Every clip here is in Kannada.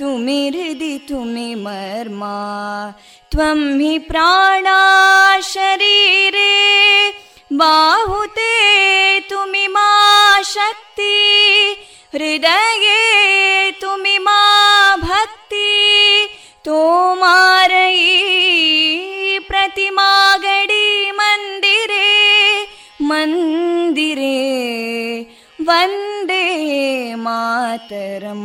तुमि हृदि तुमि मर्मा त्वं हि प्राणा शरीरे बाहुते तुमि मा शक्ति हृदये तुमि मा भक्ति तोमारयी प्रतिमागडी मन्दिरे मन्दिरे वन्दे मातरम्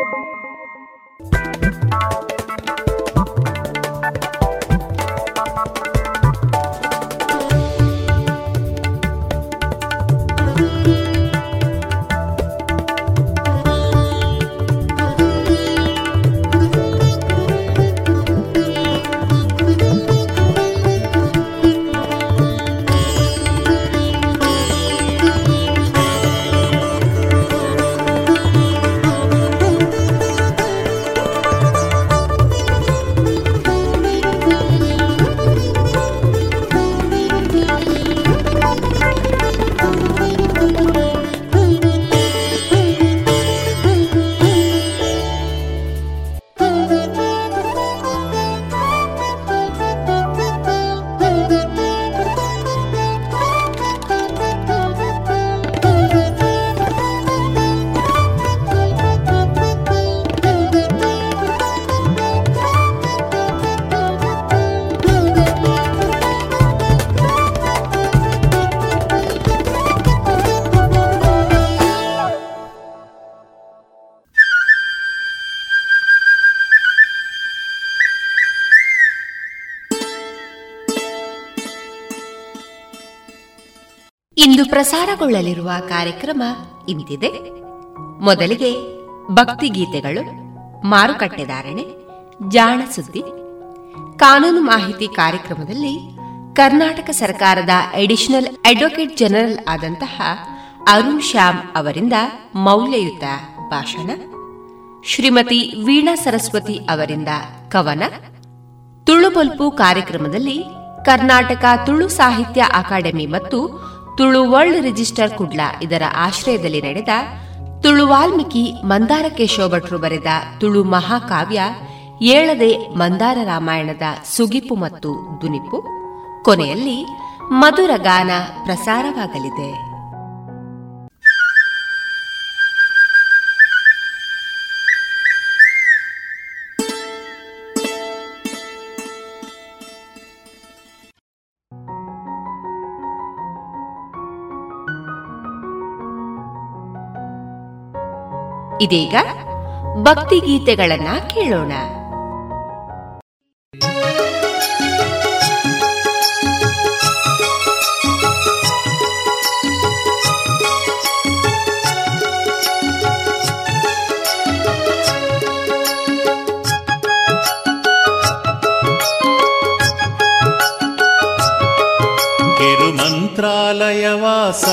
ಪ್ರಸಾರಗೊಳ್ಳಲಿರುವ ಕಾರ್ಯಕ್ರಮ ಇಂತಿದೆ. ಮೊದಲಿಗೆ ಭಕ್ತಿ ಗೀತೆಗಳು, ಮಾರುಕಟ್ಟೆ ಧಾರಣೆ ಜಾಣ ಸುದ್ದಿ ಕಾನೂನು ಮಾಹಿತಿ ಕಾರ್ಯಕ್ರಮದಲ್ಲಿ ಕರ್ನಾಟಕ ಸರ್ಕಾರದ ಅಡಿಷನಲ್ ಅಡ್ವೊಕೇಟ್ ಜನರಲ್ ಆದಂತಹ ಅರುಣ್ ಶ್ಯಾಮ್ ಅವರಿಂದ ಮೌಲ್ಯಯುತ ಭಾಷಣ. ಶ್ರೀಮತಿ ವೀಣಾ ಸರಸ್ವತಿ ಅವರಿಂದ ಕವನ. ತುಳುಬಲ್ಪು ಕಾರ್ಯಕ್ರಮದಲ್ಲಿ ಕರ್ನಾಟಕ ತುಳು ಸಾಹಿತ್ಯ ಅಕಾಡೆಮಿ ಮತ್ತು ತುಳು ವರ್ಲ್ಡ್ ರಿಜಿಸ್ಟರ್ ಕುಡ್ಲ ಇದರ ಆಶ್ರಯದಲ್ಲಿ ನಡೆದ ತುಳು ವಾಲ್ಮೀಕಿ ಮಂದಾರ ಕೇಶವ ಭಟ್ರು ಬರೆದ ತುಳು ಮಹಾಕಾವ್ಯ ಏಳದೆ ಮಂದಾರ ರಾಮಾಯಣದ ಸುಗಿಪು ಮತ್ತು ದುನಿಪು. ಕೊನೆಯಲ್ಲಿ ಮಧುರ ಗಾನ ಪ್ರಸಾರವಾಗಲಿದೆ. ಇದೀಗ ಭಕ್ತಿ ಗೀತೆಗಳನ್ನ ಕೇಳೋಣ. ಮಂತ್ರಾಲಯವಾಸ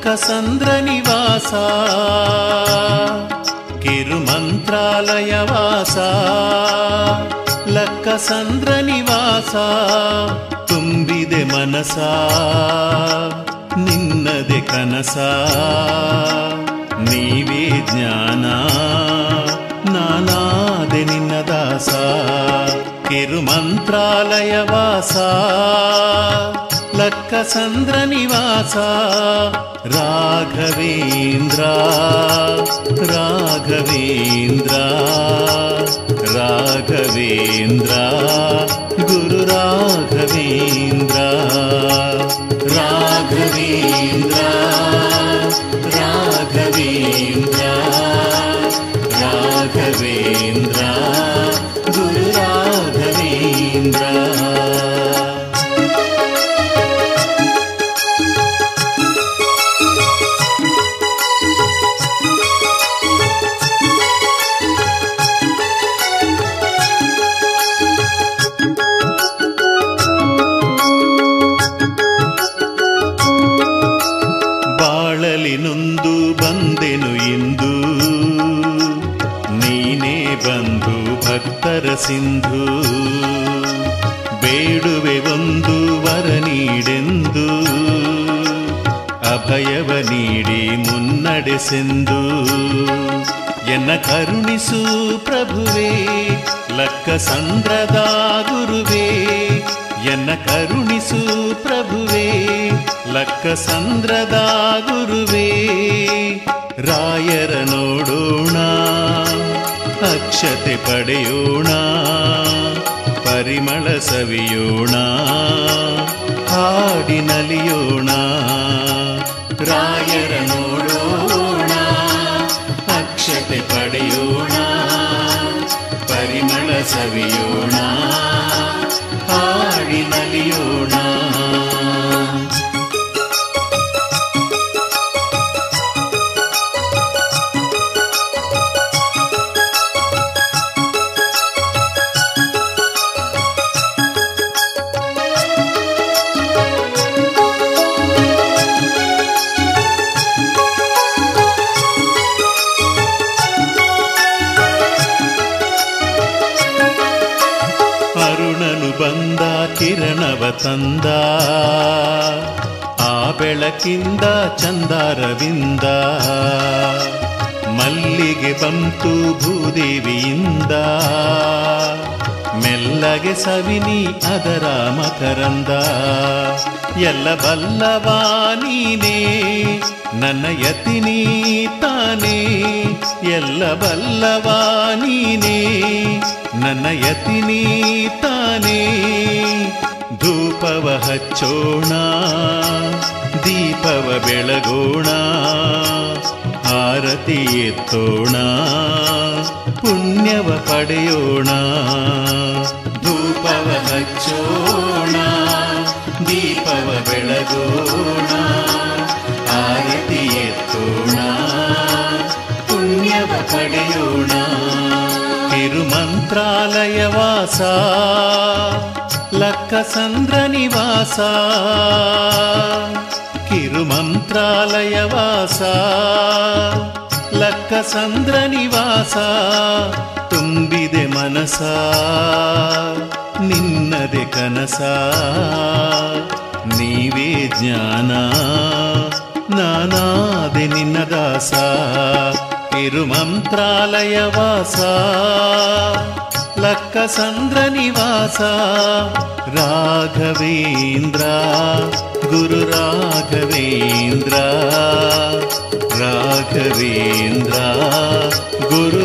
ಲಕ್ಕಸಂದ್ರ ನಿವಾಸ, ಕಿರುಮಂತ್ರಾಲಯವಾಸ. ಲಕ್ಕಸಂದ್ರ ನಿವಾಸ, ತುಂಬಿದೆ ಮನಸ, ನಿನ್ನದೆ ಕನಸ. ನೀವೇ ಜ್ಞಾನ, ನಾನಾದೆ ನಿನ್ನ ದಾಸ. ಕಿರುಮಂತ್ರಾಲಯವಾಸ. न्द्रनिवासा राघवेन्द्रा राघवेन्द्रा राघवेन्द्रा गुरु राघवेन्द्र। ಸಿಂಧು, ಬೇಡುವೆ ಒಂದು ವರ ನೀಡೆಂದು, ಅಭಯವ ನೀಡಿ ಮುನ್ನಡೆಸೆಂದು ಎನ್ನ ಕರುಣಿಸು ಪ್ರಭುವೇ ಲಕ್ಕ ಸಂದ್ರದ ಗುರುವೇ, ಎನ್ನ ಕರುಣಿಸು ಪ್ರಭುವೇ, ಲಕ್ಕ ಸಂದ್ರದ ಗುರುವೇ, ರಾಯರ ಅಕ್ಷತೆ ಪಡೆಯೋಣ ಪರಿಮಳ ಸವಿಯೋಣ ಹಾಡಿನಲಿಯೋಣ ರಾಯರ ನೋಡೋಣ ಅಕ್ಷತೆ ಪಡೆಯೋಣ ಪರಿಮಳ ಸವಿಯೋಣ ತಂದ. ಆ ಬೆಳಕಿಂದ ಚಂದಾರವಿಂದ. ಮಲ್ಲಿಗೆ ಬಂತು ಭೂದೇವಿಯಿಂದ. ಮೆಲ್ಲಗೆ ಸವಿನಿ ಅದರ ಮಕರಂದ. ಎಲ್ಲ ಬಲ್ಲವಾ ನೀನೇ, ನನ್ನ ಯತಿನಿ ತಾನೇ. ಎಲ್ಲ ಬಲ್ಲವಾ ನೀನೇ, ನನ್ನ ಯತಿನಿ ತಾನೇ. ಧೂಪವ ಹಚ್ಚೋಣ ದೀಪವ ಬೆಳಗೋಣ ಆರತಿ ಎತ್ತೋಣ ಪುಣ್ಯವ ಪಡೆಯೋಣ ಧೂಪವ ಹಚ್ಚೋಣ ದೀಪವ ಬೆಳಗೋಣ ಆರತಿ ಎತ್ತೋಣ ಪುಣ್ಯವ ಪಡೆಯೋಣ ತಿರುಮಂತ್ರಾಲಯ ವಾಸ ಲಕ್ಕಸಂದ್ರ ನಿವಾಸ ಕಿರುಮಂತ್ರಾಲಯ ವಾಸ ಲಕ್ಕಸಂದ್ರ ನಿವಾಸ ತುಂಬಿದೆ ಮನಸ ನಿನ್ನದೆ ಕನಸ ನೀವೇ ಜ್ಞಾನ ನಾನಾದೆ ನಿನ್ನ ದಾಸ ತಿರುಮಂತ್ರಾಲಯ ವಾಸ ಲಕ್ಕಸಂದ್ರ ನಿವಾಸ ರಾಘವೇಂದ್ರ ಗುರು ರಾಘವೇಂದ್ರ ರಾಘವೇಂದ್ರ ಗುರು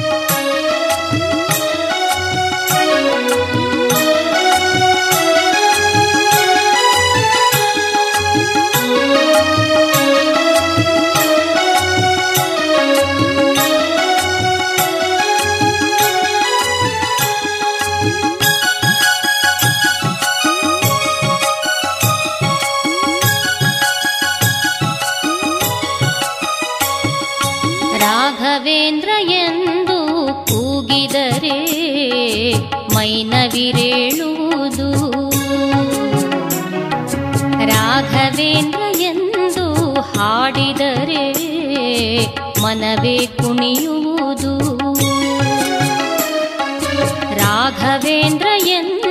ಮನವೇ ಕುಣಿಯುವುದು. ರಾಘವೇಂದ್ರ ಎಂದು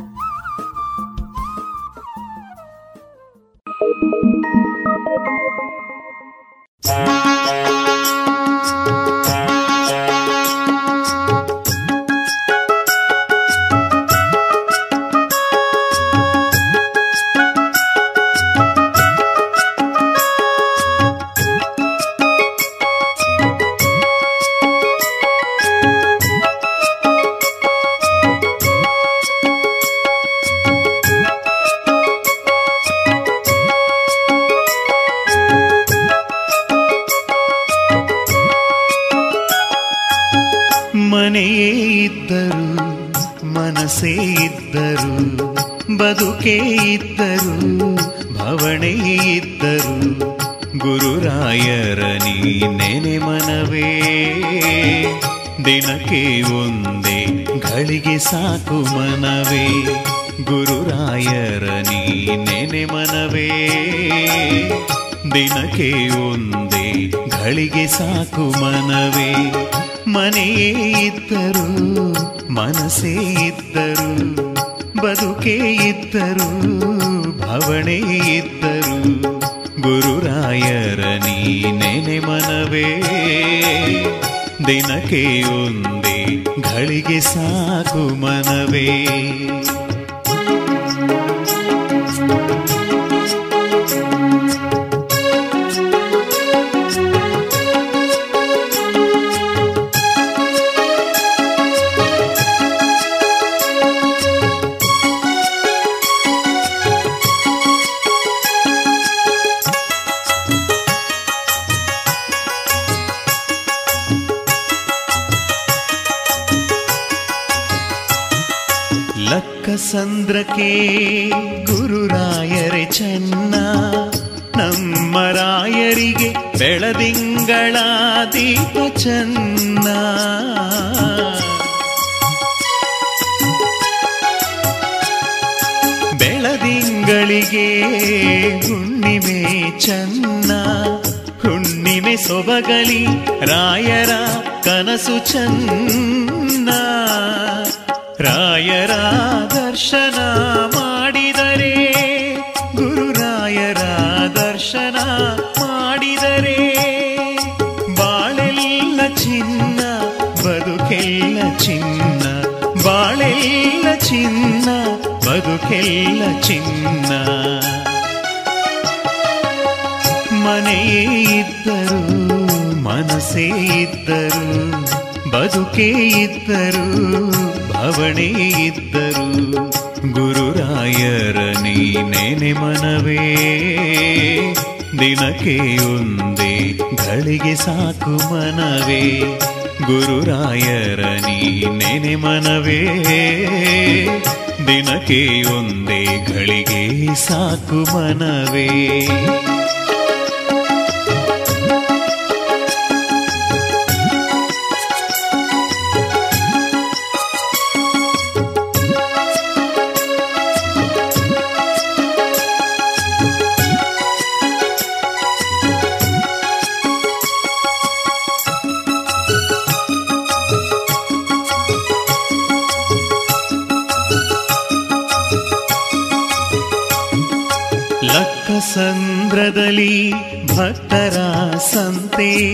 ಲಕ್ಕ ಸಂದ್ರದಲ್ಲಿ ಭಕ್ತರ ಸಂತೆ.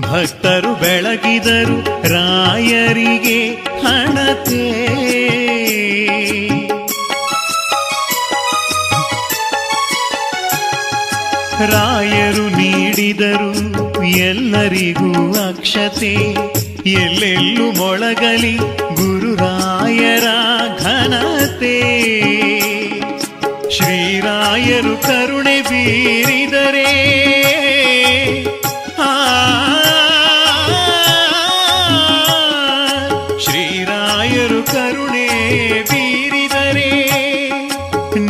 ಭಕ್ತರು ಬೆಳಗಿದರು ರಾಯರಿಗೆ ಹಣತೆ. ರಾಯರು ನೀಡಿದರು ಎಲ್ಲರಿಗೂ ಅಕ್ಷತೆ. ಎಲ್ಲೆಲ್ಲೂ ಮೊಳಗಲಿ ಗುರುರಾಯರ ಘನತೆ. ಶ್ರೀರಾಯರು ಕರುಣೆ ಬೀರಿದರೆ. ಶ್ರೀರಾಯರು ಕರುಣೆ ಬೀರಿದರೆ.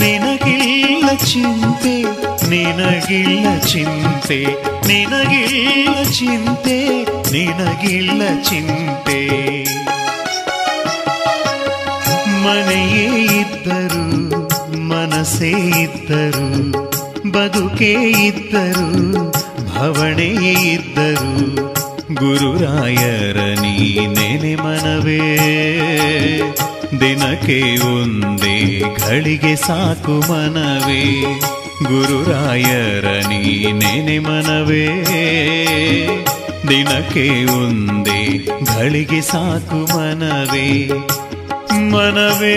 ನಿನಗಿಲ್ಲ ಚಿಂತೆ ನಿನಗಿಲ್ಲ ಚಿಂತೆ ನಿನಗಿಲ್ಲ ಚಿಂತೆ ನಿನಗಿಲ್ಲ ಚಿಂತೆ. ಮನೆಯೇ ಇದ್ದರು ಮನಸ್ಸೇ ಇದ್ದರು, ಬದುಕೇ ಇದ್ದರು ಭವಣೆ ಇದ್ದರು, ಗುರುರಾಯರ ನೀನೇನೆ ಮನವೇ. ದಿನಕ್ಕೆ ಒಂದೇ ಗಳಿಗೆ ಸಾಕು ಮನವೇ, ಗುರುರಾಯರ ನೀನೇನೆ ಮನವೇ. ದಿನಕ್ಕೆ ಒಂದೇ ಗಳಿಗೆ ಸಾಕು ಮನವೇ ಮನವೇ.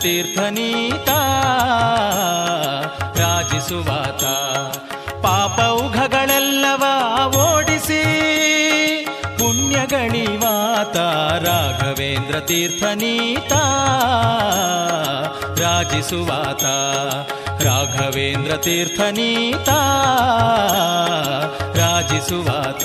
ತೀರ್ಥನೀತ ರಾಜಿಸುವಾತ. ಪಾಪೌಘಗಳೆಲ್ಲವ ಓಡಿಸಿ ಪುಣ್ಯಗಳಿವಾತ ರಾಘವೇಂದ್ರ ತೀರ್ಥನೀತ ರಾಜಿಸುವಾತ. ರಾಘವೇಂದ್ರ ತೀರ್ಥನೀತ ರಾಜಿಸುವಾತ.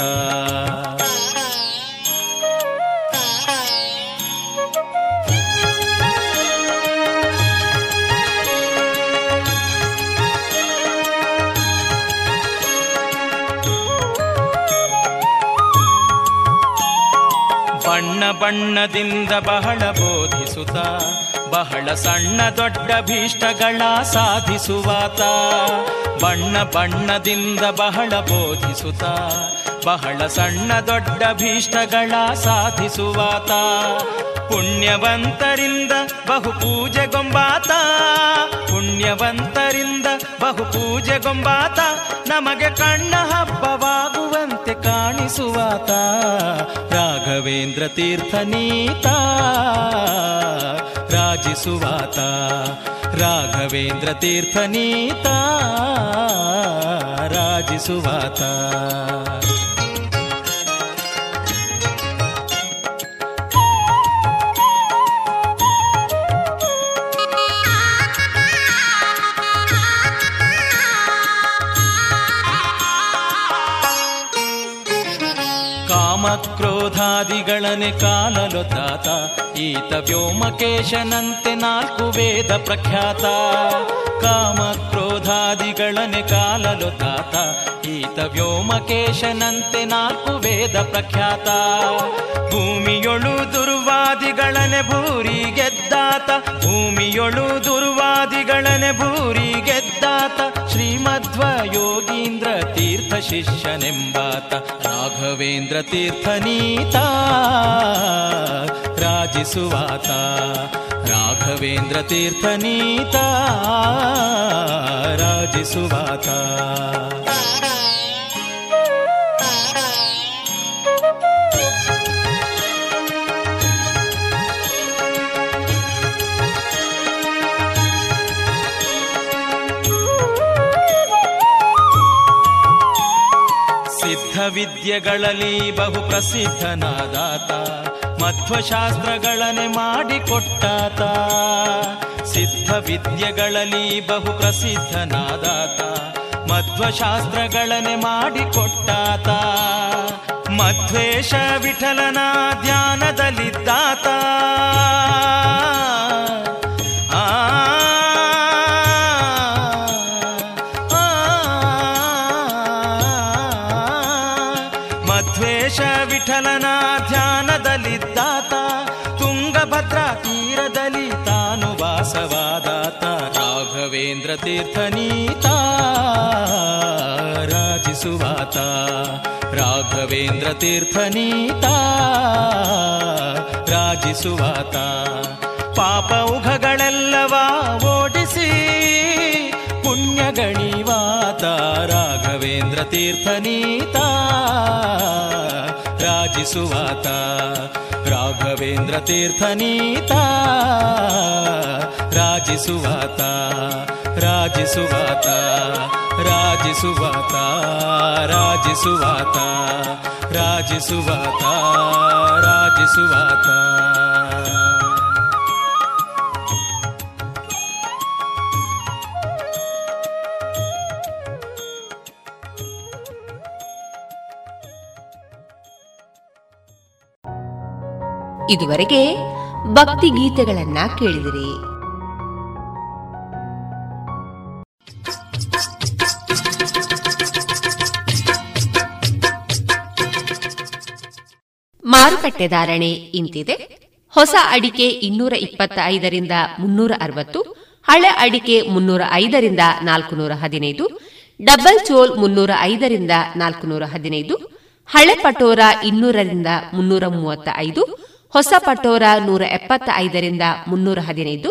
ಬಣ್ಣದಿಂದ ಬಹಳ ಬೋಧಿಸುತ್ತ, ಬಹಳ ಸಣ್ಣ ದೊಡ್ಡ ಭೀಷ್ಟಗಳ ಸಾಧಿಸುವಾತ. ಬಣ್ಣ ಬಣ್ಣದಿಂದ ಬಹಳ ಬೋಧಿಸುತ್ತ, ಬಹಳ ಸಣ್ಣ ದೊಡ್ಡ ಭೀಷ್ಟಗಳ ಸಾಧಿಸುವಾತ. ಪುಣ್ಯವಂತರಿಂದ ಬಹು ಪೂಜಗೊಂಬಾತ ಪುಣ್ಯವಂತರಿಂದ ಬಹು ಪೂಜಗೊಂಬಾತ ನಮಗೆ ಕಣ್ಣ ಹಬ್ಬವಾಗುವಂತೆ ಕಾಣಿಸುವಾತ ರಾಘವೇಂದ್ರ ತೀರ್ಥನೀತ ರಾಜಿಸುವಾತ ರಾಘವೇಂದ್ರ ತೀರ್ಥನೀತ ರಾಜಿಸುವಾತ ಕಾಮಕ್ರೋಧಾದಿಗಳನೆ ತಾತ ಈತ ವ್ಯೋಮಕೇಶನಂತೆ ನಾಲ್ಕು ವೇದ ಪ್ರಖ್ಯಾತ. ಕಾಮಕ್ರೋಧಾದಿಗಳನೆ ತಾತ ಈತ ವ್ಯೋಮಕೇಶನಂತೆ ನಾಲ್ಕು ವೇದ ಪ್ರಖ್ಯಾತ. ಭೂಮಿಯೊಳು ದುರ್ವಾದಿಗಳನೆ ಭೂರಿ ಗೆದ್ದಾತ. ಭೂಮಿಯೊಳು ದುರ್ವಾದಿಗಳನೆ ಭೂರಿ ಶಿಷ್ಯನೆಂಬಾತ ರಾಘವೇಂದ್ರ ತೀರ್ಥನೀತ ರಾಜಿಸುವಾತ ರಾಘವೇಂದ್ರ ತೀರ್ಥನೀತ ರಾಜಿಸುವಾತ ವಿದ್ಯೆಗಳಲ್ಲಿ ಬಹು ಪ್ರಸಿದ್ಧನಾದಾತ ಮಧ್ವಶಾಸ್ತ್ರಗಳನೆ ಮಾಡಿಕೊಟ್ಟಾತ. ಸಿದ್ಧ ವಿದ್ಯೆಗಳಲ್ಲಿ ಬಹು ಪ್ರಸಿದ್ಧನಾದಾತ ಮಧ್ವಶಾಸ್ತ್ರಗಳನೆ ಮಾಡಿಕೊಟ್ಟಾತ. ಮಧ್ವೇಶ ವಿಠಲನ ಧ್ಯಾನದಲ್ಲಿದ್ದಾತ. ರಾಘವೇಂದ್ರ ತೀರ್ಥನೀತ ರಾಜಿಸುವಾತ. ಪಾಪ ಉಘಗಳೆಲ್ಲವ ಓಡಿಸಿ ಪುಣ್ಯ ಗಣಿವಾತ ರಾಘವೇಂದ್ರ ತೀರ್ಥನೀತ ರಾಜಿಸುವಾತ. ರಾಘವೇಂದ್ರ ತೀರ್ಥನೀತ ರಾಜಿಸುವಾತ ರಾಜಿಸುವಾತ. ರಾಜಿಸುವಾತ ರಾಜಿಸುವಾತ ರಾಜಿಸುವಾತ ರಾಜಿಸುವಾತ. ಇದುವರೆಗೆ ಭಕ್ತಿ ಗೀತೆಗಳನ್ನ ಕೇಳಿದಿರಿ. ಮಾರುಕಟ್ಟೆ ಧಾರಣೆ ಇಂತಿದೆ. ಹೊಸ ಅಡಿಕೆ ಇನ್ನೂರ ಇಪ್ಪತ್ತ ಐದರಿಂದ ಮುನ್ನೂರ ಅರವತ್ತು, ಹಳೆ ಅಡಿಕೆ ಮುನ್ನೂರ ಐದರಿಂದ ನಾಲ್ಕುನೂರ ಹದಿನೈದು, ಡಬಲ್ ಚೋಲ್ ಮುನ್ನೂರ ಐದರಿಂದ ನಾಲ್ಕುನೂರ ಹದಿನೈದು, ಹಳೆ ಪಟೋರ ಇನ್ನೂರರಿಂದ ಮುನ್ನೂರ ಮೂವತ್ತ ಐದು ಹೊಸ ಪಟೋರ ನೂರ ಎಪ್ಪತ್ತ ಐದರಿಂದ ಮುನ್ನೂರ ಹದಿನೈದು,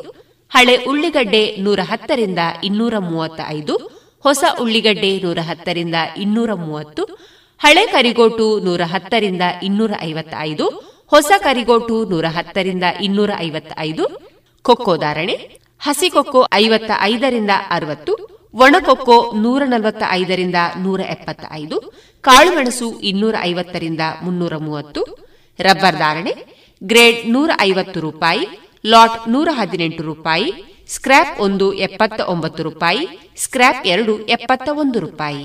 ಹಳೆ ಉಳ್ಳಿಗಡ್ಡೆ ನೂರ ಹತ್ತರಿಂದ ಇನ್ನೂರ ಮೂವತ್ತ ಐದು ಹೊಸ ಉಳ್ಳಿಗಡ್ಡೆ ನೂರ ಹತ್ತರಿಂದ ಇನ್ನೂರ ಮೂವತ್ತು ಹಳೆ ಕರಿಗೋಟು ನೂರ ಹತ್ತರಿಂದ ಇನ್ನೂರ ಐವತ್ತ ಐದು ಹೊಸ ಕರಿಗೋಟು ನೂರ ಹತ್ತರಿಂದ ಇನ್ನೂರ ಐವತ್ತೈದು, ಕೊಕ್ಕೋ ಧಾರಣೆ, ಹಸಿ ಕೊಕ್ಕೋ ಐವತ್ತ ಐದರಿಂದ ಅರವತ್ತು ಒಣಕೊಕ್ಕೋ ನೂರ ನಲವತ್ತ ಐದರಿಂದ ನೂರ ಎಪ್ಪತ್ತ ಐದು ಕಾಳುಮೆಣಸು ಇನ್ನೂರ ಐವತ್ತರಿಂದ ಮುನ್ನೂರ ಮೂವತ್ತು, ರಬ್ಬರ್ ಧಾರಣೆ, ಗ್ರೇಡ್ ನೂರ ಐವತ್ತು ರೂಪಾಯಿ, ಲಾಟ್ ನೂರ ಹದಿನೆಂಟು ರೂಪಾಯಿ, ಸ್ಕ್ರ್ಯಾಪ್ ಒಂದು ಎಪ್ಪತ್ತ ಒಂಬತ್ತು ರೂಪಾಯಿ, ಸ್ಕ್ರ್ಯಾಪ್ ಎರಡು ಎಪ್ಪತ್ತ ಒಂದು ರೂಪಾಯಿ.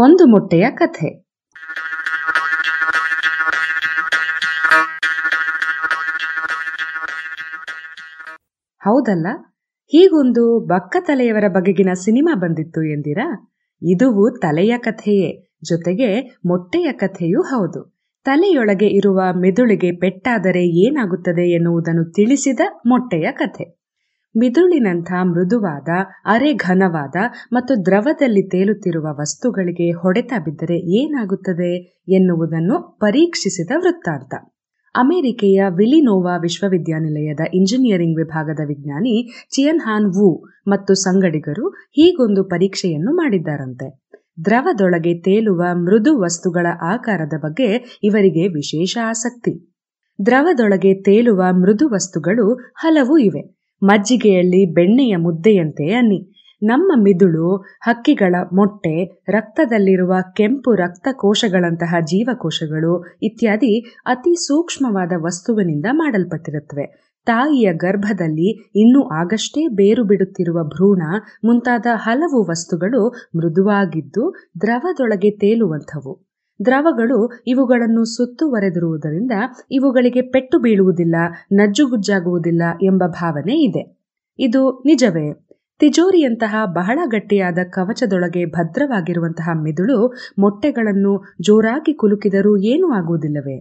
ಒಂದು ಮೊಟ್ಟೆಯ ಕಥೆ. ಹೌದಲ್ಲ? ಹೀಗೊಂದು ಬಕ್ಕ ತಲೆಯವರ ಬಗೆಗಿನ ಸಿನಿಮಾ ಬಂದಿತ್ತು ಎಂದಿರಾ? ಇದುವು ತಲೆಯ ಕಥೆಯೇ, ಜೊತೆಗೆ ಮೊಟ್ಟೆಯ ಕಥೆಯೂ ಹೌದು. ತಲೆಯೊಳಗೆ ಇರುವ ಮೆದುಳಿಗೆ ಪೆಟ್ಟಾದರೆ ಏನಾಗುತ್ತದೆ ಎನ್ನುವುದನ್ನು ತಿಳಿಸಿದ ಮೊಟ್ಟೆಯ ಕಥೆ. ಮಿದುಳಿನಂಥ ಮೃದುವಾದ ಅರೆ ಘನವಾದ ಮತ್ತು ದ್ರವದಲ್ಲಿ ತೇಲುತ್ತಿರುವ ವಸ್ತುಗಳಿಗೆ ಹೊಡೆತ ಬಿದ್ದರೆ ಏನಾಗುತ್ತದೆ ಎನ್ನುವುದನ್ನು ಪರೀಕ್ಷಿಸಿದ ವೃತ್ತಾಂತ. ಅಮೆರಿಕೆಯ ವಿಲಿನೋವಾ ವಿಶ್ವವಿದ್ಯಾನಿಲಯದ ಇಂಜಿನಿಯರಿಂಗ್ ವಿಭಾಗದ ವಿಜ್ಞಾನಿ ಚಿಯನ್ ಹಾನ್ ವು ಮತ್ತು ಸಂಗಡಿಗರು ಹೀಗೊಂದು ಪರೀಕ್ಷೆಯನ್ನು ಮಾಡಿದ್ದಾರಂತೆ. ದ್ರವದೊಳಗೆ ತೇಲುವ ಮೃದು ವಸ್ತುಗಳ ಆಕಾರದ ಬಗ್ಗೆ ಇವರಿಗೆ ವಿಶೇಷ ಆಸಕ್ತಿ. ದ್ರವದೊಳಗೆ ತೇಲುವ ಮೃದು ವಸ್ತುಗಳು ಹಲವು ಇವೆ. ಮಜ್ಜಿಗೆಯಲ್ಲಿ ಬೆಣ್ಣೆಯ ಮುದ್ದೆಯಂತೆ ಅನ್ನಿ. ನಮ್ಮ ಮಿದುಳು ಹಕ್ಕಿಗಳ ಮೊಟ್ಟೆ, ರಕ್ತದಲ್ಲಿರುವ ಕೆಂಪು ರಕ್ತ ಕೋಶಗಳಂತಹ ಜೀವಕೋಶಗಳು ಇತ್ಯಾದಿ ಅತಿ ಸೂಕ್ಷ್ಮವಾದ ವಸ್ತುವಿನಿಂದ ಮಾಡಲ್ಪಟ್ಟಿರುತ್ತವೆ. ತಾಯಿಯ ಗರ್ಭದಲ್ಲಿ ಇನ್ನೂ ಆಗಷ್ಟೇ ಬೇರು ಬಿಡುತ್ತಿರುವ ಭ್ರೂಣ ಮುಂತಾದ ಹಲವು ವಸ್ತುಗಳು ಮೃದುವಾಗಿದ್ದು ದ್ರವದೊಳಗೆ ತೇಲುವಂಥವು. ದ್ರವಗಳು ಇವುಗಳನ್ನು ಸುತ್ತುವರೆದಿರುವುದರಿಂದ ಇವುಗಳಿಗೆ ಪೆಟ್ಟು ಬೀಳುವುದಿಲ್ಲ, ನಜ್ಜುಗುಜ್ಜಾಗುವುದಿಲ್ಲ ಎಂಬ ಭಾವನೆ ಇದೆ. ಇದು ನಿಜವೇ. ತಿಜೋರಿಯಂತಹ ಬಹಳ ಗಟ್ಟಿಯಾದ ಕವಚದೊಳಗೆ ಭದ್ರವಾಗಿರುವಂತಹ ಮಿದುಳು ಮೊಟ್ಟೆಗಳನ್ನು ಜೋರಾಗಿ ಕುಲುಕಿದರೂ ಏನೂ ಆಗುವುದಿಲ್ಲವೇ?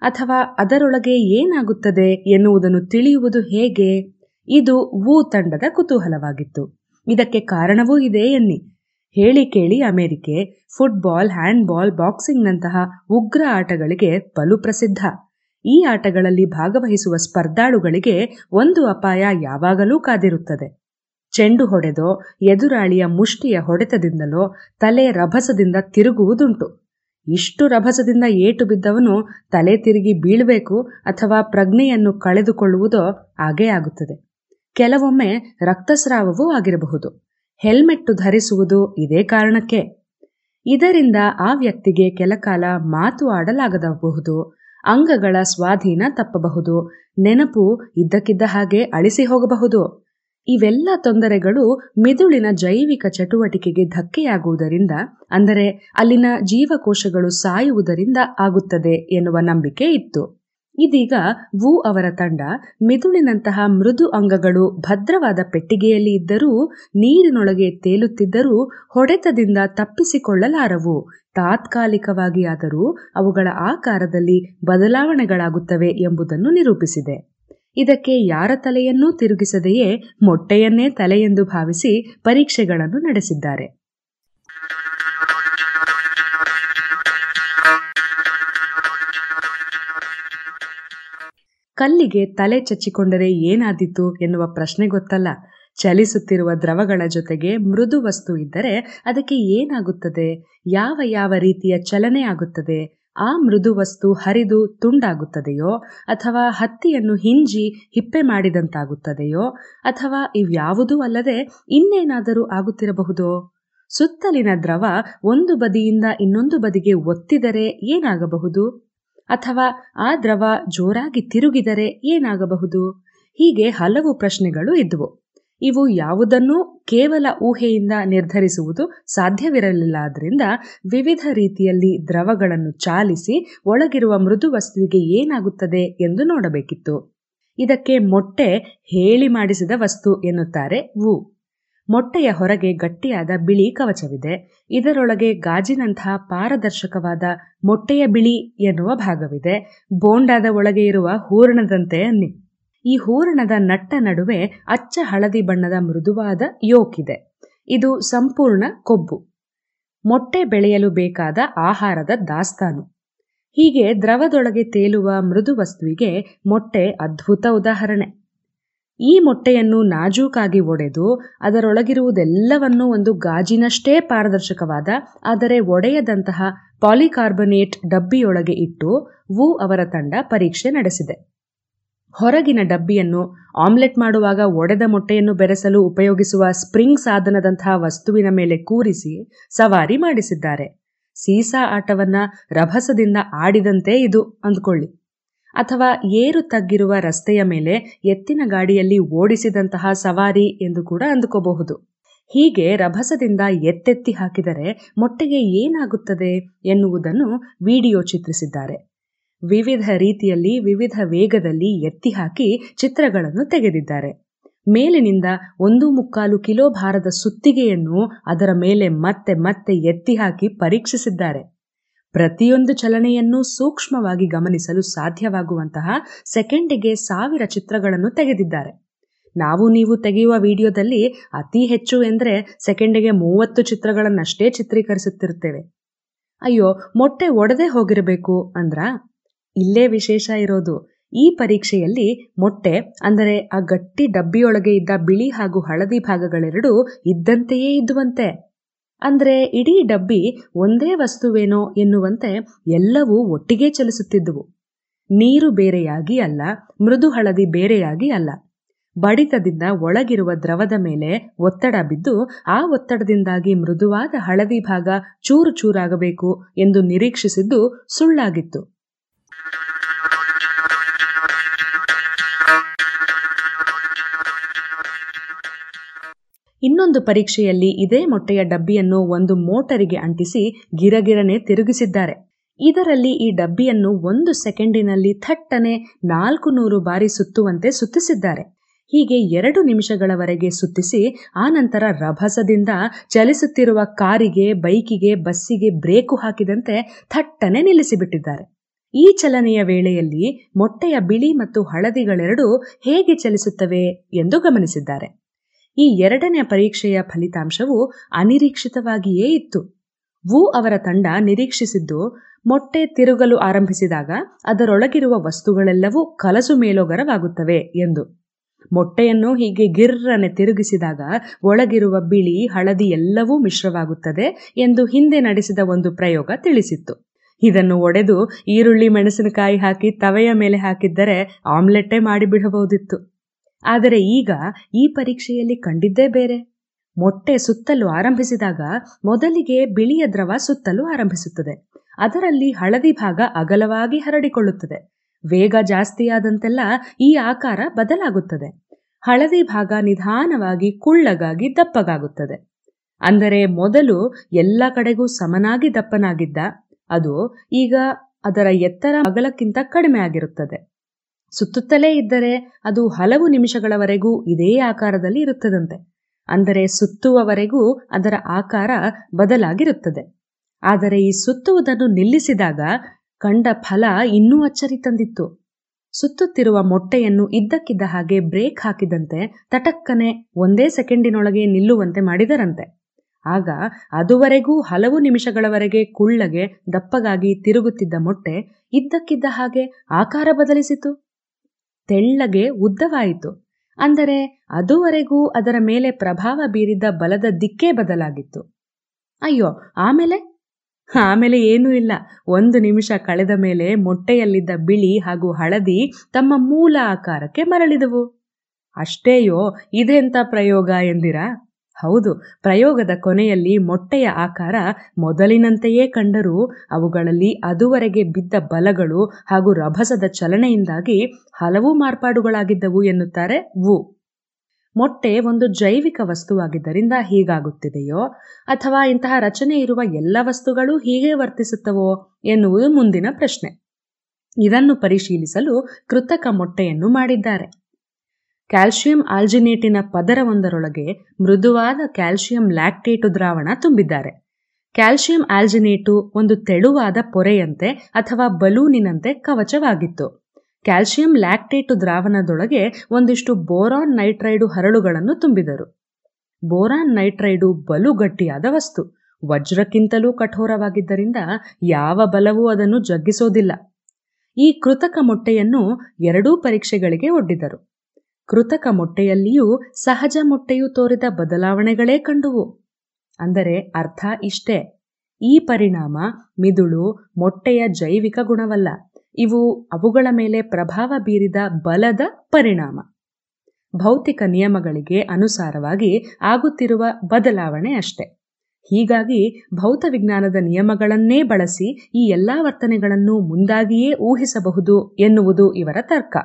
ಅಥವಾ ಅದರೊಳಗೆ ಏನಾಗುತ್ತದೆ ಎನ್ನುವುದನ್ನು ತಿಳಿಯುವುದು ಹೇಗೆ? ಇದು ವು ತಂಡದ ಕುತೂಹಲವಾಗಿತ್ತು. ಇದಕ್ಕೆ ಕಾರಣವೂ ಇದೆ ಎನ್ನಿ. ಹೇಳಿ ಕೇಳಿ ಅಮೆರಿಕೆ, ಫುಟ್ಬಾಲ್, ಹ್ಯಾಂಡ್ಬಾಲ್, ಬಾಕ್ಸಿಂಗ್ನಂತಹ ಉಗ್ರ ಆಟಗಳಿಗೆ ಬಲು ಪ್ರಸಿದ್ಧ. ಈ ಆಟಗಳಲ್ಲಿ ಭಾಗವಹಿಸುವ ಸ್ಪರ್ಧಾಳುಗಳಿಗೆ ಒಂದು ಅಪಾಯ ಯಾವಾಗಲೂ ಕಾದಿರುತ್ತದೆ. ಚೆಂಡು ಹೊಡೆದೋ, ಎದುರಾಳಿಯ ಮುಷ್ಟಿಯ ಹೊಡೆತದಿಂದಲೋ ತಲೆ ರಭಸದಿಂದ ತಿರುಗುವುದುಂಟು. ಇಷ್ಟು ರಭಸದಿಂದ ಏಟು ಬಿದ್ದವನು ತಲೆ ತಿರುಗಿ ಬೀಳಬೇಕು ಅಥವಾ ಪ್ರಜ್ಞೆಯನ್ನು ಕಳೆದುಕೊಳ್ಳುವುದೋ ಆಗೇ ಆಗುತ್ತದೆ. ಕೆಲವೊಮ್ಮೆ ರಕ್ತಸ್ರಾವವೂ ಆಗಿರಬಹುದು. ಹೆಲ್ಮೆಟ್ಟು ಧರಿಸುವುದು ಇದೇ ಕಾರಣಕ್ಕೆ. ಇದರಿಂದ ಆ ವ್ಯಕ್ತಿಗೆ ಕೆಲಕಾಲ ಮಾತು ಆಡಲಾಗದಬಹುದು ಅಂಗಗಳ ಸ್ವಾಧೀನ ತಪ್ಪಬಹುದು, ನೆನಪು ಇದ್ದಕ್ಕಿದ್ದ ಹಾಗೆ ಅಳಿಸಿ ಹೋಗಬಹುದು. ಇವೆಲ್ಲ ತೊಂದರೆಗಳು ಮಿದುಳಿನ ಜೈವಿಕ ಚಟುವಟಿಕೆಗೆ ಧಕ್ಕೆಯಾಗುವುದರಿಂದ, ಅಂದರೆ ಅಲ್ಲಿನ ಜೀವಕೋಶಗಳು ಸಾಯುವುದರಿಂದ ಆಗುತ್ತದೆ ಎನ್ನುವ ನಂಬಿಕೆ ಇತ್ತು. ಇದೀಗ ವು ಅವರ ತಂಡ ಮಿದುಳಿನಂತಹ ಮೃದು ಅಂಗಗಳು ಭದ್ರವಾದ ಪೆಟ್ಟಿಗೆಯಲ್ಲಿ ಇದ್ದರೂ ನೀರಿನೊಳಗೆ ತೇಲುತ್ತಿದ್ದರೂ ಹೊಡೆತದಿಂದ ತಪ್ಪಿಸಿಕೊಳ್ಳಲಾರವು. ತಾತ್ಕಾಲಿಕವಾಗಿ ಆದರೂ ಅವುಗಳ ಆಕಾರದಲ್ಲಿ ಬದಲಾವಣೆಗಳಾಗುತ್ತವೆ ಎಂಬುದನ್ನು ನಿರೂಪಿಸಿದೆ. ಇದಕ್ಕೆ ಯಾರ ತಲೆಯನ್ನೂ ತಿರುಗಿಸದೆಯೇ ಮೊಟ್ಟೆಯನ್ನೇ ತಲೆಯೆಂದು ಭಾವಿಸಿ ಪರೀಕ್ಷೆಗಳನ್ನು ನಡೆಸಿದ್ದಾರೆ. ಕಲ್ಲಿಗೆ ತಲೆ ಚಚ್ಚಿಕೊಂಡರೆ ಏನಾದೀತು ಎನ್ನುವ ಪ್ರಶ್ನೆ ಗೊತ್ತಲ್ಲ. ಚಲಿಸುತ್ತಿರುವ ದ್ರವಗಳ ಜೊತೆಗೆ ಮೃದು ವಸ್ತು ಇದ್ದರೆ ಅದಕ್ಕೆ ಏನಾಗುತ್ತದೆ? ಯಾವ ಯಾವ ರೀತಿಯ ಚಲನೆ ಆಗುತ್ತದೆ? ಆ ಮೃದು ವಸ್ತು ಹರಿದು ತುಂಡಾಗುತ್ತದೆಯೋ? ಅಥವಾ ಹತ್ತಿಯನ್ನು ಹಿಂಜಿ ಹಿಪ್ಪೆ ಮಾಡಿದಂತಾಗುತ್ತದೆಯೋ? ಅಥವಾ ಇವ್ಯಾವುದೂ ಅಲ್ಲದೆ ಇನ್ನೇನಾದರೂ ಆಗುತ್ತಿರಬಹುದೋ? ಸುತ್ತಲಿನ ದ್ರವ ಒಂದು ಬದಿಯಿಂದ ಇನ್ನೊಂದು ಬದಿಗೆ ಒತ್ತಿದರೆ ಏನಾಗಬಹುದು? ಅಥವಾ ಆ ದ್ರವ ಜೋರಾಗಿ ತಿರುಗಿದರೆ ಏನಾಗಬಹುದು? ಹೀಗೆ ಹಲವು ಪ್ರಶ್ನೆಗಳು ಇದ್ವು ಇವು ಯಾವುದನ್ನೂ ಕೇವಲ ಊಹೆಯಿಂದ ನಿರ್ಧರಿಸುವುದು ಸಾಧ್ಯವಿರಲಿಲ್ಲ ಆದ್ದರಿಂದ ವಿವಿಧ ರೀತಿಯಲ್ಲಿ ದ್ರವಗಳನ್ನು ಚಾಲಿಸಿ ಒಳಗಿರುವ ಮೃದು ವಸ್ತುವಿಗೆ ಏನಾಗುತ್ತದೆ ಎಂದು ನೋಡಬೇಕಿತ್ತು. ಇದಕ್ಕೆ ಮೊಟ್ಟೆ ಹೇಳಿ ಮಾಡಿಸಿದ ವಸ್ತು ಎನ್ನುತ್ತಾರೆ ವು. ಮೊಟ್ಟೆಯ ಹೊರಗೆ ಗಟ್ಟಿಯಾದ ಬಿಳಿ ಕವಚವಿದೆ. ಇದರೊಳಗೆ ಗಾಜಿನಂತಹ ಪಾರದರ್ಶಕವಾದ ಮೊಟ್ಟೆಯ ಬಿಳಿ ಎನ್ನುವ ಭಾಗವಿದೆ. ಬೋಂಡಾದ ಒಳಗೆ ಇರುವ ಹೂರಣದಂತೆ ಅನ್ನಿ. ಈ ಹೂರಣದ ನಟ್ಟ ನಡುವೆ ಅಚ್ಚ ಹಳದಿ ಬಣ್ಣದ ಮೃದುವಾದ ಯೋಕಿದೆ. ಇದು ಸಂಪೂರ್ಣ ಕೊಬ್ಬು. ಮೊಟ್ಟೆ ಬೆಳೆಯಲು ಬೇಕಾದ ಆಹಾರದ ದಾಸ್ತಾನು. ಹೀಗೆ ದ್ರವದೊಳಗೆ ತೇಲುವ ಮೃದು ವಸ್ತುವಿಗೆ ಮೊಟ್ಟೆ ಅದ್ಭುತ ಉದಾಹರಣೆ. ಈ ಮೊಟ್ಟೆಯನ್ನು ನಾಜೂಕಾಗಿ ಒಡೆದು ಅದರೊಳಗಿರುವುದೆಲ್ಲವನ್ನು ಒಂದು ಗಾಜಿನಷ್ಟೇ ಪಾರದರ್ಶಕವಾದ, ಆದರೆ ಒಡೆಯದಂತಹ ಪಾಲಿಕಾರ್ಬನೇಟ್ ಡಬ್ಬಿಯೊಳಗೆ ಇಟ್ಟು ವು ಅವರ ತಂಡ ಪರೀಕ್ಷೆ ನಡೆಸಿದೆ. ಹೊರಗಿನ ಡಬ್ಬಿಯನ್ನು ಆಮ್ಲೆಟ್ ಮಾಡುವಾಗ ಒಡೆದ ಮೊಟ್ಟೆಯನ್ನು ಬೆರೆಸಲು ಉಪಯೋಗಿಸುವ ಸ್ಪ್ರಿಂಗ್ ಸಾಧನದಂತಹ ವಸ್ತುವಿನ ಮೇಲೆ ಕೂರಿಸಿ ಸವಾರಿ ಮಾಡಿಸಿದ್ದಾರೆ. ಸೀಸಾ ಆಟವನ್ನ ರಭಸದಿಂದ ಆಡಿದಂತೆ ಇದು, ಅಂದ್ಕೊಳ್ಳಿ. ಅಥವಾ ಏರು ತಗ್ಗಿರುವ ರಸ್ತೆಯ ಮೇಲೆ ಎತ್ತಿನ ಗಾಡಿಯಲ್ಲಿ ಓಡಿಸಿದಂತಹ ಸವಾರಿ ಎಂದು ಕೂಡ ಅಂದುಕೋಬಹುದು. ಹೀಗೆ ರಭಸದಿಂದ ಎತ್ತೆತ್ತಿ ಹಾಕಿದರೆ ಮೊಟ್ಟೆಗೆ ಏನಾಗುತ್ತದೆ ಎನ್ನುವುದನ್ನು ವಿಡಿಯೋ ಚಿತ್ರಿಸಿದ್ದಾರೆ. ವಿವಿಧ ರೀತಿಯಲ್ಲಿ ವಿವಿಧ ವೇಗದಲ್ಲಿ ಎತ್ತಿ ಹಾಕಿ ಚಿತ್ರಗಳನ್ನು ತೆಗೆದಿದ್ದಾರೆ. ಮೇಲಿನಿಂದ ಒಂದು ಮುಕ್ಕಾಲು ಕಿಲೋ ಭಾರದ ಸುತ್ತಿಗೆಯನ್ನು ಅದರ ಮೇಲೆ ಮತ್ತೆ ಮತ್ತೆ ಎತ್ತಿ ಹಾಕಿ ಪರೀಕ್ಷಿಸಿದ್ದಾರೆ. ಪ್ರತಿಯೊಂದು ಚಲನೆಯನ್ನು ಸೂಕ್ಷ್ಮವಾಗಿ ಗಮನಿಸಲು ಸಾಧ್ಯವಾಗುವಂತಹ ಸೆಕೆಂಡಿಗೆ ಸಾವಿರ ಚಿತ್ರಗಳನ್ನು ತೆಗೆದಿದ್ದಾರೆ. ನಾವು ನೀವು ತೆಗೆಯುವ ವಿಡಿಯೋದಲ್ಲಿ ಅತಿ ಹೆಚ್ಚು ಎಂದರೆ ಸೆಕೆಂಡಿಗೆ ಮೂವತ್ತು ಚಿತ್ರಗಳನ್ನಷ್ಟೇ ಚಿತ್ರೀಕರಿಸುತ್ತಿರುತ್ತೇವೆ. ಅಯ್ಯೋ, ಮೊಟ್ಟೆ ಒಡೆದೇ ಹೋಗಿರಬೇಕು ಅಂದ್ರ? ಇಲ್ಲೇ ವಿಶೇಷ ಇರೋದು. ಈ ಪರೀಕ್ಷೆಯಲ್ಲಿ ಮೊಟ್ಟೆ ಅಂದರೆ ಆ ಗಟ್ಟಿ ಡಬ್ಬಿಯೊಳಗೆ ಇದ್ದ ಬಿಳಿ ಹಾಗೂ ಹಳದಿ ಭಾಗಗಳೆರಡೂ ಇದ್ದಂತೆಯೇ ಇದ್ದುವಂತೆ. ಅಂದ್ರೆ ಇಡೀ ಡಬ್ಬಿ ಒಂದೇ ವಸ್ತುವೇನೋ ಎನ್ನುವಂತೆ ಎಲ್ಲವೂ ಒಟ್ಟಿಗೆ ಚಲಿಸುತ್ತಿದ್ದುವು. ನೀರು ಬೇರೆಯಾಗಿ ಅಲ್ಲ, ಮೃದು ಹಳದಿ ಬೇರೆಯಾಗಿ ಅಲ್ಲ. ಬಡಿತದಿಂದ ಒಳಗಿರುವ ದ್ರವದ ಮೇಲೆ ಒತ್ತಡ ಬಿದ್ದು ಆ ಒತ್ತಡದಿಂದಾಗಿ ಮೃದುವಾದ ಹಳದಿ ಭಾಗ ಚೂರು ಚೂರಾಗಬೇಕು ಎಂದು ನಿರೀಕ್ಷಿಸಿದ್ದು ಸುಳ್ಳಾಗಿತ್ತು. ಇನ್ನೊಂದು ಪರೀಕ್ಷೆಯಲ್ಲಿ ಇದೇ ಮೊಟ್ಟೆಯ ಡಬ್ಬಿಯನ್ನು ಒಂದು ಮೋಟರಿಗೆ ಅಂಟಿಸಿ ಗಿರಗಿರನೆ ತಿರುಗಿಸಿದ್ದಾರೆ. ಇದರಲ್ಲಿ ಈ ಡಬ್ಬಿಯನ್ನು ಒಂದು ಸೆಕೆಂಡಿನಲ್ಲಿ ಥಟ್ಟನೆ ನಾಲ್ಕು ನೂರು ಬಾರಿ ಸುತ್ತುವಂತೆ ಸುತ್ತಿಸಿದ್ದಾರೆ. ಹೀಗೆ ಎರಡು ನಿಮಿಷಗಳವರೆಗೆ ಸುತ್ತಿಸಿ ಆನಂತರ ರಭಸದಿಂದ ಚಲಿಸುತ್ತಿರುವ ಕಾರಿಗೆ, ಬೈಕಿಗೆ, ಬಸ್ಸಿಗೆ ಬ್ರೇಕು ಹಾಕಿದಂತೆ ಥಟ್ಟನೆ ನಿಲ್ಲಿಸಿಬಿಟ್ಟಿದ್ದಾರೆ. ಈ ಚಲನೆಯ ವೇಳೆಯಲ್ಲಿ ಮೊಟ್ಟೆಯ ಬಿಳಿ ಮತ್ತು ಹಳದಿಗಳೆರಡೂ ಹೇಗೆ ಚಲಿಸುತ್ತವೆ ಎಂದು ಗಮನಿಸಿದ್ದಾರೆ. ಈ ಎರಡನೇ ಪರೀಕ್ಷೆಯ ಫಲಿತಾಂಶವು ಅನಿರೀಕ್ಷಿತವಾಗಿಯೇ ಇತ್ತು. ವು ಅವರ ತಂಡ ನಿರೀಕ್ಷಿಸಿದ್ದು, ಮೊಟ್ಟೆ ತಿರುಗಲು ಆರಂಭಿಸಿದಾಗ ಅದರೊಳಗಿರುವ ವಸ್ತುಗಳೆಲ್ಲವೂ ಕಲಸು ಮೇಲೋಗರವಾಗುತ್ತವೆ ಎಂದು. ಮೊಟ್ಟೆಯನ್ನು ಹೀಗೆ ಗಿರ್ರನೆ ತಿರುಗಿಸಿದಾಗ ಒಳಗಿರುವ ಬಿಳಿ, ಹಳದಿ ಎಲ್ಲವೂ ಮಿಶ್ರವಾಗುತ್ತದೆ ಎಂದು ಹಿಂದೆ ನಡೆಸಿದ ಒಂದು ಪ್ರಯೋಗ ತಿಳಿಸಿತ್ತು. ಇದನ್ನು ಒಡೆದು ಈರುಳ್ಳಿ, ಮೆಣಸಿನಕಾಯಿ ಹಾಕಿ ತವೆಯ ಮೇಲೆ ಹಾಕಿದ್ದರೆ ಆಮ್ಲೆಟ್ಟೇ ಮಾಡಿಬಿಡಬಹುದಿತ್ತು. ಆದರೆ ಈಗ ಈ ಪರೀಕ್ಷೆಯಲ್ಲಿ ಕಂಡಿದ್ದೇ ಬೇರೆ. ಮೊಟ್ಟೆ ಸುತ್ತಲು ಆರಂಭಿಸಿದಾಗ ಮೊದಲಿಗೆ ಬಿಳಿಯ ದ್ರವ ಸುತ್ತಲು ಆರಂಭಿಸುತ್ತದೆ. ಅದರಲ್ಲಿ ಹಳದಿ ಭಾಗ ಅಗಲವಾಗಿ ಹರಡಿಕೊಳ್ಳುತ್ತದೆ. ವೇಗ ಜಾಸ್ತಿಯಾದಂತೆಲ್ಲ ಈ ಆಕಾರ ಬದಲಾಗುತ್ತದೆ. ಹಳದಿ ಭಾಗ ನಿಧಾನವಾಗಿ ಕುಳ್ಳಗಾಗಿ ದಪ್ಪಗಾಗುತ್ತದೆ. ಅಂದರೆ ಮೊದಲು ಎಲ್ಲ ಕಡೆಗೂ ಸಮನಾಗಿ ದಪ್ಪನಾಗಿದ್ದ, ಅದು ಈಗ ಅದರ ಎತ್ತರ ಅಗಲಕ್ಕಿಂತ ಕಡಿಮೆ ಆಗಿರುತ್ತದೆ ಸುತ್ತುತ್ತಲೇ ಇದ್ದರೆ ಅದು ಹಲವು ನಿಮಿಷಗಳವರೆಗೂ ಇದೇ ಆಕಾರದಲ್ಲಿ ಇರುತ್ತದಂತೆ. ಅಂದರೆ ಸುತ್ತುವವರೆಗೂ ಅದರ ಆಕಾರ ಬದಲಾಗಿರುತ್ತದೆ. ಆದರೆ ಈ ಸುತ್ತುವುದನ್ನು ನಿಲ್ಲಿಸಿದಾಗ ಕಂಡ ಫಲ ಇನ್ನೂ ಅಚ್ಚರಿ ತಂದಿತ್ತು. ಸುತ್ತುತ್ತಿರುವ ಮೊಟ್ಟೆಯನ್ನು ಇದ್ದಕ್ಕಿದ್ದ ಹಾಗೆ ಬ್ರೇಕ್ ಹಾಕಿದಂತೆ ತಟಕ್ಕನೆ ಒಂದೇ ಸೆಕೆಂಡಿನೊಳಗೆ ನಿಲ್ಲುವಂತೆ ಮಾಡಿದರಂತೆ. ಆಗ ಅದುವರೆಗೂ ಹಲವು ನಿಮಿಷಗಳವರೆಗೆ ಕುಳ್ಳಗೆ ದಪ್ಪಗಾಗಿ ತಿರುಗುತ್ತಿದ್ದ ಮೊಟ್ಟೆ ಇದ್ದಕ್ಕಿದ್ದ ಹಾಗೆ ಆಕಾರ ಬದಲಿಸಿತು. ತೆಳ್ಳಗೆ ಉದ್ದವಾಯಿತು. ಅಂದರೆ ಅದುವರೆಗೂ ಅದರ ಮೇಲೆ ಪ್ರಭಾವ ಬೀರಿದ್ದ ಬಲದ ದಿಕ್ಕೇ ಬದಲಾಗಿತ್ತು. ಅಯ್ಯೋ, ಆಮೇಲೆ? ಆಮೇಲೆ ಏನೂ ಇಲ್ಲ. ಒಂದು ನಿಮಿಷ ಕಳೆದ ಮೇಲೆ ಮೊಟ್ಟೆಯಲ್ಲಿದ್ದ ಬಿಳಿ ಹಾಗೂ ಹಳದಿ ತಮ್ಮ ಮೂಲ ಆಕಾರಕ್ಕೆ ಮರಳಿದವು. ಅಷ್ಟೇಯೋ ಇದೆಂಥ ಪ್ರಯೋಗ ಎಂದಿರಾ? ಹೌದು, ಪ್ರಯೋಗದ ಕೊನೆಯಲ್ಲಿ ಮೊಟ್ಟೆಯ ಆಕಾರ ಮೊದಲಿನಂತೆಯೇ ಕಂಡರೂ ಅವುಗಳಲ್ಲಿ ಅದುವರೆಗೆ ಬಿದ್ದ ಬಲಗಳು ಹಾಗೂ ರಭಸದ ಚಲನೆಯಿಂದಾಗಿ ಹಲವು ಮಾರ್ಪಾಡುಗಳಾಗಿದ್ದವು ಎನ್ನುತ್ತಾರೆ ವು. ಮೊಟ್ಟೆ ಒಂದು ಜೈವಿಕ ವಸ್ತುವಾಗಿದ್ದರಿಂದ ಹೀಗಾಗುತ್ತಿದೆಯೋ? ಅಥವಾ ಇಂತಹ ರಚನೆ ಇರುವ ಎಲ್ಲ ವಸ್ತುಗಳು ಹೀಗೆ ವರ್ತಿಸುತ್ತವೋ? ಎನ್ನುವುದು ಮುಂದಿನ ಪ್ರಶ್ನೆ. ಇದನ್ನು ಪರಿಶೀಲಿಸಲು ಕೃತಕ ಮೊಟ್ಟೆಯನ್ನು ಮಾಡಿದ್ದಾರೆ. ಕ್ಯಾಲ್ಸಿಯಂ ಆಲ್ಜಿನೇಟಿನ ಪದರವೊಂದರೊಳಗೆ ಮೃದುವಾದ ಕ್ಯಾಲ್ಸಿಯಂ ಲ್ಯಾಕ್ಟೇಟು ದ್ರಾವಣ ತುಂಬಿದ್ದಾರೆ. ಕ್ಯಾಲ್ಸಿಯಂ ಆಲ್ಜಿನೇಟು ಒಂದು ತೆಳುವಾದ ಪೊರೆಯಂತೆ ಅಥವಾ ಬಲೂನಿನಂತೆ ಕವಚವಾಗಿತ್ತು. ಕ್ಯಾಲ್ಸಿಯಂ ಲ್ಯಾಕ್ಟೇಟು ದ್ರಾವಣದೊಳಗೆ ಒಂದಿಷ್ಟು ಬೋರಾನ್ ನೈಟ್ರೈಡು ಹರಳುಗಳನ್ನು ತುಂಬಿದರು. ಬೋರಾನ್ ನೈಟ್ರೈಡು ಬಲು ಗಟ್ಟಿಯಾದ ವಸ್ತು. ವಜ್ರಕ್ಕಿಂತಲೂ ಕಠೋರವಾಗಿದ್ದರಿಂದ ಯಾವ ಬಲವೂ ಅದನ್ನು ಜಗ್ಗಿಸೋದಿಲ್ಲ. ಈ ಕೃತಕ ಮೊಟ್ಟೆಯನ್ನು ಎರಡೂ ಪರೀಕ್ಷೆಗಳಿಗೆ ಒಡ್ಡಿದರು. ಕೃತಕ ಮೊಟ್ಟೆಯಲ್ಲಿಯೂ ಸಹಜ ಮೊಟ್ಟೆಯು ತೋರಿದ ಬದಲಾವಣೆಗಳೇ ಕಂಡುವು. ಅಂದರೆ ಅರ್ಥ ಇಷ್ಟೇ. ಈ ಪರಿಣಾಮ ಮಿದುಳು ಮೊಟ್ಟೆಯ ಜೈವಿಕ ಗುಣವಲ್ಲ. ಇವು ಅವುಗಳ ಮೇಲೆ ಪ್ರಭಾವ ಬೀರಿದ ಬಲದ ಪರಿಣಾಮ. ಭೌತಿಕ ನಿಯಮಗಳಿಗೆ ಅನುಸಾರವಾಗಿ ಆಗುತ್ತಿರುವ ಬದಲಾವಣೆ ಅಷ್ಟೆ. ಹೀಗಾಗಿ ಭೌತವಿಜ್ಞಾನದ ನಿಯಮಗಳನ್ನೇ ಬಳಸಿ ಈ ಎಲ್ಲಾ ವರ್ತನೆಗಳನ್ನು ಮುಂದಾಗಿಯೇ ಊಹಿಸಬಹುದು ಎನ್ನುವುದು ಇವರ ತರ್ಕ.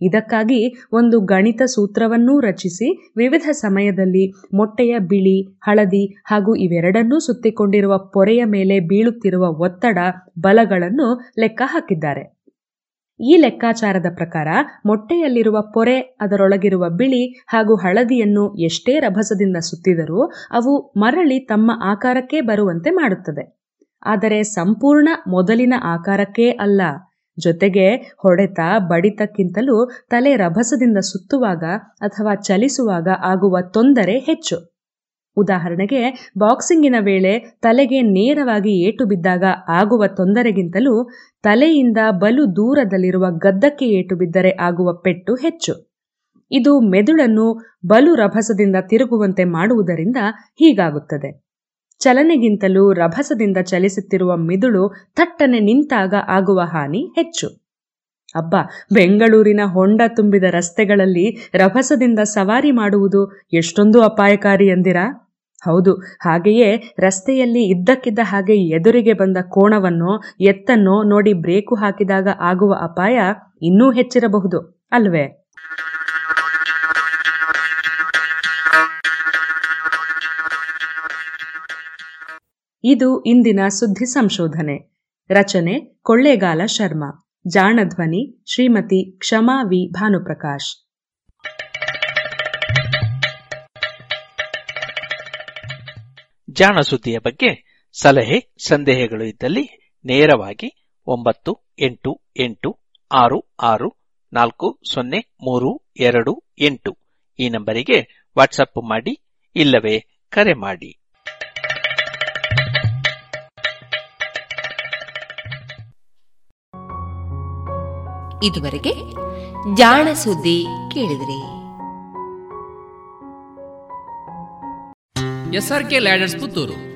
ಇದಕ್ಕಾಗಿ ಒಂದು ಗಣಿತ ಸೂತ್ರವನ್ನೂ ರಚಿಸಿ ವಿವಿಧ ಸಮಯದಲ್ಲಿ ಮೊಟ್ಟೆಯ ಬಿಳಿ, ಹಳದಿ ಹಾಗೂ ಇವೆರಡನ್ನೂ ಸುತ್ತಿಕೊಂಡಿರುವ ಪೊರೆಯ ಮೇಲೆ ಬೀಳುತ್ತಿರುವ ಒತ್ತಡ, ಬಲಗಳನ್ನು ಲೆಕ್ಕ ಹಾಕಿದ್ದಾರೆ. ಈ ಲೆಕ್ಕಾಚಾರದ ಪ್ರಕಾರ ಮೊಟ್ಟೆಯಲ್ಲಿರುವ ಪೊರೆ, ಅದರೊಳಗಿರುವ ಬಿಳಿ ಹಾಗೂ ಹಳದಿಯನ್ನು ಎಷ್ಟೇ ರಭಸದಿಂದ ಸುತ್ತಿದರೂ ಅವು ಮರಳಿ ತಮ್ಮ ಆಕಾರಕ್ಕೆ ಬರುವಂತೆ ಮಾಡುತ್ತದೆ. ಆದರೆ ಸಂಪೂರ್ಣ ಮೊದಲಿನ ಆಕಾರಕ್ಕೇ ಅಲ್ಲ. ಜೊತೆಗೆ ಹೊಡೆತ ಬಡಿತಕ್ಕಿಂತಲೂ ತಲೆ ರಭಸದಿಂದ ಸುತ್ತುವಾಗ ಅಥವಾ ಚಲಿಸುವಾಗ ಆಗುವ ತೊಂದರೆ ಹೆಚ್ಚು. ಉದಾಹರಣೆಗೆ, ಬಾಕ್ಸಿಂಗಿನ ವೇಳೆ ತಲೆಗೆ ನೇರವಾಗಿ ಏಟು ಬಿದ್ದಾಗ ಆಗುವ ತೊಂದರೆಗಿಂತಲೂ ತಲೆಯಿಂದ ಬಲು ದೂರದಲ್ಲಿರುವ ಗದ್ದಕ್ಕೆ ಏಟು ಬಿದ್ದರೆ ಆಗುವ ಪೆಟ್ಟು ಹೆಚ್ಚು. ಇದು ಮೆದುಳನ್ನು ಬಲು ರಭಸದಿಂದ ತಿರುಗುವಂತೆ ಮಾಡುವುದರಿಂದ ಹೀಗಾಗುತ್ತದೆ. ಚಲನೆಗಿಂತಲೂ ರಭಸದಿಂದ ಚಲಿಸುತ್ತಿರುವ ಮಿದುಳು ಥಟ್ಟನೆ ನಿಂತಾಗ ಆಗುವ ಹಾನಿ ಹೆಚ್ಚು. ಅಬ್ಬ, ಬೆಂಗಳೂರಿನ ಹೊಂಡ ತುಂಬಿದ ರಸ್ತೆಗಳಲ್ಲಿ ರಭಸದಿಂದ ಸವಾರಿ ಮಾಡುವುದು ಎಷ್ಟೊಂದು ಅಪಾಯಕಾರಿ ಎಂದಿರಾ? ಹೌದು, ಹಾಗೆಯೇ ರಸ್ತೆಯಲ್ಲಿ ಇದ್ದಕ್ಕಿದ್ದ ಹಾಗೆ ಎದುರಿಗೆ ಬಂದ ಕೋಣವನ್ನೋ, ಎತ್ತನ್ನೋ ನೋಡಿ ಬ್ರೇಕು ಹಾಕಿದಾಗ ಆಗುವ ಅಪಾಯ ಇನ್ನೂ ಹೆಚ್ಚಿರಬಹುದು, ಅಲ್ವೇ? ಇದು ಇಂದಿನ ಸುದ್ದಿ ಸಂಶೋಧನೆ. ರಚನೆ ಕೊಳ್ಳೇಗಾಲ ಶರ್ಮಾ. ಜಾಣಧ್ವನಿ ಶ್ರೀಮತಿ ಕ್ಷಮಾ ವಿ. ಭಾನುಪ್ರಕಾಶ್. ಜಾಣ ಸುದ್ದಿಯ ಬಗ್ಗೆ ಸಲಹೆ, ಸಂದೇಹಗಳು ಇದ್ದಲ್ಲಿ ನೇರವಾಗಿ ಒಂಬತ್ತು, ಎಂಟು ಎಂಟು, ಆರು ಆರು, ನಾಲ್ಕು, ಸೊನ್ನೆ, ಮೂರು, ಎರಡು, ಎಂಟು ಈ ನಂಬರಿಗೆ ವಾಟ್ಸಪ್ ಮಾಡಿ ಇಲ್ಲವೇ ಕರೆ ಮಾಡಿ. ಇದುವರೆಗೆ ಜಾಣ ಸುದ್ದಿ ಕೇಳಿದ್ರಿ. SRK ladders Puttur.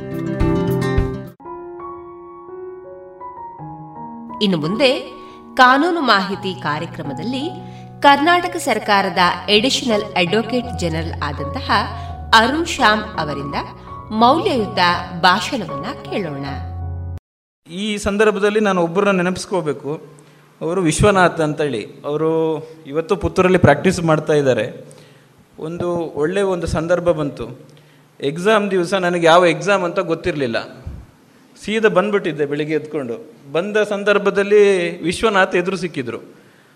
ಇನ್ನು ಮುಂದೆ ಕಾನೂನು ಮಾಹಿತಿ ಕಾರ್ಯಕ್ರಮದಲ್ಲಿ ಕರ್ನಾಟಕ ಸರ್ಕಾರದ ಎಡಿಷನಲ್ ಅಡ್ವೊಕೇಟ್ ಜನರಲ್ ಆದಂತಹ ಅರುಣ್ ಶ್ಯಾಮ್ ಅವರಿಂದ ಮೌಲ್ಯಯುತ ಭಾಷಣವನ್ನ ಕೇಳೋಣ. ಈ ಸಂದರ್ಭದಲ್ಲಿ ನಾನು ಒಬ್ಬರನ್ನ ನೆನಪಿಸ್ಕೋಬೇಕು. ಅವರು ವಿಶ್ವನಾಥ್ ಅಂತೇಳಿ. ಅವರು ಇವತ್ತು ಪುತ್ತೂರಲ್ಲಿ ಪ್ರಾಕ್ಟೀಸ್ ಮಾಡ್ತಾ ಇದ್ದಾರೆ. ಒಂದು ಒಳ್ಳೆಯ ಒಂದು ಸಂದರ್ಭ ಬಂತು. ಎಕ್ಸಾಮ್ ದಿವಸ ನನಗೆ ಯಾವ ಎಕ್ಸಾಮ್ ಅಂತ ಗೊತ್ತಿರಲಿಲ್ಲ. ಸೀದಾ ಬಂದ್ಬಿಟ್ಟಿದ್ದೆ ಬೆಳಿಗ್ಗೆ ಎದ್ಕೊಂಡು. ಬಂದ ಸಂದರ್ಭದಲ್ಲಿ ವಿಶ್ವನಾಥ್ ಎದುರು ಸಿಕ್ಕಿದ್ರು.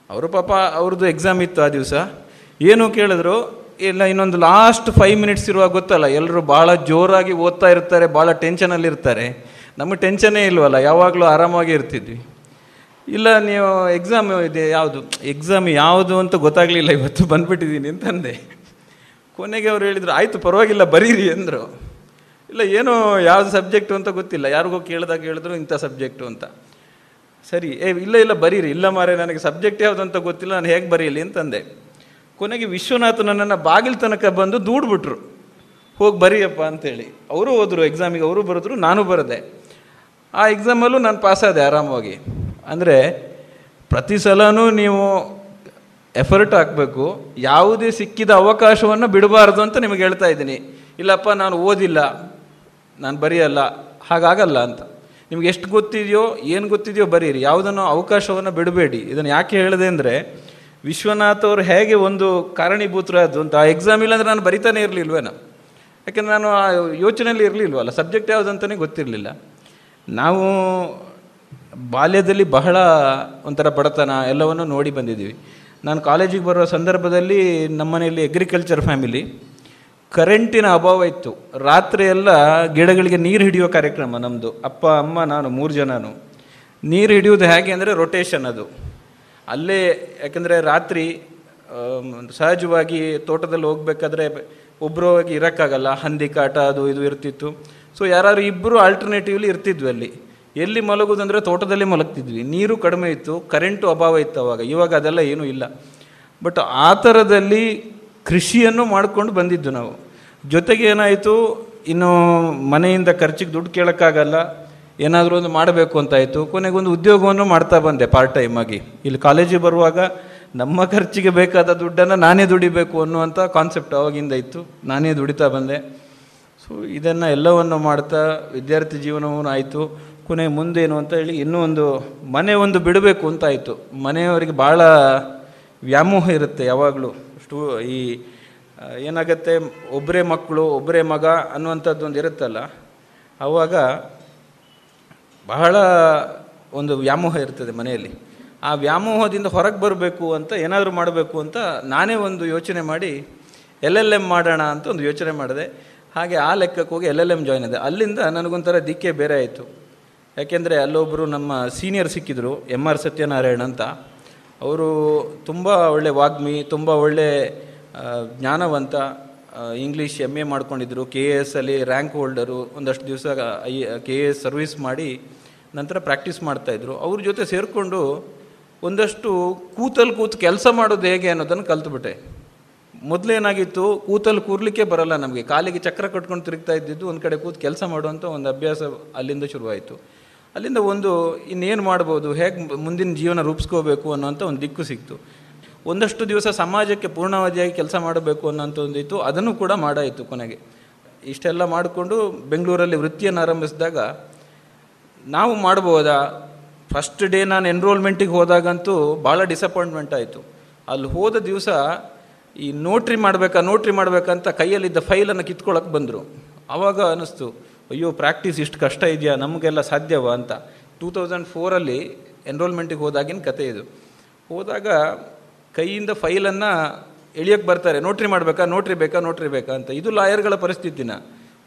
ಅವರು ಪಾಪ ಅವ್ರದ್ದು ಎಕ್ಸಾಮ್ ಇತ್ತು ಆ ದಿವಸ. ಏನು ಕೇಳಿದ್ರು, ಇಲ್ಲ, ಇನ್ನೊಂದು ಲಾಸ್ಟ್ ಫೈವ್ ಮಿನಿಟ್ಸ್ ಇರುವಾಗ ಗೊತ್ತಲ್ಲ ಎಲ್ಲರೂ ಭಾಳ ಜೋರಾಗಿ ಓದ್ತಾ ಇರ್ತಾರೆ ಭಾಳ ಟೆನ್ಷನಲ್ಲಿರ್ತಾರೆ ನಮಗೆ ಟೆನ್ಷನ್ನೇ ಇಲ್ವಲ್ಲ, ಯಾವಾಗಲೂ ಆರಾಮಾಗಿ ಇರ್ತಿದ್ವಿ. ಇಲ್ಲ, ನೀವು ಎಕ್ಸಾಮ್ ಇದೆ, ಯಾವುದು? ಎಕ್ಸಾಮ್ ಯಾವುದು ಅಂತ ಗೊತ್ತಾಗಲಿಲ್ಲ ಇವತ್ತು, ಬಂದ್ಬಿಟ್ಟಿದ್ದೀನಿ ಅಂತಂದೆ. ಕೊನೆಗೆ ಅವ್ರು ಹೇಳಿದರು, ಆಯಿತು, ಪರವಾಗಿಲ್ಲ, ಬರೀರಿ ಅಂದರು. ಇಲ್ಲ, ಏನು ಯಾವ ಸಬ್ಜೆಕ್ಟು ಅಂತ ಗೊತ್ತಿಲ್ಲ, ಯಾರಿಗೋ ಕೇಳಿದಾಗ ಹೇಳಿದ್ರು, ಇಂಥ ಸಬ್ಜೆಕ್ಟು ಅಂತ. ಸರಿ, ಏ, ಇಲ್ಲ ಇಲ್ಲ, ಬರೀರಿ. ಇಲ್ಲ ಮಾರೆ, ನನಗೆ ಸಬ್ಜೆಕ್ಟ್ ಯಾವುದು ಅಂತ ಗೊತ್ತಿಲ್ಲ, ನಾನು ಹೇಗೆ ಬರೀಲಿ ಅಂತಂದೆ. ಕೊನೆಗೆ ವಿಶ್ವನಾಥ ನನ್ನನ್ನು ಬಾಗಿಲು ತನಕ ಬಂದು ದೂಡ್ಬಿಟ್ರು. ಹೋಗಿ ಬರೀಯಪ್ಪ ಅಂತೇಳಿ. ಅವರು ಹೋದರು ಎಕ್ಸಾಮಿಗೆ ಅವರು ಬರೆದ್ರು, ನಾನು ಬರೆದೆ. ಆ ಎಕ್ಸಾಮಲ್ಲೂ ನಾನು ಪಾಸಾದೆ ಆರಾಮವಾಗಿ. ಅಂದರೆ, ಪ್ರತಿ ಸಲನೂ ನೀವು ಎಫರ್ಟ್ ಹಾಕಬೇಕು. ಯಾವುದೇ ಸಿಕ್ಕಿದ ಅವಕಾಶವನ್ನು ಬಿಡಬಾರ್ದು ಅಂತ ನಿಮಗೆ ಹೇಳ್ತಾ ಇದ್ದೀನಿ. ಇಲ್ಲಪ್ಪ, ನಾನು ಓದಿಲ್ಲ. ನಾನು ಬರೆಯಲ್ಲ. ಹಾಗಾಗಲ್ಲ ಅಂತ. ನಿಮ್ಗೆ ಎಷ್ಟು ಗೊತ್ತಿದೆಯೋ, ಏನು ಗೊತ್ತಿದೆಯೋ ಬರೀರಿ. ಯಾವುದನ್ನು ಅವಕಾಶವನ್ನು ಬಿಡಬೇಡಿ. ಇದನ್ನು ಯಾಕೆ ಹೇಳಿದೆ ಅಂದರೆ, ವಿಶ್ವನಾಥ್ ಅವರು ಹೇಗೆ ಒಂದು ಕಾರಣೀಭೂತರಾದ್ರು ಅಂತ, ಆ ಎಕ್ಸಾಮ್ ಇಲ್ಲಾಂದ್ರೆ ನಾನು ಬರಿತಾನೆ ಇರಲಿಲ್ವೇನೋ? ಯಾಕೆಂದ್ರೆ ನಾನು ಆ ಯೋಚನೆಯಲ್ಲಿ ಇರಲಿಲ್ವಲ್ಲ ಸಬ್ಜೆಕ್ಟ್ ಯಾವುದಂತಲೇ ಗೊತ್ತಿರಲಿಲ್ಲ. ನಾವು ಬಾಲ್ಯದಲ್ಲಿ ಬಹಳ ಒಂಥರ ಬಡತನ, ಎಲ್ಲವನ್ನು ನೋಡಿ ಬಂದಿದ್ದೀವಿ. ನಾನು ಕಾಲೇಜಿಗೆ ಬರುವ ಸಂದರ್ಭದಲ್ಲಿ ನಮ್ಮನೆಯಲ್ಲಿ ಅಗ್ರಿಕಲ್ಚರ್ ಫ್ಯಾಮಿಲಿ ಕರೆಂಟಿನ ಅಭಾವ ಇತ್ತು. ರಾತ್ರಿ ಎಲ್ಲ ಗಿಡಗಳಿಗೆ ನೀರು ಹಿಡಿಯೋ ಕಾರ್ಯಕ್ರಮ ನಮ್ಮದು ಅಪ್ಪ, ಅಮ್ಮ, ನಾನು ಮೂರು ಜನನು. ನೀರು ಹಿಡಿಯೋದು ಹೇಗೆ ಅಂದರೆ ರೊಟೇಷನ್ ಅದು. ಅಲ್ಲೇ ಯಾಕಂದರೆ ರಾತ್ರಿ ಸಹಜವಾಗಿ ತೋಟದಲ್ಲಿ ಹೋಗ್ಬೇಕಾದ್ರೆ ಒಬ್ಬರು ಹೋಗಿ ಇರೋಕ್ಕಾಗಲ್ಲ. ಹಂದಿ ಕಾಟ ಅದು ಇದು ಇರ್ತಿತ್ತು. ಸೊ ಯಾರು ಇಬ್ಬರು ಆಲ್ಟರ್ನೇಟಿವ್ಲಿ ಇರ್ತಿದ್ವಿ ಅಲ್ಲಿ. ಎಲ್ಲಿ ಮಲಗೋದಂದರೆ ತೋಟದಲ್ಲಿ ಮಲಗ್ತಿದ್ವಿ. ನೀರು ಕಡಿಮೆ ಇತ್ತು ಕರೆಂಟು ಅಭಾವ ಇತ್ತು ಅವಾಗ. ಇವಾಗ ಅದೆಲ್ಲ ಏನೂ ಇಲ್ಲ. ಬಟ್ ಆ ಥರದಲ್ಲಿ ಕೃಷಿಯನ್ನು ಮಾಡಿಕೊಂಡು ಬಂದಿದ್ದು ನಾವು. ಜೊತೆಗೆ ಏನಾಯಿತು, ಇನ್ನು ಮನೆಯಿಂದ ಖರ್ಚಿಗೆ ದುಡ್ಡು ಕೇಳೋಕ್ಕಾಗಲ್ಲ, ಏನಾದರೂ ಒಂದು ಮಾಡಬೇಕು ಅಂತಾಯಿತು ಕೊನೆಗೊಂದು ಉದ್ಯೋಗವನ್ನು ಮಾಡ್ತಾ ಬಂದೆ ಪಾರ್ಟ್ ಆಗಿ. ಇಲ್ಲಿ ಕಾಲೇಜಿಗೆ ಬರುವಾಗ ನಮ್ಮ ಖರ್ಚಿಗೆ ಬೇಕಾದ ದುಡ್ಡನ್ನು ನಾನೇ ದುಡಿಬೇಕು ಅನ್ನುವಂಥ ಕಾನ್ಸೆಪ್ಟ್ ಅವಾಗಿಂದ ಇತ್ತು. ನಾನೇ ದುಡಿತಾ ಬಂದೆ. ಸೊ ಇದನ್ನು ಎಲ್ಲವನ್ನು ಮಾಡ್ತಾ ವಿದ್ಯಾರ್ಥಿ ಜೀವನವೂ ಆಯಿತು. ಕೊನೆ ಮುಂದೇನು ಅಂತ ಹೇಳಿ, ಇನ್ನೂ ಒಂದು ಮನೆ ಒಂದು ಬಿಡಬೇಕು ಅಂತ ಆಯಿತು. ಮನೆಯವರಿಗೆ ಭಾಳ ವ್ಯಾಮೋಹ ಇರುತ್ತೆ ಯಾವಾಗಲೂ. ಸ್ಟೂ ಈ ಏನಾಗುತ್ತೆ ಒಬ್ಬರೇ ಮಕ್ಕಳು ಒಬ್ಬರೇ ಮಗ ಅನ್ನುವಂಥದ್ದು ಒಂದು ಇರುತ್ತಲ್ಲ ಆವಾಗ ಬಹಳ ಒಂದು ವ್ಯಾಮೋಹ ಇರ್ತದೆ ಮನೆಯಲ್ಲಿ. ಆ ವ್ಯಾಮೋಹದಿಂದ ಹೊರಗೆ ಬರಬೇಕು ಅಂತ ಏನಾದರೂ ಮಾಡಬೇಕು ಅಂತ ನಾನೇ ಒಂದು ಯೋಚನೆ ಮಾಡಿ, ಎಲ್ ಎಲ್ ಎಂ ಮಾಡೋಣ ಅಂತ ಒಂದು ಯೋಚನೆ ಮಾಡಿದೆ. ಹಾಗೆ ಆ ಲೆಕ್ಕಕ್ಕೆ ಹೋಗಿ ಎಲ್ ಎಲ್ ಎಂ ಜಾಯ್ನ್ ಇದೆ ಅಲ್ಲಿಂದ ನನಗೊಂಥರ ದಿಕ್ಕೆ ಬೇರೆ ಆಯಿತು. ಯಾಕೆಂದರೆ ಅಲ್ಲೊಬ್ಬರು ನಮ್ಮ ಸೀನಿಯರ್ ಸಿಕ್ಕಿದ್ರು ಎಂ ಆರ್ ಸತ್ಯನಾರಾಯಣ್ ಅಂತ. ಅವರು ತುಂಬ ಒಳ್ಳೆ ವಾಗ್ಮಿ, ತುಂಬ ಒಳ್ಳೆ ಜ್ಞಾನವಂತ ಇಂಗ್ಲೀಷ್ ಎಂ ಎ ಮಾಡ್ಕೊಂಡಿದ್ರು. ಕೆ ಎ ಎಸ್ ಅಲ್ಲಿ ರ್ಯಾಂಕ್ ಹೋಲ್ಡರು ಒಂದಷ್ಟು ದಿವಸ I K A S service ಮಾಡಿ ನಂತರ ಪ್ರಾಕ್ಟೀಸ್ ಮಾಡ್ತಾಯಿದ್ರು ಅವ್ರ ಜೊತೆ ಸೇರಿಕೊಂಡು ಒಂದಷ್ಟು ಕೂತಲ್ಲಿ ಕೂತು ಕೆಲಸ ಮಾಡೋದು ಹೇಗೆ ಅನ್ನೋದನ್ನು ಕಲ್ತ್ಬಿಟ್ಟೆ. ಮೊದಲೇನಾಗಿತ್ತು ಕೂತಲ್ಲಿ ಕೂರ್ಲಿಕ್ಕೆ ಬರಲ್ಲ ನಮಗೆ. ಕಾಲಿಗೆ ಚಕ್ರ ಕಟ್ಕೊಂಡು ತಿರುಗ್ತಾ ಇದ್ದಿದ್ದು ಒಂದು ಕಡೆ ಕೂತು ಕೆಲಸ ಮಾಡುವಂಥ ಒಂದು ಅಭ್ಯಾಸ ಅಲ್ಲಿಂದ ಶುರುವಾಯಿತು. ಅಲ್ಲಿಂದ ಒಂದು ಇನ್ನೇನು ಮಾಡ್ಬೋದು, ಹೇಗೆ ಮುಂದಿನ ಜೀವನ ರೂಪಿಸ್ಕೋಬೇಕು ಅನ್ನೋಂಥ ಒಂದು ದಿಕ್ಕು ಸಿಕ್ತು. ಒಂದಷ್ಟು ದಿವಸ ಸಮಾಜಕ್ಕೆ ಪೂರ್ಣಾವಧಿಯಾಗಿ ಕೆಲಸ ಮಾಡಬೇಕು ಅನ್ನೋಂಥ ಒಂದು ಇತ್ತು. ಅದನ್ನು ಕೂಡ ಮಾಡಾಯಿತು ಕೊನೆಗೆ. ಇಷ್ಟೆಲ್ಲ ಮಾಡಿಕೊಂಡು ಬೆಂಗಳೂರಲ್ಲಿ ವೃತ್ತಿಯನ್ನು ಆರಂಭಿಸಿದಾಗ ನಾವು ಮಾಡ್ಬೋದಾ ಫಸ್ಟ್ ಡೇ ನಾನು ಎನ್ರೋಲ್ಮೆಂಟಿಗೆ ಹೋದಾಗಂತೂ ಭಾಳ ಡಿಸಪಾಯಿಂಟ್ಮೆಂಟ್ ಆಯಿತು. ಅಲ್ಲಿ ಹೋದ ದಿವಸ ಈ ನೋಟ್ರಿ ಮಾಡಬೇಕಾ ನೋಟ್ರಿ ಮಾಡಬೇಕಂತ ಕೈಯಲ್ಲಿದ್ದ ಫೈಲನ್ನು ಕಿತ್ಕೊಳ್ಳೋಕೆ ಬಂದರು. ಆವಾಗ ಅನ್ನಿಸ್ತು ಅಯ್ಯೋ ಪ್ರಾಕ್ಟೀಸ್ ಇಷ್ಟು ಕಷ್ಟ ಇದೆಯಾ? ನಮಗೆಲ್ಲ ಸಾಧ್ಯವ ಅಂತ. ಟೂ ತೌಸಂಡ್ ಫೋರಲ್ಲಿ ಎನ್ರೋಲ್ಮೆಂಟಿಗೆ ಹೋದಾಗಿನ ಕತೆ ಇದು. ಹೋದಾಗ ಕೈಯಿಂದ ಫೈಲನ್ನು ಎಳಿಯೋಕ್ಕೆ ಬರ್ತಾರೆ. ನೋಟ್ರಿ ಮಾಡಬೇಕಾ? ನೋಟ್ರಿ ಬೇಕಾ? ನೋಟ್ರಿ ಬೇಕಾ ಅಂತ. ಇದು ಲಾಯರ್ಗಳ ಪರಿಸ್ಥಿತಿನ.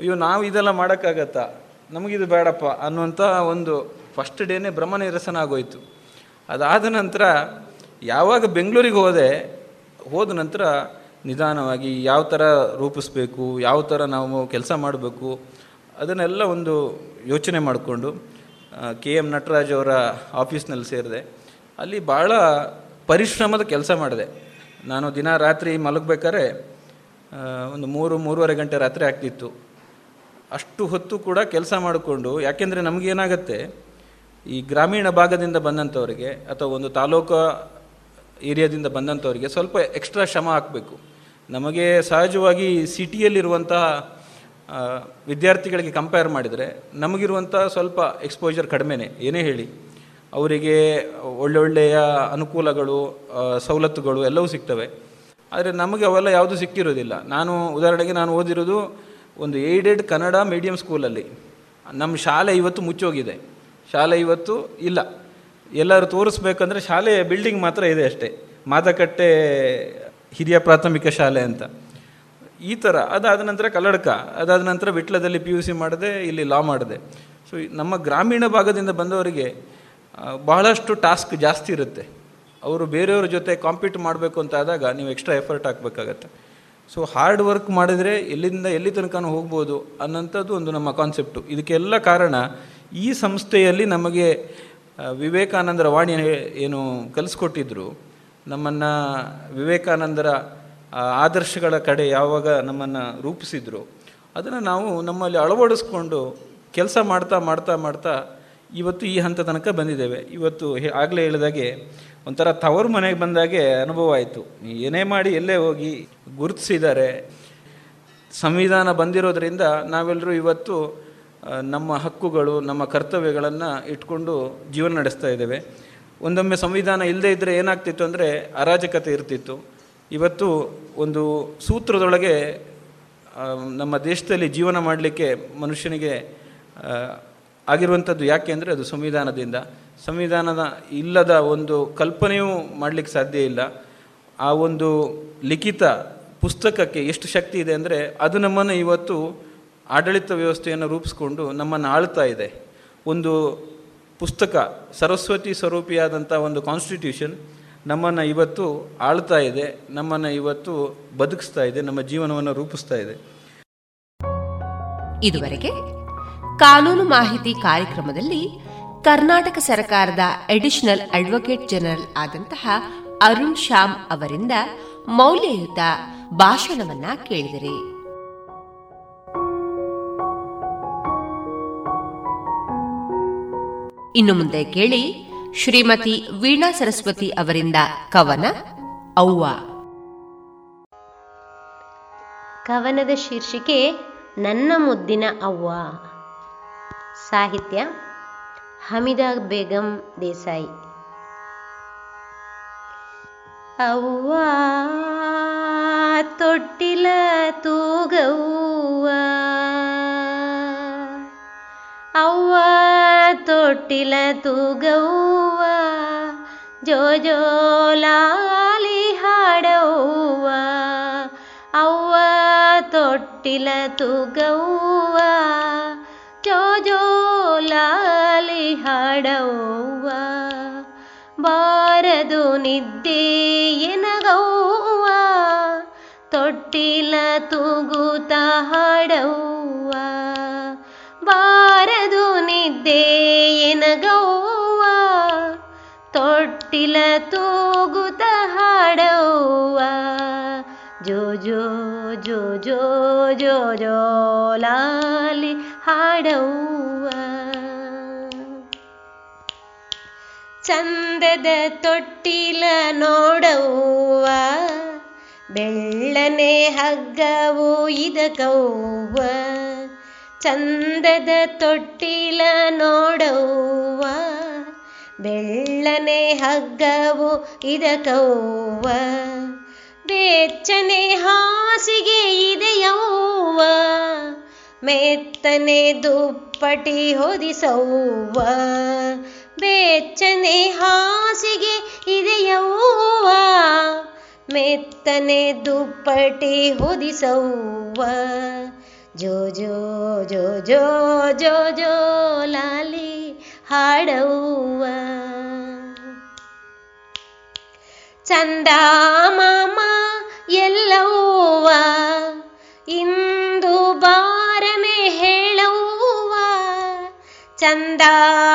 ಅಯ್ಯೋ, ನಾವು ಇದೆಲ್ಲ ಮಾಡೋಕ್ಕಾಗತ್ತಾ? ನಮಗಿದು ಬೇಡಪ್ಪ ಅನ್ನುವಂಥ ಒಂದು ಫಸ್ಟ್ ಡೇನೇ ಭ್ರಮ ನಿರಸನ ಆಗೋಯ್ತು. ಅದಾದ ನಂತರ ಯಾವಾಗ ಬೆಂಗಳೂರಿಗೆ ಹೋದೆ, ಹೋದ ನಂತರ ನಿಧಾನವಾಗಿ ಯಾವ ಥರ ರೂಪಿಸ್ಬೇಕು, ಯಾವ ಥರ ನಾವು ಕೆಲಸ ಮಾಡಬೇಕು ಅದನ್ನೆಲ್ಲ ಒಂದು ಯೋಚನೆ ಮಾಡಿಕೊಂಡು ಕೆ ಎಂ ನಟರಾಜ್ ಅವರ ಆಫೀಸ್ನಲ್ಲಿ ಸೇರಿದೆ. ಅಲ್ಲಿ ಭಾಳ ಪರಿಶ್ರಮದ ಕೆಲಸ ಮಾಡಿದೆ. ನಾನು ದಿನ ರಾತ್ರಿ ಮಲಗಬೇಕಾದ್ರೆ ಒಂದು ಮೂರು, ಮೂರುವರೆ ಗಂಟೆ ರಾತ್ರಿ ಆಗ್ತಿತ್ತು. ಅಷ್ಟು ಹೊತ್ತು ಕೂಡ ಕೆಲಸ ಮಾಡಿಕೊಂಡು, ಯಾಕೆಂದರೆ ನಮಗೇನಾಗತ್ತೆ, ಈ ಗ್ರಾಮೀಣ ಭಾಗದಿಂದ ಬಂದಂಥವರಿಗೆ ಅಥವಾ ಒಂದು ತಾಲೂಕು ಏರಿಯಾದಿಂದ ಬಂದಂಥವರಿಗೆ ಸ್ವಲ್ಪ ಎಕ್ಸ್ಟ್ರಾ ಶ್ರಮ ಹಾಕಬೇಕು. ನಮಗೆ ಸಹಜವಾಗಿ ಸಿಟಿಯಲ್ಲಿರುವಂತಹ ವಿದ್ಯಾರ್ಥಿಗಳಿಗೆ ಕಂಪೇರ್ ಮಾಡಿದರೆ ನಮಗಿರುವಂಥ ಸ್ವಲ್ಪ ಎಕ್ಸ್ಪೋಜರ್ ಕಡಿಮೆನೇ. ಏನೇ ಹೇಳಿ, ಅವರಿಗೆ ಒಳ್ಳೊಳ್ಳೆಯ ಅನುಕೂಲಗಳು ಸವಲತ್ತುಗಳು ಎಲ್ಲವೂ ಸಿಗ್ತವೆ. ಆದರೆ ನಮಗೆ ಅವೆಲ್ಲ ಯಾವುದೂ ಸಿಕ್ಕಿರೋದಿಲ್ಲ. ನಾನು ಉದಾಹರಣೆಗೆ ನಾನು ಓದಿರೋದು ಒಂದು ಏಯ್ಡೆಡ್ ಕನ್ನಡ ಮೀಡಿಯಂ ಸ್ಕೂಲಲ್ಲಿ ನಮ್ಮ ಶಾಲೆ ಇವತ್ತು ಮುಚ್ಚೋಗಿದೆ. ಶಾಲೆ ಇವತ್ತು ಇಲ್ಲ. ಎಲ್ಲರೂ ತೋರಿಸ್ಬೇಕಂದ್ರೆ ಶಾಲೆಯ ಬಿಲ್ಡಿಂಗ್ ಮಾತ್ರ ಇದೆ ಅಷ್ಟೇ. ಮಾದಕಟ್ಟೆ ಹಿರಿಯ ಪ್ರಾಥಮಿಕ ಶಾಲೆ ಅಂತ. ಈ ಥರ ಅದಾದ ನಂತರ ಕಲ್ಲಡ್ಕ, ಅದಾದ ನಂತರ ವಿಟ್ಲದಲ್ಲಿ ಪಿ ಯು ಸಿ ಮಾಡಿದೆ, ಇಲ್ಲಿ ಲಾ ಮಾಡಿದೆ. ಸೊ ನಮ್ಮ ಗ್ರಾಮೀಣ ಭಾಗದಿಂದ ಬಂದವರಿಗೆ ಬಹಳಷ್ಟು ಟಾಸ್ಕ್ ಜಾಸ್ತಿ ಇರುತ್ತೆ. ಅವರು ಬೇರೆಯವ್ರ ಜೊತೆ ಕಾಂಪೀಟ್ ಮಾಡಬೇಕು ಅಂತ ಆದಾಗ ನೀವು ಎಕ್ಸ್ಟ್ರಾ ಎಫರ್ಟ್ ಹಾಕಬೇಕಾಗತ್ತೆ. ಸೊ ಹಾರ್ಡ್ ವರ್ಕ್ ಮಾಡಿದರೆ ಎಲ್ಲಿಂದ, ಎಲ್ಲಿ ತನಕನೂ ಹೋಗ್ಬೋದು ಅನ್ನೋಂಥದ್ದು ಒಂದು ನಮ್ಮ ಕಾನ್ಸೆಪ್ಟು ಇದಕ್ಕೆಲ್ಲ ಕಾರಣ ಈ ಸಂಸ್ಥೆಯಲ್ಲಿ ನಮಗೆ ವಿವೇಕಾನಂದರ ವಾಣಿ ಏನು ಕಲಿಸ್ಕೊಟ್ಟಿದ್ರು, ನಮ್ಮನ್ನು ವಿವೇಕಾನಂದರ ಆದರ್ಶಗಳ ಕಡೆ ಯಾವಾಗ ನಮ್ಮನ್ನು ರೂಪಿಸಿದ್ರು ಅದನ್ನು ನಾವು ನಮ್ಮಲ್ಲಿ ಅಳವಡಿಸ್ಕೊಂಡು ಕೆಲಸ ಮಾಡ್ತಾ ಮಾಡ್ತಾ ಮಾಡ್ತಾ ಇವತ್ತು ಈ ಹಂತ ತನಕ ಬಂದಿದ್ದೇವೆ. ಇವತ್ತು ಆಗಲೇ ಹೇಳಿದಾಗೆ ಒಂಥರ ತವರು ಮನೆಗೆ ಬಂದಾಗೆ ಅನುಭವ ಆಯಿತು. ಏನೇ ಮಾಡಿ ಎಲ್ಲೇ ಹೋಗಿ ಗುರುತಿಸಿದ್ದಾರೆ ಸಂವಿಧಾನ ಬಂದಿರೋದ್ರಿಂದ ನಾವೆಲ್ಲರೂ ಇವತ್ತು ನಮ್ಮ ಹಕ್ಕುಗಳು, ನಮ್ಮ ಕರ್ತವ್ಯಗಳನ್ನು ಇಟ್ಕೊಂಡು ಜೀವನ ನಡೆಸ್ತಾ ಇದ್ದೇವೆ. ಒಂದೊಮ್ಮೆ ಸಂವಿಧಾನ ಇಲ್ಲದೇ ಇದ್ದರೆ ಏನಾಗ್ತಿತ್ತು ಅಂದರೆ ಅರಾಜಕತೆ ಇರ್ತಿತ್ತು. ಇವತ್ತು ಒಂದು ಸೂತ್ರದೊಳಗೆ ನಮ್ಮ ದೇಶದಲ್ಲಿ ಜೀವನ ಮಾಡಲಿಕ್ಕೆ ಮನುಷ್ಯನಿಗೆ ಆಗಿರುವಂಥದ್ದು ಯಾಕೆ ಅಂದರೆ ಅದು ಸಂವಿಧಾನದಿಂದ. ಸಂವಿಧಾನದ ಇಲ್ಲದ ಒಂದು ಕಲ್ಪನೆಯೂ ಮಾಡಲಿಕ್ಕೆ ಸಾಧ್ಯ ಇಲ್ಲ. ಆ ಒಂದು ಲಿಖಿತ ಪುಸ್ತಕಕ್ಕೆ ಎಷ್ಟು ಶಕ್ತಿ ಇದೆ ಅಂದರೆ ಅದು ನಮ್ಮನ್ನು ಇವತ್ತು ಆಡಳಿತ ವ್ಯವಸ್ಥೆಯನ್ನು ರೂಪಿಸ್ಕೊಂಡು ನಮ್ಮನ್ನು ಆಳ್ತಾ ಇದೆ. ಒಂದು ಪುಸ್ತಕ, ಸರಸ್ವತಿ ಸ್ವರೂಪಿಯಾದಂಥ ಒಂದು ಕಾನ್ಸ್ಟಿಟ್ಯೂಷನ್ ನಮ್ಮನ್ನು ಇವತ್ತು ಆಳ್ತಾ ಇದೆ, ನಮ್ಮನ್ನು ಇವತ್ತು ಬದುಕಿಸ್ತಾ ಇದೆ, ನಮ್ಮ ಜೀವನವನ್ನು ರೂಪಿಸ್ತಾ ಇದೆ. ಇದುವರೆಗೆ ಕಾನೂನು ಮಾಹಿತಿ ಕಾರ್ಯಕ್ರಮದಲ್ಲಿ ಕರ್ನಾಟಕ ಸರ್ಕಾರದ ಅಡಿಷನಲ್ ಅಡ್ವೊಕೇಟ್ ಜನರಲ್ ಆದಂತಹ ಅರುಣ್ ಶ್ಯಾಮ್ ಅವರಿಂದ ಮೌಲ್ಯಯುತ ಭಾಷಣವನ್ನ ಕೇಳಿದಿರಿ. ಇನ್ನು ಮುಂದೆ ಕೇಳಿ ಶ್ರೀಮತಿ ವೀಣಾ ಸರಸ್ವತಿ ಅವರಿಂದ ಕವನ ಅವ್ವ. ಕವನದ ಶೀರ್ಷಿಕೆ ನನ್ನ ಮುದ್ದಿನ ಅವ್ವ. ಸಾಹಿತ್ಯ ಹಮಿದಾ ಬೇಗಂ ದೇಸಾಯಿ. ಅವ್ವ, ತೊಟ್ಟಿಲ ತೂಗವ್ವ. ಅವ್ವ ತೊಟ್ಟಿಲ ತೂಗವ್ವ ಜೋ ಜೋಲಾಲಿ ಹಾಡವ್ವ. ಅವ್ವ ತೊಟ್ಟಿಲ ತೂಗವ್ವ ಜೋ ಜೋಲಾಲಿ ಹಾಡವ್ವ. ಬಾರದು ನಿದ್ದೆ ಎನಗವ್ವ, ತೊಟ್ಟಿಲ ತೂಗುತ್ತ ಹಾಡವ್ವ. ನಿದ್ದೆ ಎನಗವ್ವ ತೊಟ್ಟಿಲ ತೂಗುತ ಹಾಡವ್ವ. ಜೋ ಜೋ ಜೋ ಜೋ ಜೋ ಜೋ, ಲಾಲಿ ಹಾಡವ್ವ. ಚಂದದ ತೊಟ್ಟಿಲ ನೋಡವ್ವ, ಬೆಳ್ಳನೆ ಹಗ್ಗವು ಇದಕವ್ವ. ಚಂದದ ತೊಟ್ಟಿಲ ನೋಡವ್ವ, ಬೆಳ್ಳನೆ ಹಗ್ಗವು ಇದಕವ್ವ, ಬೆಚ್ಚನೆ ಹಾಸಿಗೆ ಇದೆಯವ್ವ, ಮೆತ್ತನೆ ದುಪ್ಪಟಿ ಹೊದಿಸವ್ವ, ಬೆಚ್ಚನೆ ಹಾಸಿಗೆ ಇದೆಯವ್ವ, ಮೆತ್ತನೆ ದುಪ್ಪಟಿ ಹೊದಿಸವ್ವ. ಜೋ ಜೋ ಜೋ ಲಾಲಿ ಹಾಡವ್ವ. ಚಂದ ಮಾಮ ಎಲ್ಲವ್ವ, ಇಂದು ಬಾರನೆ ಹೇಳವ್ವ. ಚಂದ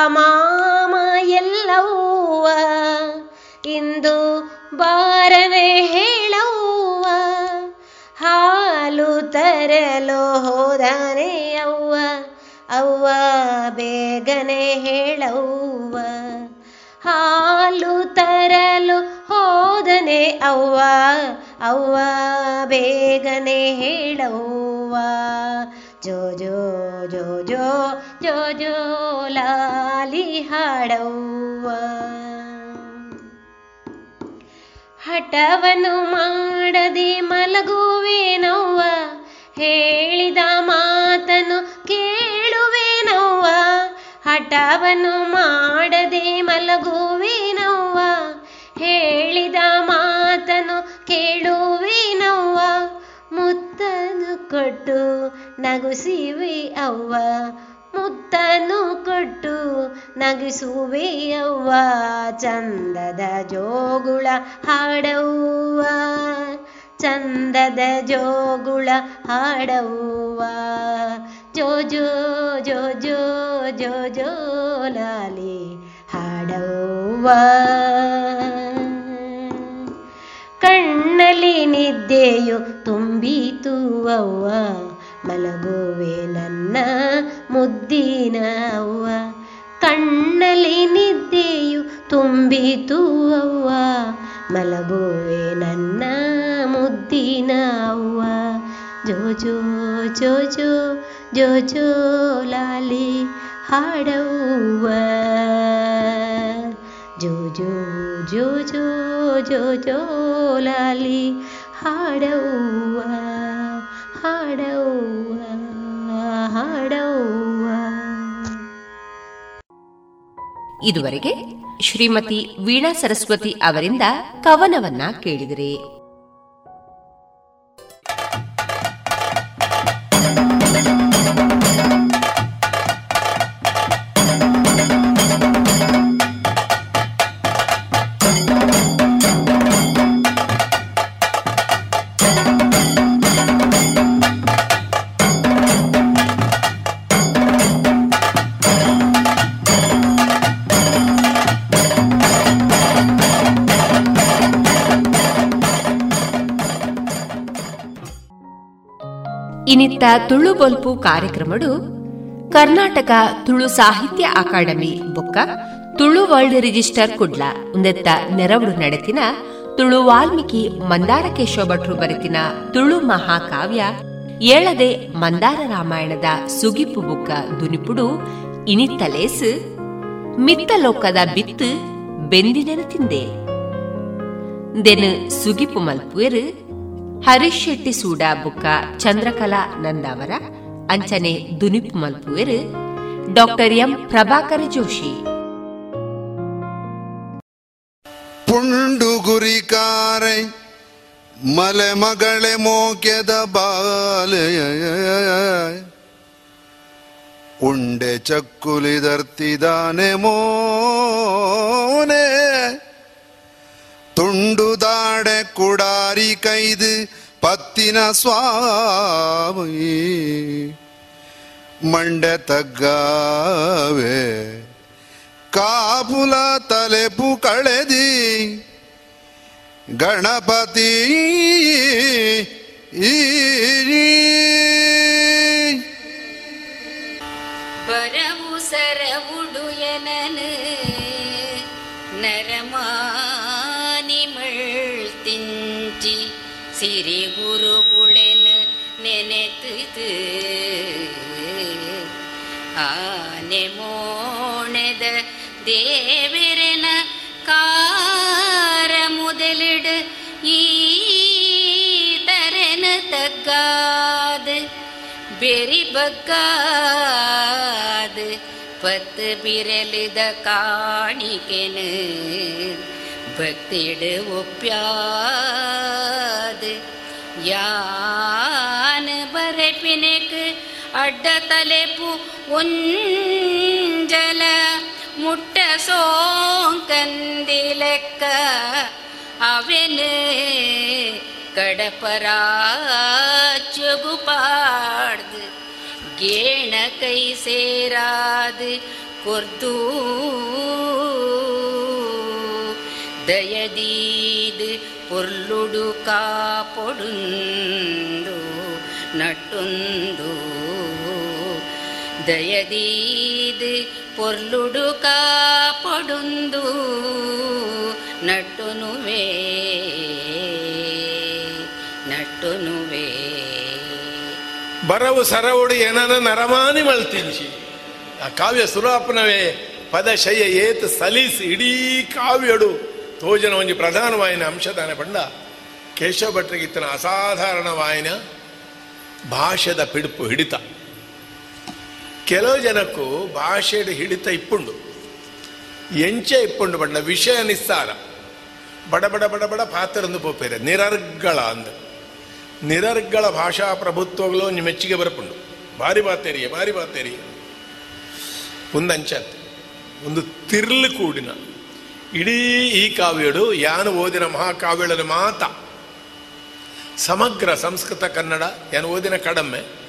ಮಾಮ ಎಲ್ಲವ್ವ, ಇಂದು ಬಾರನೆ ತರಲು ಹೋದನೆ ಅವ್ವ ಅವ್ವ ಬೇಗನೆ ಹೇಳವ್ವ. ಹಾಲು ತರಲು ಹೋದನೆ ಅವ್ವ ಅವ್ವ ಬೇಗನೆ ಹೇಳವ್ವ. ಜೋ ಜೋ ಜೋ ಜೋ ಜೋ ಜೋ ಲಾಲಿ ಹಾಡವ್ವ. ಹಠವನ್ನು ಮಾಡದೆ ಮಲಗುವೇನವ್ವ? ಹೇಳಿದ ಮಾತನು ಕೇಳುವೆನವ್ವ, ಹಠವನ್ನು ಮಾಡದೆ ಮಲಗುವೆನವ್ವ, ಹೇಳಿದ ಮಾತನು ಕೇಳುವೆನವ್ವ ಮುತ್ತನು ಕೊಟ್ಟು ನಗುಸಿವೆ ಅವ್ವ ಮುತ್ತನು ಕೊಟ್ಟು ನಗಿಸುವೆ ಅವ್ವ, ಚಂದದ ಜೋಗುಳ ಹಾಡವ್ವ. ಚಂದದ ಜೋಗುಳ ಹಾಡವ್ವ. ಜೋ ಜೋ ಜೋ ಜೋ ಜೋ ಜೋ ಲಾಲಿ ಹಾಡವ್ವ. ಕಣ್ಣಲ್ಲಿ ನಿದ್ದೆಯು ತುಂಬಿತು ಅವ್ವ ಮಲಗುವೆ ನನ್ನ ಮುದ್ದಿನ ಅವ್ವ ಕಣ್ಣಲ್ಲಿ ನಿದ್ದೆಯು ತುಂಬಿತು ಅವ್ವ, ಮಲಗುವೆ ನನ್ನ ಮುದ್ದಿನ ಅವ್ವ. ಜೋ ಜೋ ಜೋ ಜೋ ಜೋ ಜೋ ಲಾಲಿ ಹಾಡವ್ವ. ಜೋ ಜೋ ಜೋ ಜೋ ಜೋ ಜೋ ಲಾಲಿ ಹಾಡವ್ವ ಹಾಡವ್ವ ಹಾಡವ್ವ. ಇದುವರೆಗೆ ಶ್ರೀಮತಿ ವೀಣಾ ಸರಸ್ವತಿ ಅವರಿಂದ ಕವನವನ್ನ ಕೇಳಿದಿರಿ. ಇನಿತ್ತ ತುಳು ಬೊಲ್ಪು ಕಾರ್ಯಕ್ರಮಡು ಕರ್ನಾಟಕ ತುಳು ಸಾಹಿತ್ಯ ಅಕಾಡೆಮಿ ಬೊಕ್ಕ ತುಳು ವರ್ಲ್ಡ್ ರಿಜಿಸ್ಟರ್ ಕುಡ್ಲ ಉಂದೆತ್ತ ನೆರವು ನಡೆತಿನ ತುಳು ವಾಲ್ಮೀಕಿ ಮಂದಾರ ಕೇಶವ ಭಟ್ರು ಬರೆತಿನ ತುಳು ಮಹಾಕಾವ್ಯ ಏಳದೆ ಮಂದಾರ ರಾಮಾಯಣದ ಸುಗಿಪು ಬುಕ್ಕ ದುನಿಪುಡು ಇನಿತ್ತಲೇಸು ಮಿತ್ತಲೋಕದ ಬಿತ್ತು ಬೆಂದಿನ ತಿಂದೆ. ದೆನ್ ಸುಗಿಪು ಮಲ್ಪುವೆರು ಹರೀಶ್ ಶೆಟ್ಟಿ ಸೂಡಾ ಬುಕ್ಕ ಚಂದ್ರಕಲಾ ನಂದಾವರ, ಅಂಚನೆ ದುನಿಪ್ ಮಲ್ಪುವೆರು, ಡಾಕ್ಟರ್ ಎಂ ಪ್ರಭಾಕರ ಜೋಶಿ. ಪುಂಡು ಗುರಿಕಾರೆ ಮಲೆ ಮಗಳೆ ಮೋಕ್ಯದ ಬಾಲೆಯ, ಉಂಡೆ ಚಕ್ಕುಲಿದರ್ತಿದಾನೆ ಮೋನೆ. ತುಂಡು ದಾಡೆ ಕುಡಾರಿ ಕೈದು ಪತ್ತಿನ ಸ್ವಾಮಿ ಮಂಡೆ ತಗ್ಗಾವೆ ಕಾಪುಲ ತಲೆಪು ಕಳೆದಿ ಗಣಪತಿ ಬರವು ಸರವುಡು தேவென கார முதலிடு ஈதரென தக்காது देवरना कारलिरणगा बेरि बत् बिरल द काणे भक्तिड्याद् य அட்ட தலைப்பு उल ಮುಟ್ಟ ಸೋಂಕಂದಿಲೆಕ್ಕ ಅವನು ಕಡಪರಾಚುಗು ಪಾಡ್ದು ಗೇಣ ಕೈ ಸೇರಾದು ಕೊರ್ದು. ದಯದೀದು ಪೊರ್ಲುಡು ಕಾಪೊಡುಂದು ನಟ್ಟುಂದು ದಯದೀದು నట్టు నువ్వే ಬರವು ಸರವುಡು ಏನನ ನರಮಾನಿ ಮಳ್ತಿಂಚಿ ಆ ಕಾವ್ಯ ಸುರಾಪನವೇ ಪದಶಯ ಏತ್ ಸಲೀಸ್ ಇಡೀ ಕಾವ್ಯಡು. ತೋಜನ ಒಂಜಿ ಪ್ರಧಾನವಾಯಿನ ಅಂಶದಾನ ಪಂಡ. ಕೇಶವ ಭಟ್ರಿಗಿತ್ತನ ಅಸಾಧಾರಣವಾಯಿನ ಭಾಷೆದ ಪಿಡುಪು ಹಿಡಿತ. ಕೆಲವು ಜನಕ್ಕೂ ಭಾಷೆಯ ಹಿಡಿತ ಇಪ್ಪುಂಡು. ಎಂಚೆ ಇಪ್ಪುಂಡು ಬಣ್ಣ, ವಿಷಯ ನಿಸ್ಸಾರ. ಬಡ ಬಡ ಬಡ ಬಡ ಪಾತ್ರಂದು ಪೋಪೇರೆ, ನಿರರ್ಗಳ ಅಂದ. ನಿರರ್ಗಳ ಭಾಷಾ ಪ್ರಭುತ್ವಗಳು ಮೆಚ್ಚಿಗೆ ಬರಪುಂಡು. ಭಾರಿ ಬಾತೇರಿಯೇ ಭಾರಿ ಬಾತೇರಿಯೆ. ಒಂದಂಚತ್, ಒಂದು ತಿರ್ಲು ಕೂಡಿನ. ಇಡೀ ಈ ಕಾವ್ಯಡು, ಯಾನು ಓದಿನ ಮಹಾಕಾವ್ಯಗಳ ಮಾತ ಸಮಗ್ರ ಸಂಸ್ಕೃತ ಕನ್ನಡ, ಯಾನು ಓದಿನ ಕಡಮೆ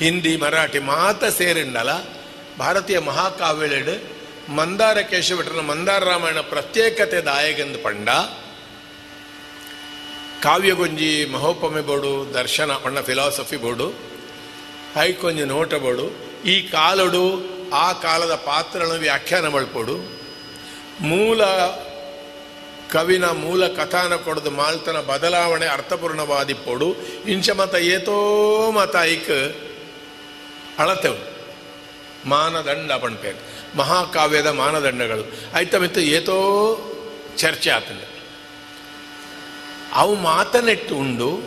ಹಿಂದಿ, ಮರಾಠಿ ಮಾತ ಸೇರಿಂಡಲ ಭಾರತೀಯ ಮಹಾಕಾವ್ಯಳೆಡು ಮಂದಾರ ಕೇಶವಟನ ಮಂದಾರ ರಾಮಾಯಣ ಪ್ರತ್ಯೇಕತೆ ದಾಯಗೆಂದು ಪಂಡ. ಕಾವ್ಯಗೊಂಜಿ, ಮಹೋಪಮೆ ಬೋಡು, ದರ್ಶನ, ಪಂಡ ಫಿಲಾಸಫಿ ಬೋಡು ಐಕೊಂಜಿ ನೋಟ ಬೋಡು, ಈ ಕಾಲಡು, ಆ ಕಾಲದ ಪಾತ್ರನ ವ್ಯಾಖ್ಯಾನ ಮಾಡ್ಕೊಡು. ಮೂಲ ಕವಿನ ಮೂಲ ಕಥಾನ ಕೊಡದು ಮಾಲ್ತನ ಬದಲಾವಣೆ ಅರ್ಥಪೂರ್ಣವಾದಿಪ್ಪೋಡು. ಇಂಚ ಮತ ಏತೋ ಮತ ಐಕ್ ಅಳತೆವು ಮಾನದಂಡ ಪಣಪೇನು ಮಹಾಕಾವ್ಯದ ಮಾನದಂಡಗಳು. ಆಯ್ತಾ ಏತೋ ಚರ್ಚೆ ಆತಂಡ ಅವು ಮಾತನೆಟ್ಟು ಉಂಡು,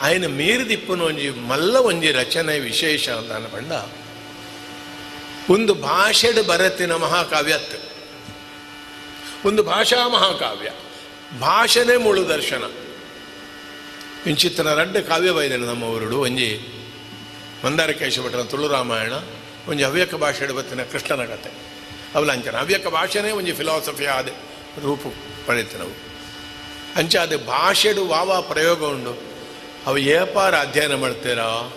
ಆಯ್ನ ಮೀರಿದಿಪ್ಪುನ ಒಂಜಿ ಮಲ್ಲ ಒಂಜಿ ರಚನೆ ವಿಶೇಷ ಅಂತ ಪಂಡ. ಒಂದು ಭಾಷೆಡ್ ಬರತ್ತಿನ ಮಹಾಕಾವ್ಯ ಅತ್ತು. ಒಂದು ಭಾಷಾ ಮಹಾಕಾವ್ಯ. ಭಾಷೆನೇ ಮುಳು ದರ್ಶನ. ಇಂಚಿತ್ತನ ರಡ್ಡ ಕಾವ್ಯ ನಮ್ಮ ಊರುಡು, ಒಂಜಿ ಮಂದಾರ ಕೇಶಭಟ್ರನ ತುಳು ರಾಮಾಯಣ, ಒಂಜಿ ಹವ್ಯಕ ಭಾಷೆ ಬತ್ತಿನ ಕೃಷ್ಣನ ಕತೆ. ಅವಲಂಚನ. ಹವ್ಯಕ ಭಾಷೆನೇ ಒಂಜಿ ಫಿಲಾಸಫಿ ಆದ ರೂಪು ನಾವು. ಅಂಚ ಅದು ಭಾಷೆಡು ವಾವ ಪ್ರಯೋಗ ಉಂಡು. ಅವು ಏಪಾರ ಅಧ್ಯಯನ ಮಾಡ್ತೀರಾ?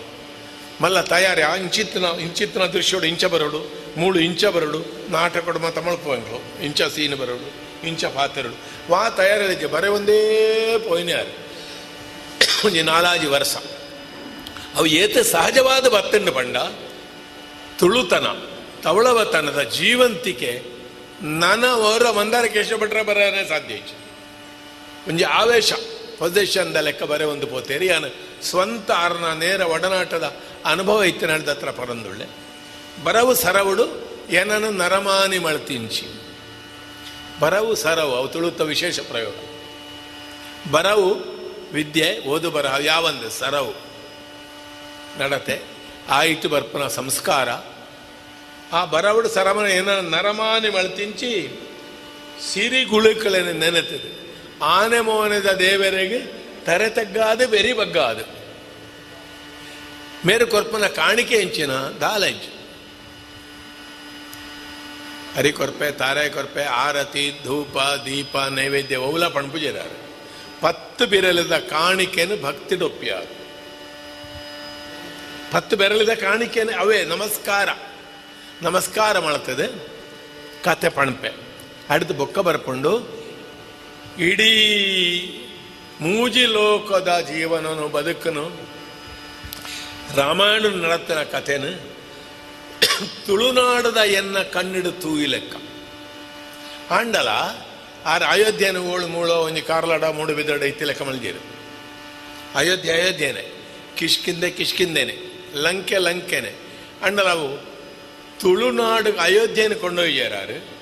ಮಲ್ಲ ತಯಾರಿ, ಆ ಇಂಚಿತ್ತಿನ ಇಂಚಿತ್ತಿನ ದೃಶ್ಯೋಡು ಇಂಚ ಬರೋಡು, ಮೂಳು ಇಂಚ ಬರಡು, ನಾಟಕಡು ಮತ ಮಲ್ಪುವಂಗ್ಳು ಇಂಚ ಸೀನ್ ಬರೋಡು, ಇಂಚ ಪಾತ್ರೆಡು. ವಾ ತಯಾರಿ ಬರೇ ಒಂದೇ ಪೋಯ್ನ್ಯಾರು. ಒಂಜಿ ನಾಲಾಜಿ ವರ್ಷ. ಅವು ಏತ ಸಹಜವಾದ ಬತ್ತಂಡು ಬಂಡ ತುಳುತನ, ತವಳವತನದ ಜೀವಂತಿಕೆ, ನನ ಅವರ ಮಂದಾರ ಕೇಶಭಟ್ರ ಬರೋನೇ ಸಾಧ್ಯ ಒಂಜಿ ಆವೇಶ, ಪೊಸಿಷನ್ದ ಲೆಕ್ಕ ಬರೆ ಒಂದು ಪೋತೇರಿ ಯಾನ ಸ್ವಂತ ಆರ್ನ ನೇರ ಒಡನಾಟದ ಅನುಭವ ಇತ್ತಿನ ಹತ್ರ ಪರಂದುಳ್ಳೆ. ಬರವು ಸರವುಡು ಏನನು ನರಮಾನಿ ಮಳ್ತಿಂಚಿ. ಬರವು ಸರವು, ಅವು ತುಳುತ್ತ ವಿಶೇಷ ಪ್ರಯೋಗ. ಬರವು ವಿದ್ಯೆ, ಓದು ಬರಹ ಯಾವಂದು ಸರವು. ನಡತೆ. ಆಯಿತು ಬರ್ಪನ ಸಂಸ್ಕಾರ. ಆ ಬರವಡು ಸರಮನ ಏನ ನರಮಾನಿ ಮಳ್ತಿಂಚಿ ಸಿರಿಗುಳುಕಳನ್ನು ನೆನೆತದೆ. ಆನೆ ಮೋನದ ದೇವರಿಗೆ ತರೆ ತಗ್ಗಾದ, ಬೆರಿ ಬಗ್ಗಾದು. ಮೇರು ಕೊರ್ಪನ ಕಾಣಿಕೆ ಹೆಂಚಿನ ದಾಲಂಚು ಹರಿಕೊರ್ಪೆ ತಾರೆ ಕೊರ್ಪೆ, ಆರತಿ, ಧೂಪ, ದೀಪ, ನೈವೇದ್ಯ, ಒವುಲ ಪಣಪುಜಿರಾರು ಪತ್ತು ಬಿರಲಿದ ಭಕ್ತಿ ಪತ್ತು ಬೆರಳಿದ ಕಾಣಿಕೆನು ಅವೇ ನಮಸ್ಕಾರ. ನಮಸ್ಕಾರ ಮಾಡ್ತದೆ, ಕತೆ ಪಣಪೆ. ಅಡ್ದು ಬೊಕ್ಕ ಬರ್ಕೊಂಡು, ಇಡೀ ಮೂಜಿ ಲೋಕದ ಜೀವನನು, ಬದುಕನು ರಾಮಾಯಣ ನಡತನ ಕಥೆನ, ತುಳುನಾಡದ ಎನ್ನ ಕಣ್ಣಿಡು ತೂಯಿ ಲೆಕ್ಕ. ಆಂಡಲ ಆರ ಅಯೋಧ್ಯೆನ ಓಳು ಮೂಳೋ, ಒಂಜಿ ಕಾರ್ಲಾಡ ಮೂಡು ಬಿದಡ ಇತ್ತಿ ಲೆಕ್ಕ ಮಲ್ಜೀರು ಅಯೋಧ್ಯೆ, ಅಯೋಧ್ಯೆನೆ. ಕಿಷ್ಕಿಂದೆ, ಕಿಷ್ಕಿಂದೇನೆ. ಲಂಕೆ ಲಂಕೆನೆ. ಅವು ತುಳುನಾಡು ಅಯೋಧ್ಯೆಯನ್ನು ಕೊಂಡೊಯ್ಯಾರು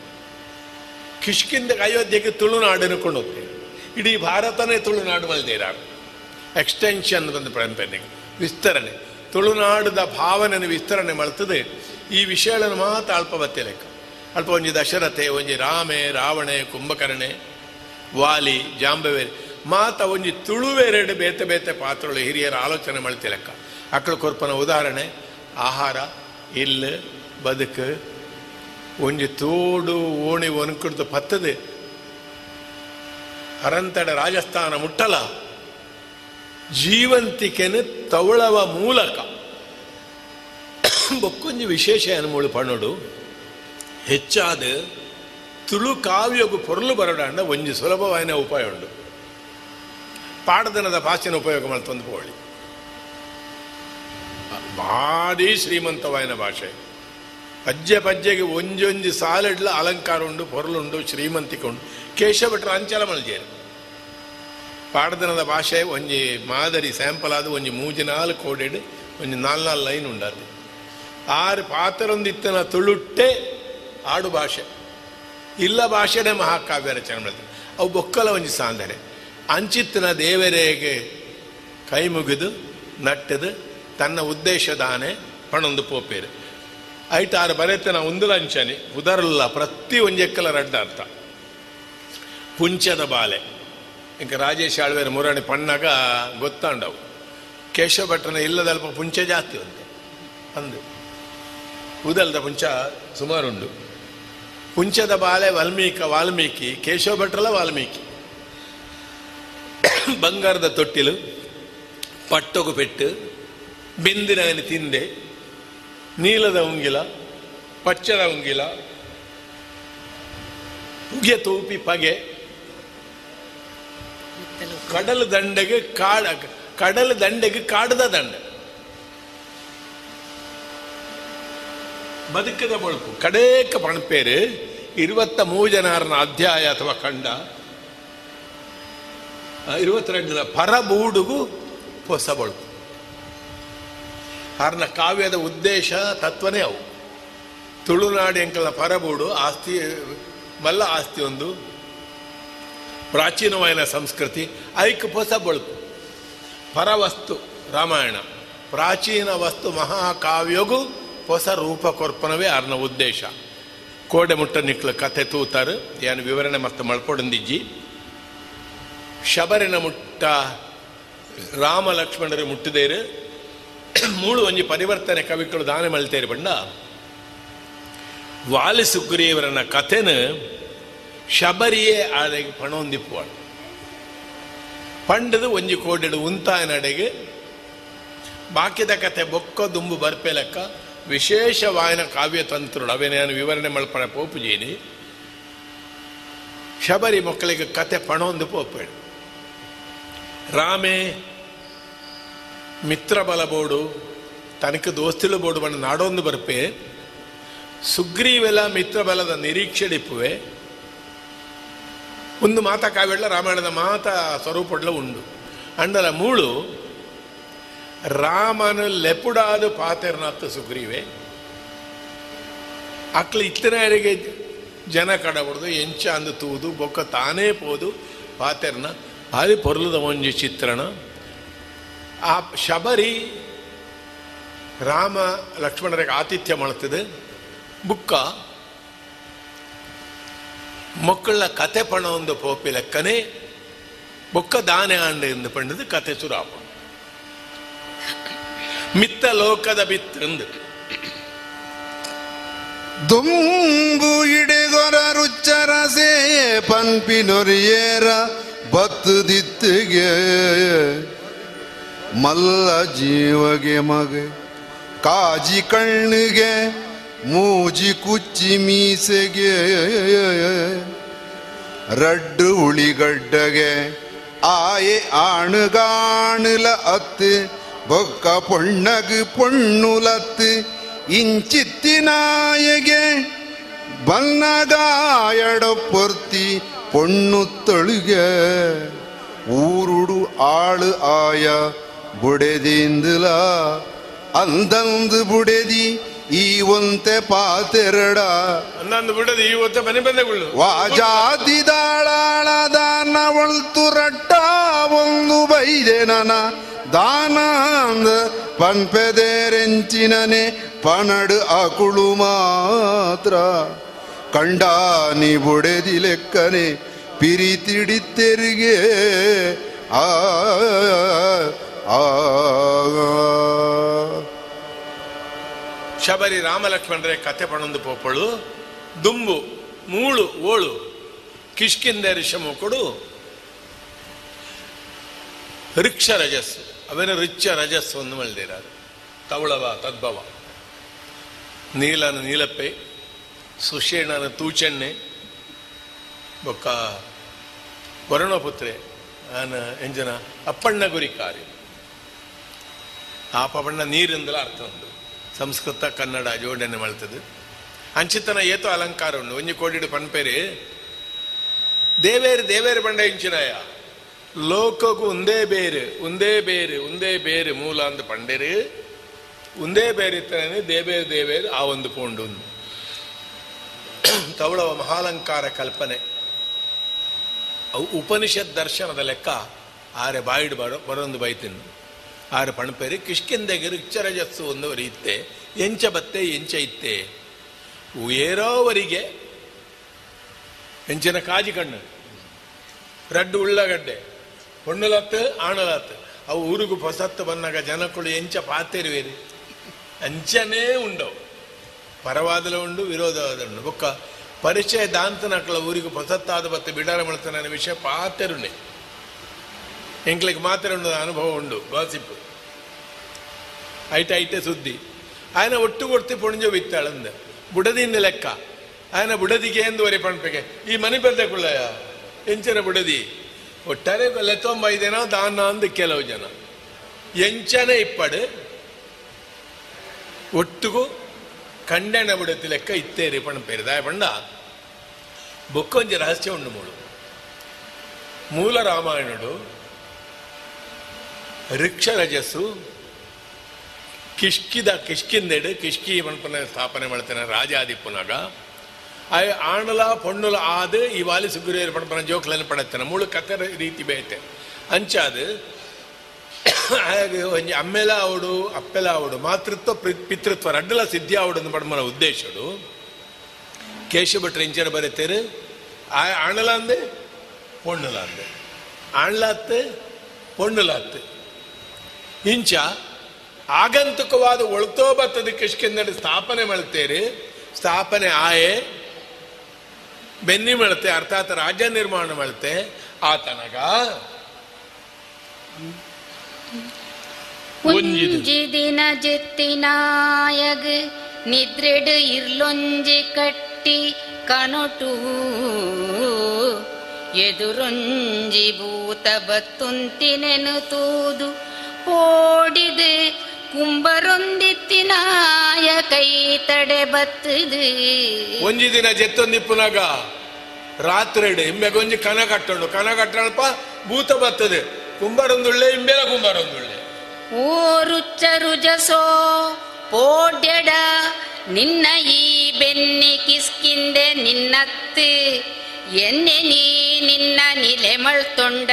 ಕಿಷ್ಕಿಂದ ಅಯೋಧ್ಯೆಗೆ ತುಳುನಾಡನ್ನು ಕೊಂಡೋಗ್ತೇವೆ ಇಡೀ ಭಾರತನೇ ತುಳುನಾಡು ಮಲ್ದೇರಾರು. ಎಕ್ಸ್ಟೆನ್ಷನ್ ಬಂದು ಪರಂಪರೆಗೆ ವಿಸ್ತರಣೆ. ತುಳುನಾಡದ ಭಾವನೆಯನ್ನು ವಿಸ್ತರಣೆ ಮಾಡ್ತದೆ ಈ ವಿಷಯಗಳನ್ನು ಮಾತ್ರ ಅಲ್ಪ ಬತ್ತೆ ಲೆಕ್ಕ. ಅಲ್ಪ ಒಂಜಿ ದಶರಥೆ, ಒಂಜಿ ರಾಮೆ, ರಾವಣೆ, ಕುಂಭಕರ್ಣೆ, ವಾಲಿ, ಜಾಂಬವೇರಿ. ಮಾತ ಒಂಜಿ ತುಳುವೆರಡು ಬೇತೆ ಬೇತೆ ಪಾತ್ರಗಳು ಹಿರಿಯರ ಆಲೋಚನೆ ಮಾಡ್ತಿ ಅಕ್ಕಳ ಕೊರ್ಪನ ಉದಾಹರಣೆ, ಆಹಾರ, ಇಲ್ಲ, ಬದುಕು, ಒಂಜಿ ತೋಡು ಓಣಿ ಒನ್ಕುಡ್ದು ಪತ್ತದೆ. ಅರಂತಡ ರಾಜಸ್ಥಾನ ಮುಟ್ಟಲ. ಜೀವಂತಿಕೆನು ತವಳವ ಮೂಲಕ. ಬೊಕ್ಕೊಂಜಿ ವಿಶೇಷ ಅನುಮೂಳು ಪಣ್ಣುಡು. ಹೆಚ್ಚಾದ ತುಳು ಕಾವ್ಯಗು ಪೊರಲು ಬರಡಾಂಡ ಒಂಜಿ ಸುಲಭವಾದ ಉಪಾಯ ಉಂಡು. ಪಾಡದನದ ಭಾಷೆನ ಉಪಯೋಗ ಮಾಡಿ ಪೋಳಿ ಭಾರಿ ಶ್ರೀಮಂತವಾಯಿನ ಭಾಷೆ. ಪಜ್ಜೆ ಪಜ್ಜೆಗೆ ಒಂಜೊಂಜಿ ಸಾಲಡ್ಲ ಅಲಂಕಾರ ಉಂಡು ಪೊರಲುಂಡು ಶ್ರೀಮಂತಿಕೆ ಉಂಡು ಕೇಶಭಟ್ರ ಅಂಚಲ ಮಲ್ಜೇರು ಪಾಡದನದ ಭಾಷೆ ಒಂಜಿ ಮಾದರಿ ಸ್ಯಾಂಪಲ್ ಆದ ಒಂಜಿ ಮೂಜಿ ನಾಲ್ ಕೋಡೆಡ್, ಒಂಜಿ ನಾಲ್ ನಾಲ್ ಲೈನ್ ಉಂಡಾದ ಆರು ಪಾತ್ರೊಂದಿತ್ತನ ತುಳುಟ್ಟೆ ಆಡು ಭಾಷೆ. ಇಲ್ಲ ಭಾಷೆನೆ ಮಹಾಕಾವ್ಯ ರಚನೆ ಅವು ಬೊಕ್ಕಲ ಒಂಜಿ ಸಾಂದರೆ. ಅಂಚಿತ್ತಿನ ದೇವರಿಗೆ ಕೈ ಮುಗಿದು, ನಟ್ಟದು ತನ್ನ ಉದ್ದೇಶದಾನೆ ಪಣೊಂದು ಪೋಪೇರು. ಐಟ್ ಆರು ಬರೆತನ ಒಂದುಲ ಅಂಚನೆ ಉದರಲ್ಲ, ಪ್ರತಿ ಒಂಜೆಕ್ಕಲ ರಡ್ಡ ಅರ್ಥ. ಪುಂಚದ ಬಾಲೆ. ಇಂಕ ರಾಜೇಶ್ ಆಳ್ವೇರ ಮುರಾಣಿ ಪಣ್ಣಾಗ ಗೊತ್ತಾಂಡವು. ಕೇಶವ ಭಟ್ರನ ಇಲ್ಲದಲ್ಪ ಪುಂಚೆ ಜಾಸ್ತಿ ಉಂಟು. ಅಂದು. ಉದಲ್ದ ಪುಂಚ ಸುಮಾರುಂಡು. ಪುಂಚದ ಬಾಲೆ ವಾಲ್ಮೀಕ, ವಾಲ್ಮೀಕಿ ಕೇಶವ ಭಟ್ರಲ ವಾಲ್ಮೀಕಿ. ಬಂಗಾರದ ತೊಟ್ಟಿಲು, ಪಟ್ಟೊಗು ಪೆಟ್ಟು ಬೆಂದಿನಗನ ತಿಂದೆ. ನೀಲದ ಉಂಗಿಲ, ಪಚ್ಚದ ಉಂಗಿಲ, ಉಗೆ ತೋಪಿ ಪಗೆ. ಕಡಲ ದಂಡೆಗೆ ಕಾಡ, ಕಡಲ ದಂಡೆಗೆ ಕಾಡದ ದಂಡ. ಬದುಕದ ಬಳುಕು ಕಡೇಕ ಪಣಪೇರು, ಇರುವತ್ತ ಮೂರು ಜನರನ್ನ ಅಧ್ಯಾಯ ಅಥವಾ ಖಂಡ. ಇರುವತ್ತೆರಡು ಜನ ಪರಬೂಡುಗು ಹೊಸ ಬಳುಕು ಆರ್ನ ಕಾವ್ಯದ ಉದ್ದೇಶ ತತ್ವನೇ ಅವು. ತುಳುನಾಡು ಎಂಕಲ್ನ ಪರಬೂಡು, ಆಸ್ತಿ, ಮಲ್ಲ ಆಸ್ತಿ ಒಂದು ಪ್ರಾಚೀನವಾದ ಸಂಸ್ಕೃತಿ ಐಕ್ ಹೊಸ ಬಳುಕು. ಪರವಸ್ತು ರಾಮಾಯಣ. ಪ್ರಾಚೀನ ವಸ್ತು ಮಹಾಕಾವ್ಯಗೂ ಹೊಸ ರೂಪ ಕೊರ್ಪನವೇ ಅರ್ನ ಉದ್ದೇಶ. ಕೋಡೆ ಮುಟ್ಟ ನಿಕ್ಲ ಕತೆ ತೂತಾರು. ಏನು ವಿವರಣೆ ಮತ್ತು ಮಳ್ಪೊಡಂದಿಜ್ಜಿ ಶಬರಿನ ಮುಟ್ಟ ರಾಮ ಲಕ್ಷ್ಮಣರು ಮುಟ್ಟಿದೇರು. ಮೂಳು ಒಂಜಿ ಪರಿವರ್ತನೆ ಕವಿಗಳು ದಾನ ಮಳ್ತೇರಿ ಬಂಡ ವಾಲಿ ಸುಗ್ರೀವರನ ಕಥೆನ ಶಬರಿಯೇ ಆಡೆಗೆ ಪಣೊಂದಿಪ್ಪುವಾಳು. ಪಂಡದು ಒಂಜಿ ಕೋಡೆಡು ಉಂತಾಯನಡೆಗೆ ಬಾಕಿದ ಕತೆ ಬೊಕ್ಕ ದುಂಬು ಬರ್ಪೆ ಲೆಕ್ಕ ವಿಶೇಷವಾಯನ ಕಾವ್ಯ ತಂತ್ರುಡು ಅವೇ ನಾನು ವಿವರಣೆ ಪೋಪು ಪೋಪುಜೀನಿ ಶಬರಿ ಮಕ್ಕಳಿಗೆ ಕತೆ ಪಣೊಂದು ಪೋಪೇಳು ರಾಮೇ ಮಿತ್ರ ಬಲ ಬೋಡು, ತನಕ ದೋಸ್ತಿಲು ಬೋಡು ಬಣ್ಣ ನಾಡೊಂದು ಬರ್ಪೆ. ಸುಗ್ರೀವೆಲ ಮಿತ್ರ ಬಲದ ನಿರೀಕ್ಷೆಡಿಪ್ಪುವೆ. ಒಂದು ಮಾತ ಕಾವ್ಯಳ್ಳ ರಾಮಾಯಣದ ಮಾತ ಸ್ವರೂಪಡ್ಲ ಉಂಡು. ಅಂಡಲ ಮೂಳು, ರಾಮನ ಲೆಪುಡಾದ ಪಾತೆರ್ನಾಥ ಸುಗ್ರೀವೆ. ಅಕ್ಲ ಇತ್ತನೆಯವರಿಗೆ ಜನ ಕಡಬಡ್ದು, ಎಂಚ ಅಂದು ತೂದು, ಬೊಕ್ಕ ತಾನೇ ಪೋದು, ಪಾತೆರ್ನ ಭಾರಿ ಪೊರ್ಲದ ಒಂಜಿ ಚಿತ್ರಣ. ಆ ಶಬರಿ ರಾಮ ಲಕ್ಷ್ಮಣರಿಗೆ ಆತಿಥ್ಯ ಮಾಡ್ತದೆ. ಬುಕ್ಕ ಮಕ್ಕಳ ಕತೆ ಪಣ ಒಂದು ಪೋಪಿ ಲೆಕ್ಕನೆ ಬೊಕ್ಕ ದಾನೆ ಆಂಡ ಎಂದು ಪಂಡದು ಕತೆ ಸುರಾಪ. ಮಿತ್ತ ಲೋಕದ ಬಿತ್ತಂದು. ದುಂಬು ಇಡೆಗೊರ ರುಚ್ಚರಸೆ ಪನ್ಪಿನೊರಿಯೇರ ಬತ್ತದಿತ್ತಿಗೆ. ಮಲ್ಲ ಜೀವಗೆ ಮಗ, ಕಾಜಿ ಕಣ್ಣಿಗೆ, ಮೂಜಿ ಕುಚ್ಚಿ ಮೀಸೆಗೆ. ರಡ್ಡು ಉಳಿಗಡ್ಡಗೆ ಆಯೆ ಆಣುಗಾಣುಲ ಅತ್ತು, ಬೊಕ್ಕ ಪೊಣ್ಣಗು ಪೊಣ್ಣುಲತ್ತು. ಇಂಚಿತ್ತಿನಾಯಗೆ ಬನ್ನಗಾಯಡ ಪೊರ್ತಿ ಪೊಣ್ಣು ತೊಳುಗೆ ಊರುಡು ಆಳು ಆಯ ಬುಡೆದಿಂದಲ ಅಂದಂದು ಬುಡೆದಿ ಈ ಒಂತೆ ಪಾತೆರಡ. ಅಂದಂದು ಬಿಡದು ಇವತ್ತು ಮನೆ ಬಂದಗಳು ವಾಜಾತಿದಾಳಾಳ ದಾನ ಒಳ್ತು ರಟ್ಟ ಒಂದು ಬೈದೆ ನನ ದಾನಂದ ಪಂಪೆದೇರೆಂಚಿನನೆ ಪನಡು ಅಕುಳು ಮಾತ್ರ. ಕಂಡಾನಿ ಬುಡೆದಿ ಲೆಕ್ಕನೆ ಪಿರಿತಿಡಿತ್ತೆರಿಗೆ ತೆರಿಗೆ. ಆ ಶಬರಿ ರಾಮ ಕಥೆ ಪಣೊಂದು ಪೋಪಳು ದುಂಬು, ಮೂಳು, ಓಳು. ಕಿಷ್ಕಿಂದೆ ಕೊಡು. ರಿಕ್ಷ ರಜಸ್ಸು. ಅವನ ರಿಚ್ಚ ರಜಸ್ಸು ಒಂದು ಮಳ್ದಿರಾರು ತವಳವ ತದ್ಭವ. ನೀಲನ ನೀಲಪ್ಪೆ. ಸುಷೇಣನ ತೂಚೆಣ್ಣೆ. ಬೊಕ್ಕ ವರುಣಪುತ್ರೆ, ಆನ ಎಂಜನ ಅಪ್ಪಣ್ಣ ಗುರಿ ಕಾರ್ಯ ಆ ಪವಣ್ಣ ನೀರಿಂದಲ ಅರ್ಥ ಉಂಟು. ಸಂಸ್ಕೃತ, ಕನ್ನಡ ಜೋಡಣೆ ಮಾಡ್ತದೆ. ಅಂಚಿತನ ಏತೋ ಅಲಂಕಾರ ಉಂಡು ಒಂಜಿ ಕೋಡಿಡು ಪನ್ಪೇರಿ. ದೇವೇರು ದೇವೇರು ಬಂಡ ಇಂಚಿನಾಯ ಲೋಕಗೂ ಒಂದೇ ಬೇರೆ ಒಂದೇ ಬೇರೆ ಒಂದೇ ಬೇರೆ ಮೂಲ ಅಂದ ಪಂಡೇರು. ಒಂದೇ ಬೇರೆ ಇತ್ತನೇ ದೇವೇರು ದೇವೇರು ಆ ಒಂದು ಪೋಂಡು ತವಳವ ಮಹಾಲಂಕಾರ ಕಲ್ಪನೆ. ಉಪನಿಷತ್ ದರ್ಶನದ ಲೆಕ್ಕ ಆರೆ ಬಾಯಿಡ್ ಬರೋ, ಬರೊಂದು ಬೈತಿನ್ನು ಆರು ಪಣಪೇರಿ ಕಿಷ್ಕಿಂದೆಗೆ ರಿಚ್ಚರಜಸ್ಸು ಒಂದು ಇತ್ತೆ. ಎಂಚ ಬತ್ತೆ, ಎಂಚ ಇತ್ತೆ. ಏರೋವರಿಗೆ ಎಂಚಿನ ಕಾಜಿ ಕಣ್ಣು, ರಡ್ಡು ಉಳ್ಳಗಡ್ಡೆ, ಹೊಣ್ಣುಲತ್ತು, ಆಣಲತ್ತು. ಅವು ಊರಿಗೂ ಹೊಸತ್ತು ಬಂದಾಗ ಜನಕ್ಕಳು ಎಂಚ ಪಾತೆರುವೇರಿ. ಅಂಚನೇ ಉಂಡವು. ಪರವಾದಲ ಉಂಡು, ವಿರೋಧವಾದ ಉಂಡು. ಬೊಕ್ಕ ಪರಿಚಯ ದಾಂತನಕ್ಕಳ ಊರಿಗೆ ಹೊಸತ್ತಾದ ಬತ್ತೆ ಬಿಡಾರ ಮಾಡ್ತಾನೆ ವಿಷಯ ಪಾತೆರುನೆ. ಎಂಕ್ಲಿಗೆ ಮಾತ್ರ ಉಂಡು ಅನುಭವ ಉಂಡು ಗಾಸಿಪ್ ಐಟ ಐಟೆ ಸುದ್ದಿ ఆయన ಒಟ್ಟು ಕೊಡ್ತಿ ಪುಣ್ಜ ಬಿತ್ತಾಳಂದ ಬುಡದಿಂದ ಲೆಕ್ಕ ఆయన ಬುಡದಿಗೆ ಎಂದುವರೆ ಪಣಪೆಗೆ ಈ ಮನೆ ಬೆರ್ದಕೊಳ್ಳಯ ಎಂಚನ ಬುಡದಿ ಒಟ್ಟಾರೆ ಲೆತ್ತೊಂಬೈದೇನ ದಾನ ಅಂದ ಕೆಲವು ಜನ ಎಂಚನೆ ಇಪ್ಪಡು ಒಟ್ಟಿಗೂ ಕಂಡನ ಬುಡತಿ ಲೆಕ್ಕ ಇತ್ತೇರಿ ಪಣಪೇರಿ ದಾಯ ಪಂಡ ಬೊಕ್ಕೊಂಜಿ ರಹಸ್ಯ ಉಂಡು ಮೂಳು ಮೂಲ ರಾಮಾಯಣಡು ರಿಕ್ಷ ರಜಸ್ಸು ಕಿಷ್ಕಿದ, ಕಿಷ್ಕಿಂದೆಡು, ಕಿಷ್ಕಿ ಮಣಪನ ಸ್ಥಾಪನೆ ಮಾಡ್ತಾನೆ ರಾಜಾದಿಪ್ಪನಾಗ ಆ ಆಣಲ, ಪೊಣ್ಣುಲ ಆದು, ಈ ವಾಲಿ ಸುಗ್ರೀವರ ಪಣಪನ ಜೋಕ್ಲನ್ನು ಪಡತ್ತಾನೆ. ಮೂಳು ಕಥೆ ರೀತಿ ಬೇತೆ. ಅಂಚಾದು ಒಂಜಿ ಅಮ್ಮೆಲ ಅವಡು, ಅಪ್ಪೆಲ ಅವಡು, ಮಾತೃತ್ವ ಪಿತೃತ್ವ, ರಡ್ಡಲ ಸಿದ್ಧಿ ಆವಡು ಪಡಮನ ಉದ್ದೇಶಡು. ಕೇಶವ ಭಟ್ರು ಇಂಚನ ಬರೀತೇರು. ಆ, ಆಣಲ ಅಂದೆ, ಪೊಣ್ಣುಲ ಅಂದೆ. ಆಣ್ಲಾತ್ತೆ ಪೊಣ್ಣುಲಾತ್ತು ಇಂಚ ಆಗಂತುಕವಾದ ಒಳ್ತೋ ಬತ್ತದ ಕಿಷ್ಕಿಂದಡಿ ಸ್ಥಾಪನೆ ಮಾಡ್ತೇರಿ. ಸ್ಥಾಪನೆ ಆಯೆ ಬೆನ್ನಿ ಮಳತೆ ಅರ್ಥಾತ್ ರಾಜ್ಯ ನಿರ್ಮಾಣ ಮಳತೆ ಆತನಗ ದಿನ ಜೆತ್ತಿನಾಯಗ್ ನಿದ್ರೆಡು ಇರ್ಲೊಂಜಿ ಕಟ್ಟಿ ಕನೊಟು ಎದುರೊಂಜಿ ಭೂತ ಬತ್ತುಂತಿನೆನು ತೂದು ಓಡಿದು ಕುಂಬರೊಂದಿತ್ತಿನಾಯ ಕೈ ತಡೆ ಬತ್ತದು ಒಂಜಿ ದಿನ ಜೆತ್ತೊಂದಿಪ್ಪುನಾಗ ರಾತ್ರಿ ಇಂಬೆಗೊಂಜಿ ಕನ ಕಟ್ಟೊಂಡು. ಕನ ಕಟ್ಟಣಪ್ಪ ಭೂತ ಬತ್ತದೆ. ಕುಂಬರೊಂದುಳ್ಳೆ ಇಂಬೆಲ ಕುಂಬರೊಂದುಳ್ಳೆ. ಓ ರುಚ್ಚ ರುಜಸೋ ಪೋಡ್ಯಡ. ನಿನ್ನ ಈ ಬೆನ್ನಿ ಕಿಸ್ಕಿಂದೆ ನಿನ್ನತ್ತು. ಎನ್ನೆ ನೀ ನಿನ್ನ ನಿಲೆ ಮಳ್ತೊಂಡ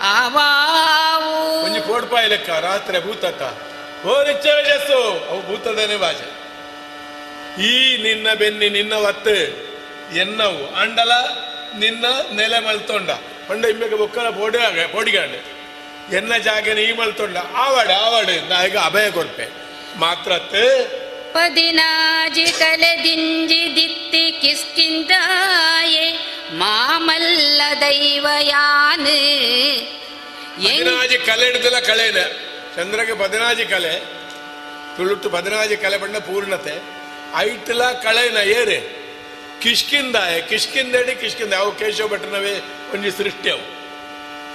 ಆವಾವು. ಒಂಜಿ ಕೋಡ್ಪಾಯ ಲೆಕ್ಕ ರಾತ್ರಿ ಭೂತತ್ತ. ಓ ರಿಚ್ಚು ಅವು ಭೂತದೇನೆ ಭಾಷೆ ಈ ನಿನ್ನ ಬೆನ್ನಿ ನಿನ್ನ ಒತ್ತೆ, ಎನ್ನವು. ಅಂಡಲ ನಿನ್ನ ನೆಲೆ ಮಲ್ತೊಂಡ ಪಂಡ ಇಮ್ಮೆಗೆ ಬೊಕ್ಕಲ ಆಗ, ಬೋಡಿಗಾಂಡೆ. ಎನ್ನ ಜಾಗನ ಈ ಮಲ್ತೊಂಡ ಆವಾಡೆ ಆವಾಡೆ. ನಾಯಿಗೆ ಅಭಯ ಕೊಡ್ಪೆ ಮಾತ್ರತ್ ದಿತ್ತಿ ಕಿಸ್ಕಿಂದಾಯೆ, ಮಾಮಲ್ಲ ದೈವಯಾನ್ ಪದಿನಾಜಿ ಕಲೆ ಹಿಡಿದಿಲ್ಲ ಕಳೆನ ಚಂದ್ರಗೆ ಬದನಾಜಿ ಕಲೆ ತುಳುಟ್ಟು ಬದನಾಜಿ ಕಲೆ ಬಣ್ಣ ಪೂರ್ಣತೆ. ಐಟ್ಲ ಕಳೆನ ಏರೆ, ಕಿಷ್ಕಿಂದಾಯ, ಕಿಷ್ಕಿಂದಡಿ ಕಿಷ್ಕಿಂದ ಅವು ಕೇಶವ ಭಟ್ಟನವೇ ಒಂಜಿ ಸೃಷ್ಟಿ ಅವು.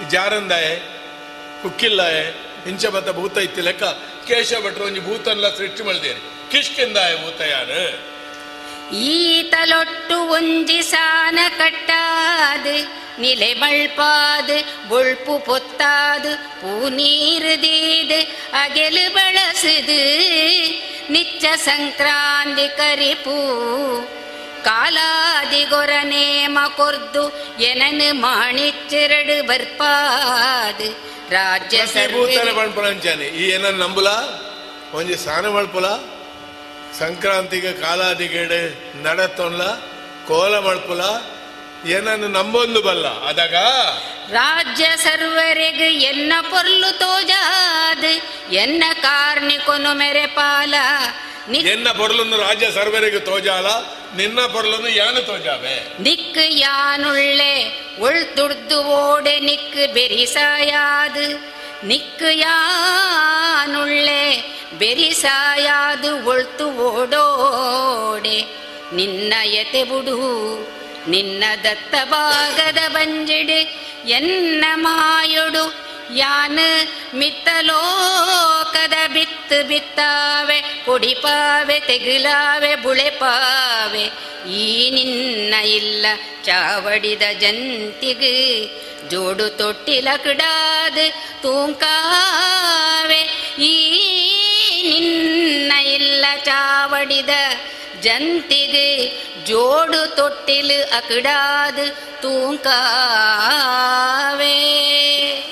ಜಾರಂದಾಯ, ಕುಕ್ಕಿಲ್ಲಾಯ ಇಂಚ ಬತ್ತ ಭೂತ ಇತ್ತಿ ಲೆಕ್ಕ. ಕೇಶವ ಭಟ್ರು ಒಂಜಿ ಭೂತನ್ಲ ಸೃಷ್ಟಿ ಮಳ್ದೇರಿ ಕಿಷ್ಕಿಂದಾಯ ಭೂತಯಾನ ಈತಲೊಟ್ಟು ಒಂಜಿ ಸಾನ ಕಟ್ಟಾದ, ನಿಲೆ ಬಳ್ಪಾದ, ಬೊಳ್ಪು ಪೊತ್ತಾದ ಪೂ ದೀದು, ಅಗೆಲು ಬಳಸುದು, ನಿಚ್ಚ ಸಂಕ್ರಾಂತಿ ಕರಿಪೂ, ಕಾಲಾದಿ ಗೊರನೇಮ ಕೊರ್ದು, ಎನನು ಮಾಣಿಚ್ಚೆರಡು ಬರ್ಪಾದು. ರಾಜ್ಯ ಭೂತನ ಈ ಏನನ್ನ ನಂಬುಲ? ಒಂಜಿ ಸ್ನಾನ ಮಾಡ್ಪಲ ಸಂಕ್ರಾಂತಿಗೆ ಕಾಲಾದಿಗೇಡೆ ನಡತೊನ್ಲ ಕೋಲ ಮಳ್ಪುಲ ಏನನ್ನು ನಂಬೊಂದು ಬಲ್ಲ. ಅದಾಗ ರಾಜ್ಯ ಸರ್ವರೆಗ್ ಎನ್ನ ಪೊರ್ಲು ತೋಜಾದ್ ಎನ್ನ ಕಾರ್ಣಿಕೊನು ಮೆರೆ ಪಾಲ. ಎನ್ನ ಪೊರ್ಲನ್ನು ರಾಜ್ಯ ಸರ್ವರಿಗೆ ತೋಜಾಲ ನಿನ್ನ ಪೊರ್ಲನ್ನು ಯಾನು ತೋಜಾವೆ? ನಿಕ್ ಯಾನುಳ್ಳೆ ಉಳ್ತುಡ್ದು ಓಡೆ ನಿಕ್ ಬೆರಿಸಾಯಾದು. ನಿಕ್ ಯಾನುಳ್ಳೆ ಬೆರಿಸಾಯಾದು ಒಳ್ತು ಓಡೋಡೆ. ನಿನ್ನ ಎತೆ ಬುಡು ನಿನ್ನ ದತ್ತ ಭಾಗದ ಬಂಜಿಡು ಎನ್ನ ಮಾಯೊಡು ಯಾನ ಮಿತ್ತಲೋಕದ ಬಿತ್ತು ಬಿತ್ತಾವೆ ಕೊಡಿಪಾವೆ ತೆಗಿಲಾವೆ ಬುಳೆಪಾವೆ ಈ ನಿನ್ನ ಇಲ್ಲ ಚಾವಡಿದ ಜಂತಿಗು ಜೋಡು ತೊಟ್ಟಿಲ ಕಿಡಾದ ತೂಂಕಾವೆ ಈ ನಿನ್ನ ಇಲ್ಲ ಚಾವಡಿದ ಜಂತಿಗೆ ಜೋಡು ತೊಟ್ಟಿಲು ಅಕಡಾದ್ ತೂಂಕಾವೇ.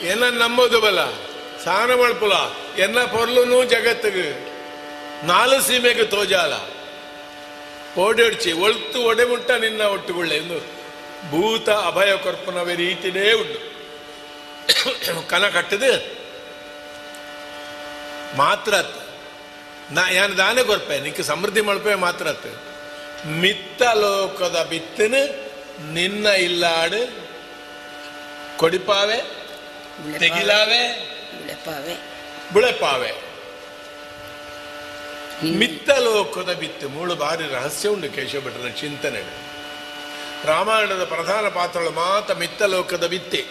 ಎನ್ನ ನಂಬೋದು ಬಲ್ಲ ಸ್ನಾನ ಮಳ್ಪುಲ ಎನ್ನ ಪೊರ್ಲುನು ಜಗತ್ತಿಗೆ ನಾಲು ಸೀಮೆಗೆ ತೋಜಾಲ. ಓಡಾಡ್ಚಿ, ಒಳ್ತು ಒಡೆಮುಟ್ಟ ನಿನ್ನ ಒಟ್ಟುಗೊಳ್ಳೆ ಎಂದು ಭೂತ ಅಭಯ ಕರ್ಪನವೇ ರೀತಿನೇ ಉಂಟು. ಕನ ಕಟ್ಟದು. ಮಾತ್ರತ್ ನಾ ಯಾನ್ ದಾನೆ ಕೊರ್ಪೆ ನಿಕ್ಕ ಸಮೃದ್ಧಿ ಮಲ್ಪೆ ಮಾತ್ರ ಮಿತ್ತ ಲೋಕದ ಬಿತ್ತನ ನಿನ್ನ ಇಲ್ಲಾಡು ಕೊಡಿಪಾವೆ ತೆಗಿಲಾವೆ ಬುಳೆಪಾವೆ. ಮಿತ್ತ ಲೋಕದ ಬಿತ್ತು ಮೂಳು ಬಾರಿ ರಹಸ್ಯ ಉಂಟು ಕೇಶವ ಭಟ್ಟನ ಚಿಂತನೆ ರಾಮಾಯಣದ ಪ್ರಧಾನ ಪಾತ್ರಗಳು ಮಾತ ಮಿತ್ತ ಲೋಕದ ಬಿತ್ತೆ.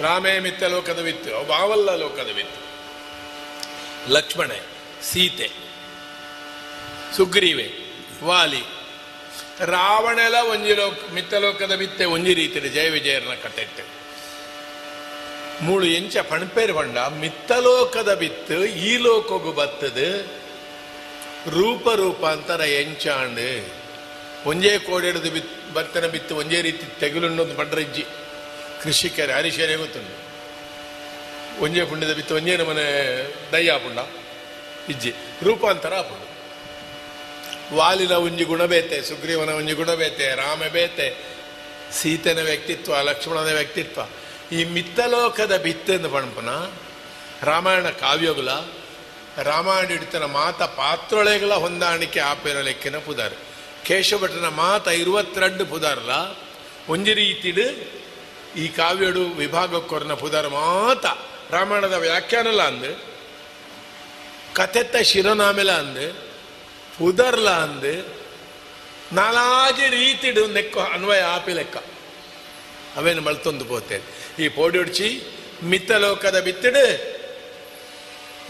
ರಾಮೇ ಮಿತ್ತ ಲೋಕದ ಬಿತ್ತು ಅವು ಬಾವಲ್ಲ ಲೋಕದ ಬಿತ್ತು. ಲಕ್ಷ್ಮಣ, ಸೀತೆ, ಸುಗ್ರೀವೆ, ವಾಲಿ. ರಾವಣೆಲ ಒಂಜಿ ಲೋಕ ಮಿತ್ತಲೋಕದ ಬಿತ್ತೆ ಒಂಜಿ ರೀತಿಯಲ್ಲಿ ಜಯ ವಿಜಯರನ್ನ ಕಟ್ಟೆಟ್ಟು ಮೂಳು ಎಂಚ ಪಣಪೇರು ಪಂಡ ಮಿತ್ತಲೋಕದ ಬಿತ್ತು ಈ ಲೋಕಗು ಬತ್ತದು ರೂಪ ರೂಪಾಂತರ ಎಂಚಾಂಡು. ಒಂಜೇ ಕೋಡೆಡ್ದು ಬಿತ್, ಬರ್ತನ ಬಿತ್ತು ಒಂಜೇ ರೀತಿ ತೆಗುಲುಂಡೊಂದು ಪಂಡ್ರಜ್ಜಿ. ಕೃಷಿಕರ, ಹರಿಶರೇ ಗೊತ್ತುಂಡು ಒಂಜೇ ಪುಣ್ಯದ ಬಿತ್ತು, ಒಂಜೇ ನಮನೆ ದಯ್ಯ ಪುಂಡ ಇಜ್ಜಿ, ರೂಪಾಂತರ ಪುಂಡ ವಾಲಿನ ಒಂಜಿ ಗುಣಬೇತೆ ಸುಗ್ರೀವನ ಒಂಜಿ ಗುಣಬೇತೆ ರಾಮ ಬೇತೆ, ಸೀತೆನ ವ್ಯಕ್ತಿತ್ವ, ಲಕ್ಷ್ಮಣನ ವ್ಯಕ್ತಿತ್ವ. ಈ ಮಿತ್ತಲೋಕದ ಬಿತ್ತೆಂದು ಪಣಪನ, ರಾಮಾಯಣ ಕಾವ್ಯಗುಲ ರಾಮಾಯಣ ಹಿಡಿತನ ಮಾತ ಪಾತ್ರೊಳೆಗಳ ಹೊಂದಾಣಿಕೆ ಆಪೇರ ಲೆಕ್ಕಿನ ಪುದಾರ್. ಕೇಶಭಟನ ಮಾತ ಇರುವತ್ತೆರಡು ಪುದಾರ್ಲ. ಒಂಜಿ ರೀತಿಡು ಈ ಕಾವ್ಯಡು ವಿಭಾಗಕ್ಕೊರ್ನ ಪುದಾರ್ ಮಾತ ರಾಮಾಯಣದ ವ್ಯಾಖ್ಯಾನಲ ಅಂದು, ಕಥೆತ್ತ ಶಿರನಾಮೆಲ ಅಂದು, ಉದರ್ಲ ಅಂದು ನಾಲಾಜಿ ರೀತಿಡು ನೆಕ್ಕ ಅನ್ವಯ ಆಪಿ ಲೆಕ್ಕ. ಅವೇನು ಮಳ್ತೊಂದು ಪೋತೆ. ಈ ಪೋಡಿಡ್ಚಿ ಮಿತ್ತಲೋಕದ ಬಿತ್ತಿಡು,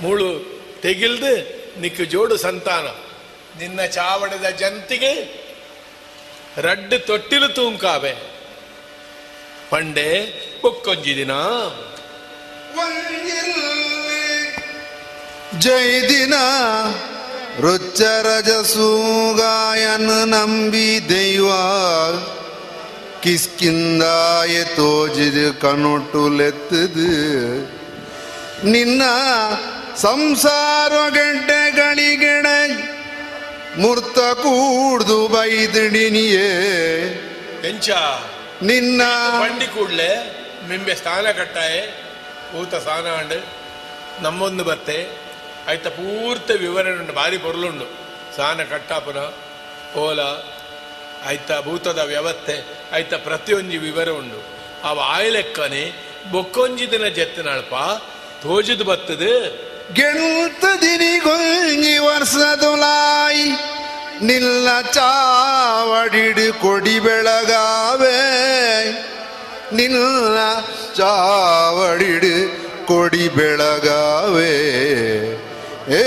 ಮುಳು ತೆಗಿಲ್ದು, ನಿಕ್ಕು ಜೋಡು ಸಂತಾನ. ನಿನ್ನ ಚಾವಡದ ಜಂತಿಗೆ ರಡ್ಡು ತೊಟ್ಟಿಲು ತೂಂಕಾವೆ. ಪಂಡೆ ಬೊಕ್ಕೊಂಜಿ ದಿನ ಜೈ ದಿನ ರುಚ್ಚರಜಸೂಗಾಯನ್ ನಂಬಿ ದೈವ ಕಿಸ್ಕಿಂದಾಯ ತೋಜಿದು ಕನೊಟ್ಟುಲೆತ್ತದು ನಿನ್ನ ಸಂಸಾರ ಗಂಟೆಗಳಿಗೆಡ ಮೂರ್ತ ಕೂಡ್ದು ಬೈದಿಡಿನಿಯೇ ನಿನ್ನ ಬಂಡಿ ಕೂಡ್ಲೆ ನಿಂಬೆ ಸ್ಥಾನ ಕಟ್ಟಾಯೆ. ಊತ ಸ್ನಾನ ಅಂಡು ನಮ್ಮೊಂದು ಬತ್ತೆ. ಆಯ್ತ ಪೂರ್ತಿ ವಿವರಣೆ ಉಂಡು ಭಾರಿ ಪೊರ್ಲುಂಡು. ಸ್ನಾನ ಕಟ್ಟಾಪುನ ಓಲ. ಆಯ್ತ ಭೂತದ ವ್ಯವಸ್ಥೆ. ಆಯ್ತ ಪ್ರತಿಯೊಂದು ವಿವರ ಉಂಡು. ಅವ ಆಯ್ಲೆಕ್ಕನೆ ಬೊಕ್ಕೊಂಜಿ ದಿನ ಜೆತ್ತಿನಳ್ಪ ತೋಜದು ಬತ್ತದು. ಗೆಳುತ್ತದಿನಿಗೊಂಜಿ ವರ್ಷದುಲಾಯಿ. ನಿಲ್ಲ ಚಾವಡಿಡು ಕೊಡಿ ಬೆಳಗಾವೆ. ನಿಲ್ಲ ಚಾವಡಿಡು ಕೊಡಿ ಬೆಳಗಾವೆ. ಏ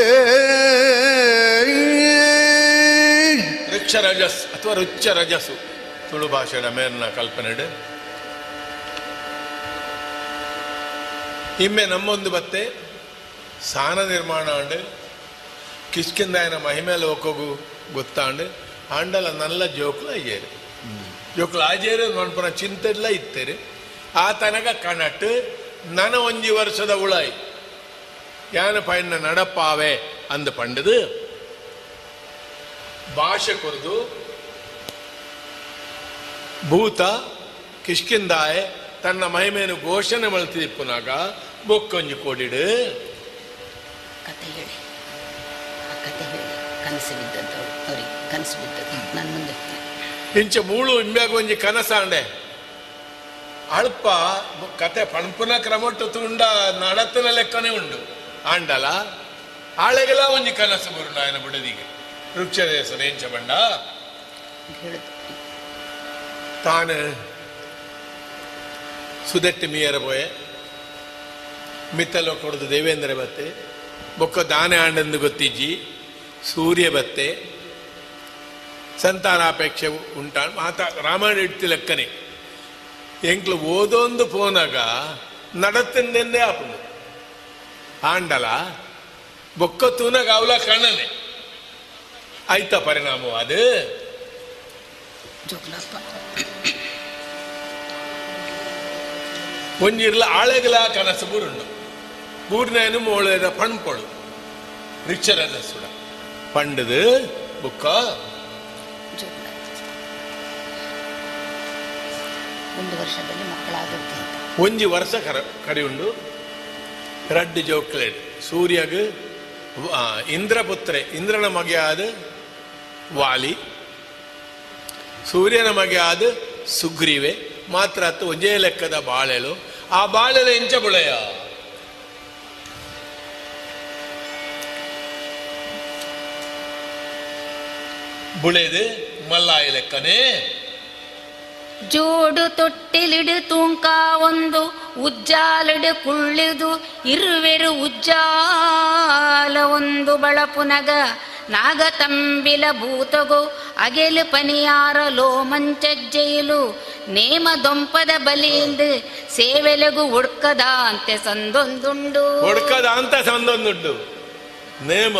ರುಚ್ಚ ರಜಸ್ ಅಥವಾ ರುಚ್ಚ ರಜಸ್ಸು ತುಳು ಭಾಷೆಯ ಮೇಲಿನ ಕಲ್ಪನೆಡೆ ಇಮ್ಮೆ ನಮ್ಮೊಂದು ಬತ್ತೆ, ಸಾನ ನಿರ್ಮಾಣ ಆಂಡೆ. ಕಿಷ್ಕಿಂದಾಯನ ಮಹಿಮೇಲೆ ಹೋಗೋಗು ಗೊತ್ತಾಂಡೆ. ಆಂಡಲ ನಲ್ಲ ಜೋಕ್ಲ ಅಯ್ಯೇರು ಜೋಕ್ಲು ಮನ್ಪುನ ಚಿಂತೆಲ್ಲ ಇತ್ತೇರು ಆ ತನಕ ಕಣಟ್ ನನ ಒಂಜಿ ವರ್ಷದ ಉಳಾಯಿ ಯಾನ ಪಯಣ ನಡಪಾವೆ ಅಂದು ಪಂಡದು ಭಾಷೆ ಕೊರದು ಭೂತ ಕಿಷ್ಕಿಂದಾಯ ತನ್ನ ಮಹಿಮೆಯನ್ನು ಘೋಷಣೆ ಮಳ್ತಿಪ್ಪುನಾಗ ಬೊಕ್ಕೊಂಜಿ ಕೊಡಿಡು ಕತೆ ಹೇಳಿ ಕನಸು ಅವ್ರಿಗೆ ಕನಸು ಬಿದ್ದದ್ದು ನಾನು ಮುಂದೆ ಇಂಚ ಮೂಳು ಇಂಬ್ಯಾಗ ಒಂಜಿ ಕನಸಾಂಡೆ. ಅಲ್ಪ ಕತೆ ಪಣಪುನ ಕ್ರಮಟ್ಟು ತುಂಡ ನಡತನ ಲೆಕ್ಕನೆ ಉಂಡು. ಆಂಡಲ ಆಳೆಗಲ ಒಂಜಿ ಕನಸು ಬರುಂಡ ಆಯನ ಬುಡದಿಗೆ. ರುಕ್ಷದೇಶದ ಎಂಚ ಬಂಡ ತಾನೆ ಸುದೆಟ್ಟು ಮೀಯರ ಪೋಯೆ. ಮಿತ್ತಲೋ ಕೊಡದು ದೇವೇಂದ್ರ ಬತ್ತೆ. ಬೊಕ್ಕ ದಾನೆ ಆಂಡಂದು ಗೊತ್ತಿಜ್ಜಿ. ಸೂರ್ಯ ಬತ್ತೆ. ಸಂತಾನಾಪೇಕ್ಷೆ ಉಂಟ ಮಾತ ರಾಮಾಯಣ ಇಡ್ತಿ ಲೆಕ್ಕನೆ. ಎಂಕ್ಲು ಓದೊಂದು ಪೋನಾಗ ನಡತಿಂದೆಂದೇ ಆಪುಂಡು. ಆಂಡಲ ಬೊಕ್ಕ ತೂನಾಗ ಅವಲ ಕಣ್ಣನೆ. ಆಯ್ತ ಪರಿಣಾಮ ಅದು? ಒಂಜಿರ್ಲ ಆಳೆಗಲ ಕನಸು ಬುರುಂಡು. ಬೂರ್ನೇನು ಮೋಳೆದ ಪಣ್ಪೊಳು. ರಿಚರದ ಸುಡ. ಪಂಡದು ಬುಕ್ಕ ಒಂದು ವರ್ಷದಲ್ಲಿ ಮಕ್ಕಳಾಗುತ್ತೆ ಒಂಜಿ ವರ್ಷ ಕರ ಕಡಿಯುಂಡು. ರಡ್ಡು ಜೋಕ್ಲೇಟ್ ಸೂರ್ಯಗ್ ಇಂದ್ರಪುತ್ರೆ. ಇಂದ್ರನ ಮಗೆ ಆದ ವಾಲಿ. ಸೂರ್ಯನ ಮಗೆ ಆದ ಸುಗ್ರೀವೆ. ಮಾತ್ರ ಹತ್ತು ಒಂದೇ ಲೆಕ್ಕದ ಬಾಳೆಲು. ಆ ಬಾಳೆಲ ಎಂಚ ಬುಳೆಯ? ಬುಳೆದು ಮಲ್ಲಾಯ ಲೆಕ್ಕನೇ? ಜೋಡು ತೊಟ್ಟಿಲಿಡು ತೂಂಕ ಒಂದು, ಉಜ್ಜಾಲಡು ಕುಳ್ಳಿದು ಇರುವೆರು ಉಜ್ಜಾಲ ಒಂದು ಬಳಪುನಗ. ನಾಗತಂಬಿಲ ಭೂತಗು, ಅಗೆಲು ಪನಿಯಾರ ಲೋಮಂಚಜ್ಜೆಯಲು. ನೇಮ ದೊಂಪದ ಬಲಿಯಿಂದ ಸೇವೆಲೆಗು ಹುಡ್ಕದ ಅಂತೆ ಸಂದೊಂದುಂಡು. ಹುಡ್ಕದ ಅಂತ ಸಂದೊಂದುಂಡು. ನೇಮ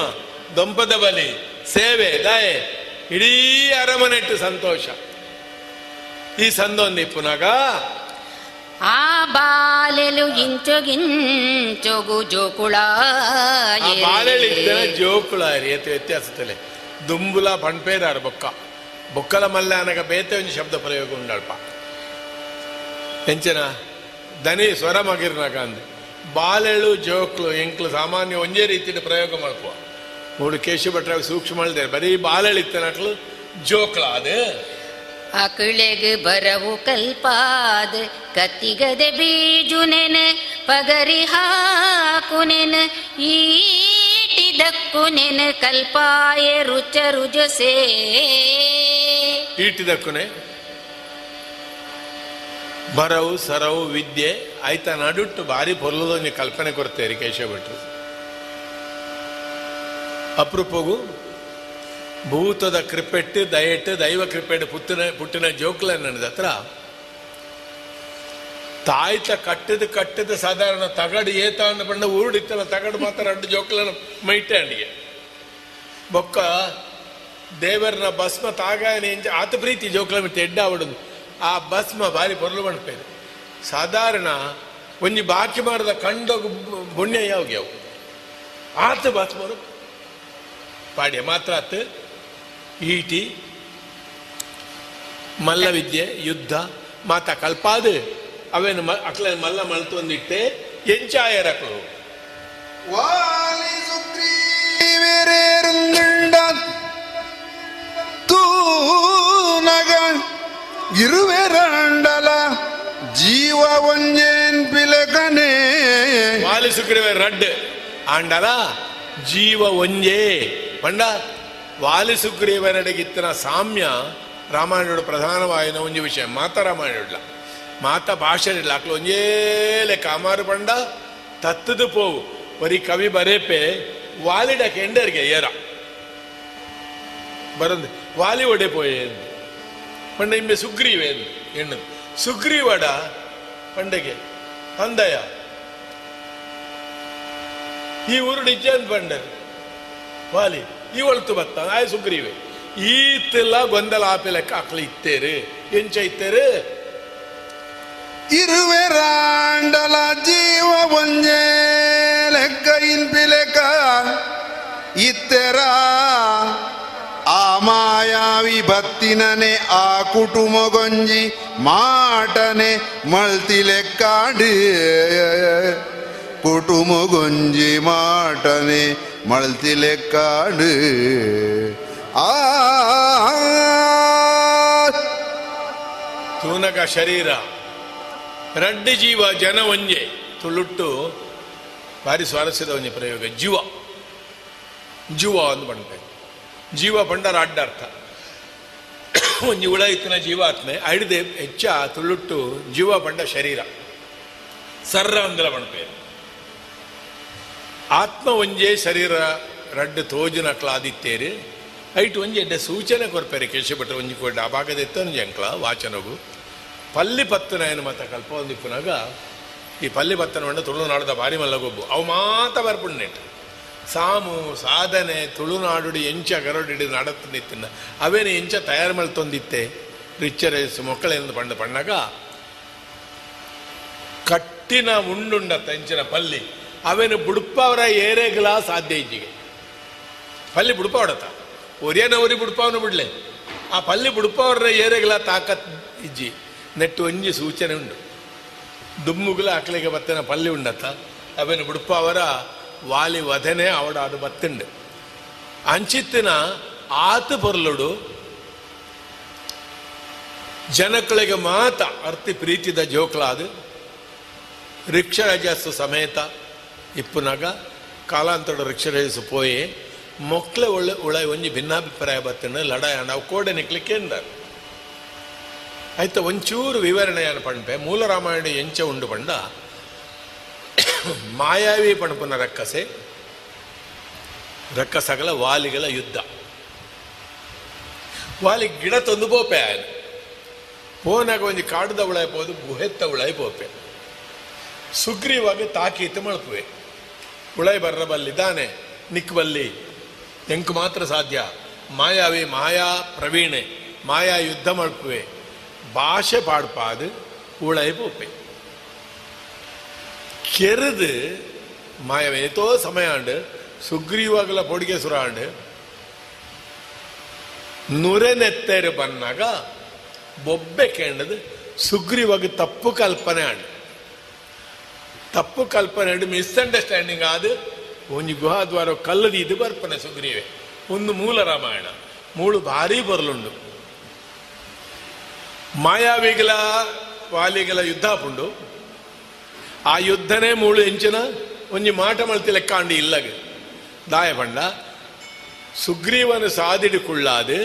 ದೊಂಪದ ಬಲಿ, ಸೇವೆ, ದಯೆ, ಇಡೀ ಅರಮನೆಟ್ಟು ಸಂತೋಷ. ಈ ಸಂದೊಂದಿಪ್ಪುನಾಗ ಆ ಬಾಲೆಲು ಇಂಚೊಗಿಂಚೊಗು ಜೋಕುಳ ಆ ಇದ್ದೇನೆ ಜೋಕುಳ ಎತ್ತು ವ್ಯತ್ಯಾಸದಲ್ಲಿ. ದುಂಬುಲ ಪಣ್ಪೇದಾರ ಬೊಕ್ಕ. ಬೊಕ್ಕಲ ಮಲ್ಲ ಅನಗ ಬೇತೆ ಒಂಜಿ ಶಬ್ದ ಪ್ರಯೋಗ ಉಂಡಲ್ಪ ಎಂಚನ? ದನಿ ಸ್ವರ ಮಗಿರ್ನಾಗ ಅಂದೆ. ಬಾಲೆಳು ಜೋಕ್ಲು ಎಂಕ್ಲು ಸಾಮಾನ್ಯ ಒಂದೇ ರೀತಿಯ ಪ್ರಯೋಗ ಮಾಡ್ಕೊ. ಮೂಡು ಕೇಶು ಭಟ್ರ ಸೂಕ್ಷ್ಮ ಬರೀ ಬರೀ ಬಾಲೆಳಿತ್ತನಕ್ಲು ಜೋಕ್ಲ ಅದು. ಅಕಳೆಗ್ ಬರವು ಕಲ್ಪಾದ, ಕತ್ತಿಗದೆ ಬೀಜು ನೆನ, ಪಗರಿ ಹಾಕು ನೆನ, ಈಟಿದಕ್ಕು ನೆನ, ಕಲ್ಪಾಯ ರುಚ ರುಜಸೇ. ಈಟಿದಕ್ಕುನೆ ಬರವು, ಸರವು, ವಿದ್ಯೆ, ಆಯ್ತ ನಡುಟ್ಟು ಭಾರಿ ಪೊರ್ಲದೊಂದು ಕಲ್ಪನೆ ಕೊಡ್ತೇರಿ ಕೇಶವ ಭಟ್ರು ಅಪರೂಪಗೂ ಭೂತದ ಕ್ರಿಪೆಟ್ ದಯಟ್ ದೈವ ಕ್ರಿಪೆಟ್ ಪುಟ್ಟಿನ ಪುಟ್ಟಿನ ಜೋಕ್ಲ ನನ್ನ ಹತ್ರ ತಾಯ್ತ ಕಟ್ಟದ ಕಟ್ಟದ ಸಾಧಾರಣ ತಗಡು, ಏತ ಅಂದ ಬಂಡ ಊರುಡಿತ್ತಲ್ಲ, ತಗಡು ಮಾತ್ರ ಎರಡು ಜೋಕ್ಲನ ಮೈಟೆ ಅಂಡಿಗೆ ಬೊಕ್ಕ ದೇವರನ ಭಸ್ಮ ತಾಗಾಯನೆ ಇಂಚ ಆತ ಪ್ರೀತಿ ಜೋಕ್ಲ ಮಿಟ್ಟು ಎಡ್ಡ ಆವಡುದು ಆ ಭಸ್ಮ ಬಾರಿ ಪೊರ್ಲು ಬಣ್ಪೇರು ಸಾಧಾರಣ ಒಂಜಿ ಬಾಕಿ ಮಾಡಿದ ಕಂಡೋಗು ಬುಣ್ಯ ಯಾವ್ಗೆ ಅವು? ಆತ ಭಸ್ಮರು ಪಾಡ್ಯ. ಮಾತ್ರ ಆತ ಈಟಿ ಮಲ್ಲ ವಿದ್ಯೆ ಯುದ್ಧ ಮಾತ ಕಲ್ಪಾದು. ಅವೇನು ಮ ಅಕ್ಲ ಮಲ್ಲ ಮಲ್ತು ಒಂದಿಟ್ಟೆ ಎಂಚಾಯರ್ ಅಕ್ಳು ವಾಲಿ ಸುಗ್ರೀವರೇರುಂಡ ತೂನಗ ಇರುವೆರಂಡಲ ಜೀವ ಒಂಜೇನ್ ಪಿಲಕನೆ ವಾಲಿ ಸುಗ್ರೀವ ರಡ್ ಆಂಡಲ ಜೀವ ಒಂಜೇ. ಪಂಡ ವಾಲಿ ಸುಗ್ರೀವನಡೆಗಿತ್ತಿನ ಸಾಮ್ಯ ರಾಮಾಯಣಡು ಪ್ರಧಾನವಾಯಿನ ಒಂಜಿ ವಿಷಯ. ಮಾತ ರಾಮಾಯಣ ಮಾತ ಭಾಷೆ ಇಲ್ಲ ಅಕ್ಲು ಒಂಜೇಲೆ ಕಾಮಾರು ಪಂಡ ತತ್ತದು ಪೋವು. ಬರೀ ಕವಿ ಬರೇಪೆ ವಾಲಿಡ ಕೆಂಡರ್ಗೆ ಏರ. ಬರಂದು, ವಾಲಿ ಒಡೆ ಪೋಯೆ ಪಂಡ ಇಂಬೆ ಸುಗ್ರೀವೆ ಎಂದು ಎಣ್ಣದು. ಸುಗ್ರೀವಡ ಪಂಡಗೆ ತಂದಯ ಈ ಊರು ನಿಜ ಬಂಡರು ವಾಲಿ. ಈ ಒಳ್ತು ಬತ್ತ. ಆಯ್ ಸುಗ್ರೀವೆ. ಈತೆಲ್ಲ ಗೊಂದಲ ಆಪೆ ಲೆಕ್ಕ ಅಕ್ಲ ಇತ್ತೇರು. ಎಂಚ ಇತ್ತೇರು? ಇರುವೆರಾಂಡಲ ಜೀವ ಒಂಜೇ ಲೆಕ್ಕ ಇನ್ ಪಿಲಕ ಇತ್ತೆರ? ಆ ಮಾಯಾವಿ ಬತ್ತಿನನೆ ಆ ಕುಟುಂಬಗೊಂಜಿ ಮಾಟನೆ ಮಳ್ತಿ ಕುಟುಂಬ ಗೊಂಜಿ ಮಾಟನೆ ಮಳ್ತಿ കാട് ಆ ತೂನಕ ಶರೀರ, ರಡ್ಡ ಜೀವ ಜನ ಒಂಜೆ ತುಳುಟ್ಟು ಭಾರಿ ಸ್ವಾರಸ್ಯದ ಒಂಜಿ ಪ್ರಯೋಗ, ಜೀವ. ಜೀವ ಅಂದ್ ಬಂಡೆ ಜೀವ ಪಂಡರ ಅಡ್ಡ ಅರ್ಥ. ಒಂಜಿ ಉಳ ಇತ್ತಿನ ಜೀವಾತ್ಮೆ ಐಡ್ದೆ ಹೆಚ್ಚ ತುಳುಟ್ಟು ಜೀವ ಪಂಡ ಶರೀರ. ಸರ್ರ ಅಂದ್ರ ಬಣ್ಪೇರು ಆತ್ಮ ಒಂಜೇ ಶರೀರ ರಡ್ಡು ತೋಜುನಕ್ಲ ಆದಿತ್ತೇರು ಐಟ್ ಒಂಜಿ ಎಡ್ಡೆ ಸೂಚನೆ ಕೊರ್ಪೇರೆ. ಕೇಶಭಟ್ಟ ಒಂಜಿ ಕೊಡ್ಡ ಆ ಭಾಗದ ಅಂಕ್ಲ, ವಾಚನಗು. ಪಲ್ಲಿ ಪತ್ತನಾಯನ ಮತ ಕಲ್ಪ ಒಂದಿಪ್ಪುನಾಗ ಈ ಪಲ್ಲಿ ಪತ್ತನ ಮಂಡ ತುಳುನಾಡದ ಬಾರಿ ಮಲ್ಲಗೊಬ್ಬು. ಅವು ಮಾತ ಬರ್ಪುಣ್ಣೆಟ್. ಸಾಮು, ಸಾಧನೆ ತುಳುನಾಡುಡಿ ಎಂಚ ಗರಡಿಡಿ ನಡತ್ತು ನಿತ್ತಿನ ಅವೇನು ಎಂಚ ತಯಾರು ಮಲ್ತೊಂದಿತ್ತೆ ರಿಚ್ಚರೇಸ್ ಮೊಕ್ಕಳೇನು ಪಂಡ ಪಣ್ಣಾಗ, ಕಟ್ಟಿನ ಉಂಡುಂಡ ತಂಚಿನ ಪಲ್ಲಿ. ಅವೇನು ಬುಡುಪವರ ಏರೆಗಲ ಸಾಧ್ಯ ಇಜ್ಜಿಗೆ ಪಲ್ಲಿ ಬುಡುಪ ಹೊಡತ. ಒರಿಯನ ಒರಿ ಬುಡುಪವನು ಬಿಡ್ಲೆ. ಆ ಪಲ್ಲಿ ಬುಡುಪವರ ಏರೆಗಲ ತಾಕತ್ ಇಜ್ಜಿ. ನೆಟ್ಟು ಒಂಜಿ ಸೂಚನೆ ಉಂಡು ದುಮ್ಮುಗುಲ ಅಕ್ಲಿಗೆ ಬತ್ತೆನ ಪಲ್ಲಿ ಉಂಡತ್ತ ಬುಡುಪ ಅವರ ವಾಲಿ ವಧನೆ ಅವಡ ಅದು ಬತ್ತುಂಡು. ಅಂಚಿತ್ತಿನ ಆತು ಪೊರ್ಲುಡು. ಜನಗಳಿಗೆ ಮಾತ ಅರ್ತಿ ಪ್ರೀತಿದ ಜೋಕ್ಲಾದು. ರಿಕ್ಷರಜಸ್ಸು ಸಮೇತ. ಇಪ್ಪುನಾಗ ಕಾಲಾಂತರ ರಿಕ್ಷರಾಜಸ್ಸು ಪೋಯಿ ಮೊಕ್ಲೆ ಒಳ್ಳೆ ಉಳ ಒಂಜಿ ಭಿನ್ನಾಭಿಪ್ರಾಯ ಬತ್ತಂಡು ಲಡಾಯ ನಾವು ಕೋಡೆ ನಿಕ್ಲಿಕ್ಕೆ ಎಂದಾರು. ಆಯ್ತು, ಒಂಚೂರು ವಿವರಣೆಯನ್ನು ಪಣಪೆ ಮೂಲ ರಾಮಾಯಣ ಎಂಚ ಉಂಡು ಪಂಡ. ಮಾಯಾವಿ ಪಣಪನ ರಕ್ಕಸೆ, ರಕ್ಕಸಗಳ ವಾಲಿಗಳ ಯುದ್ಧ. ವಾಲಿ ಗಿಡ ತಂದು ಪೋಪೆ ಆಯನ. ಪೋನಾಗ ಒಂಜಿ ಕಾಡುದ ಉಳಾಯ್ ಪೋದು ಗುಹೆತ್ತ ಉಳಾಯ್ ಪೋಪೆ ಸುಗ್ರೀವಾಗಿ ತಾಕೀತು ಮಳಪುವೆ ಉಳಾಯ್ ಬರ್ರ ಬಲ್ಲಿದ್ದಾನೆ ನಿಕ್ ಬಲ್ಲಿ ಎಂಕ್ ಮಾತ್ರ ಸಾಧ್ಯ. ಮಾಯಾವಿ ಮಾಯಾ ಪ್ರವೀಣೆ. ಮಾಯಾ ಯುದ್ಧ ಮಳ್ಪುವೆ ಭಾಷೆ ಪಾಡ್ಪಾದು, ಉಳಾಯ್ ಪೋಪೆ. ಕೆರೆದು, ಮಾಯವ ಏತೋ ಸಮಯಾಂಡು, ಸುಗ್ರೀವಾಗಲ ಪೊಡಿಗೆ ಸುರಾಂಡು ನುರೆನೆತ್ತೇರು ಬನ್ನಾಗ ಬೊಬ್ಬೆ ಕೇಂಡದು, ಸುಗ್ರೀವಾಗ ತಪ್ಪು ಕಲ್ಪನೆ ಆಂಡು. ತಪ್ಪು ಕಲ್ಪನೆ ಆಂಡು ಮಿಸ್ಅಂಡರ್ಸ್ಟ್ಯಾಂಡಿಂಗ್ ಆದ ಒಂಜಿ ಗುಹಾದ್ವಾರ ಕಲ್ಲದಿ ಇದು ಬರ್ಪನೆ ಸುಗ್ರೀವೆ. ಒಂದು ಮೂಲ ರಾಮಾಯಣ. ಮೂಳು ಭಾರಿ ಬರಲುಂಡು. ಮಾಯಾವಿಗಳ ವಾಲಿಗಳ ಯುದ್ಧ ಪುಂಡು ಆ ಯುದ್ಧನೇ ಮೂಳು ಎಂಚಿನ ಒಂಜಿ ಮಾಟ ಮಳ್ತಿ ಲೆಕ್ಕಾಂಡಿ ಇಲ್ಲಗೆ. ದಾಯ ಪಂಡ ಸುಗ್ರೀವನು ಸಾದಿಡು ಕುಳ್ಳಾದು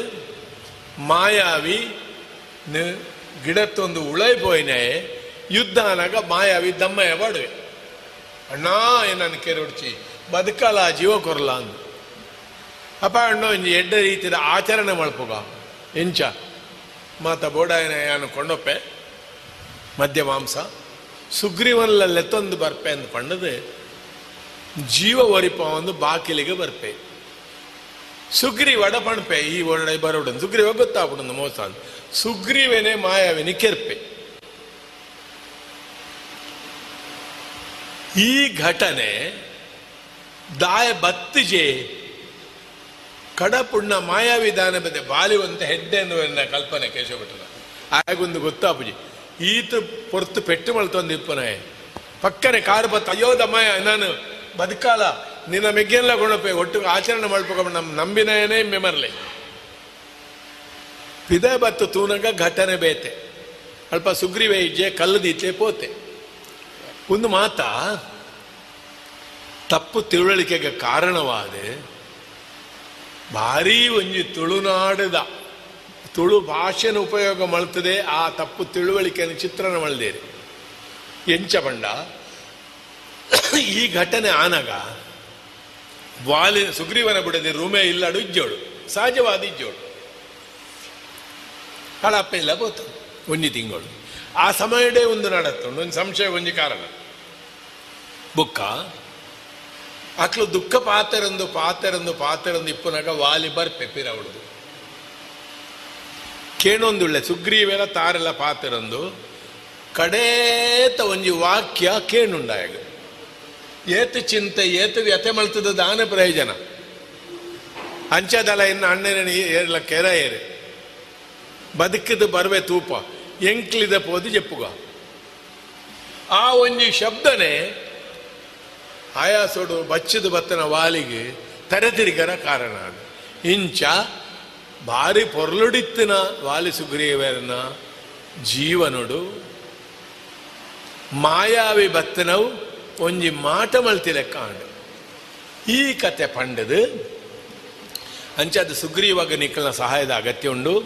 ಮಾಯಾವಿ ಗಿಡತ್ತೊಂದು ಉಳೈ ಪೋಯಿನೆ ಯುದ್ಧ ಅನ್ನಾಗ ಮಾಯಾವಿ ದಮ್ಮಯ್ಯ ಬಾಡುವೆ ಅಣ್ಣ ಏನನ್ನು ಕೆರೊಡ್ಚಿ ಬದುಕಲ್ಲ, ಜೀವ ಕೊರಲ ಅಂದು. ಅಪ್ಪ, ಅಣ್ಣ ಒಂಜಿ ಎಡ್ಡ ರೀತಿಯ ಆಚರಣೆ ಮಲ್ಪುಗ ಎಂಚ, ಮಾತ ಬೋಡಾಯನ, ಯಾನು ಕೊಂಡೊಪ್ಪೆ? ಮಧ್ಯ ಮಾಂಸ. ಸುಗ್ರೀವನಲ್ಲೆತ್ತೊಂದು ಬರ್ಪೆ ಅಂತ ಜೀವ ಒರಿಪ ಒಂದು ಬಾಕಿಲಿಗೆ ಬರ್ಪೆ. ಸುಗ್ರೀವಡ ಪಣಪೆ ಈ ಒಳ್ಳೆ ಬರೋಡನ್ ಸುಗ್ರೀವ ಗೊತ್ತಾಗ್ಬಿಡೋದು ಮೋಸ ಸುಗ್ರೀವನೇ ಮಾಯಾವಿನಿ ಕೆರ್ಪೆ. ಈ ಘಟನೆ ದಾಯ ಬತ್ತಿಜೆ ಕಡಪುಣ್ಣ ಮಾಯಾವಿಧಾನ ಬದೆ ಬಾಲಿವಂತ ಹೆಡ್ಡೆ ಅನ್ನುವ ಕಲ್ಪನೆ ಕೇಶವಭಟ್ಟನ. ಆಗೊಂದು ಗೊತ್ತಾಪುಜಿ ಈತ ಪೊರ್ತು ಪೆಟ್ಟು ಮಳ್ತೊಂದು ಇಪ್ಪನ ಪಕ್ಕನೆ ಕಾರು ಬತ್ತ ಅಯ್ಯೋದ ಮಾಯ ನಾನು ಬದುಕಾಲ, ನಿನ್ನ ಮೆಗ್ಗೆಲ್ಲ ಕೊಣಪೆ ಒಟ್ಟು ಆಚರಣೆ ಮಾಡ್ಬೇಕು, ನಮ್ಮ ನಂಬಿನೇನೇ ಮೆಮರ್ಲೆ ಪಿದ ಬತ್ತು ತೂನಗ ಘಟನೆ ಬೇತೆ. ಅಲ್ಪ ಸುಗ್ರೀವೆ ಇಜ್ಜೆ ಕಲ್ಲದೀಚೆ ಪೋತೆ. ಒಂದು ಮಾತ, ತಪ್ಪು ತಿಳುವಳಿಕೆಗೆ ಕಾರಣವಾದೆ, ಭಾರೀ ಒಂಜಿ ತುಳುನಾಡದ, ತುಳು ಭಾಷೆನ ಉಪಯೋಗ ಮಳ್ತದೆ ಆ ತಪ್ಪು ತಿಳುವಳಿಕೆಯನ್ನು ಚಿತ್ರಣ ಮಳ್ದೇರಿ ಎಂಚ ಬಂಡ ಈ ಘಟನೆ ಆನಗ, ವಾಲಿ ಸುಗ್ರೀವನ ಬಿಡದೆ ರೂಮೆ ಇಲ್ಲಾಡು ಇಜ್ಜೋಳು, ಸಹಜವಾದ ಇಜ್ಜೋಳು. ಹಳಪ್ಪ ಇಲ್ಲ ಗೊತ್ತು ಒಂಜಿ ತಿಂಗಳು. ಆ ಸಮಯಡೇ ಒಂದು ನಡತ್ತುಂಡು, ಒಂದು ಸಂಶಯ ಒಂಜಿ ಕಾರಣ. ಬುಕ್ಕ? ಅಕ್ಲು ದುಃಖ ಪಾತೆರಂದು ಪಾತೆರಂದು ಪಾತೆರಂದು ಇಪ್ಪನಾಗ ವಾಲಿ ಪೆಪಿರ ಪಿರವಡುದು ಕೇಣೊಂದುಳ್ಳೆ ಸುಗ್ರೀವೆಲ ತಾರೆಲ್ಲ ಪಾತೆರಂದು ಕಡೇತ ಒಂಜಿ ವಾಕ್ಯ ಕೇಣುಂಡಾಯಗ. ಏತು ಚಿಂತೆ, ಏತು ವ್ಯತೆ ಮಳ್ತದ ದಾನ ಪ್ರಯೋಜನ. ಅಂಚದಲ ಇನ್ನು ಅಣ್ಣನ ಏರ್ಲ ಕೆರ ಏರಿ. ಬದುಕಿದ ಬರ್ವೆ ತೂಪ, ಎಂಕ್ಲಿದ ಪೋದು ಜಪ್ಪುಗ. ಆ ಒಂಜಿ ಶಬ್ದನೆ ಆಯಾಸೋಡು ಬಚ್ಚಿದ ಬತ್ತನ ವಾಲಿಗೆ ತರೆತಿರಿಗರ ಕಾರಣ ಅದು. ಇಂಚ ಭಾರಿ ಪೊರ್ಲುಡಿತ್ತಿನ ವಾಲಿ ಸುಗ್ರೀವರನ ಜೀವನುಡು ಮಾಯಾವಿ ಬತ್ತನವು ಒಂಜಿ ಮಾಟ ಮಲ್ತಿ ಲೆಕ್ಕ ಆಂಡು. ಈ ಕತೆ ಪಂಡದು ಅಂಚದು ಸುಗ್ರೀವಾಗ ನಿಕ್ಕಲ್ನ ಸಹಾಯದ ಅಗತ್ಯ ಉಂಡು.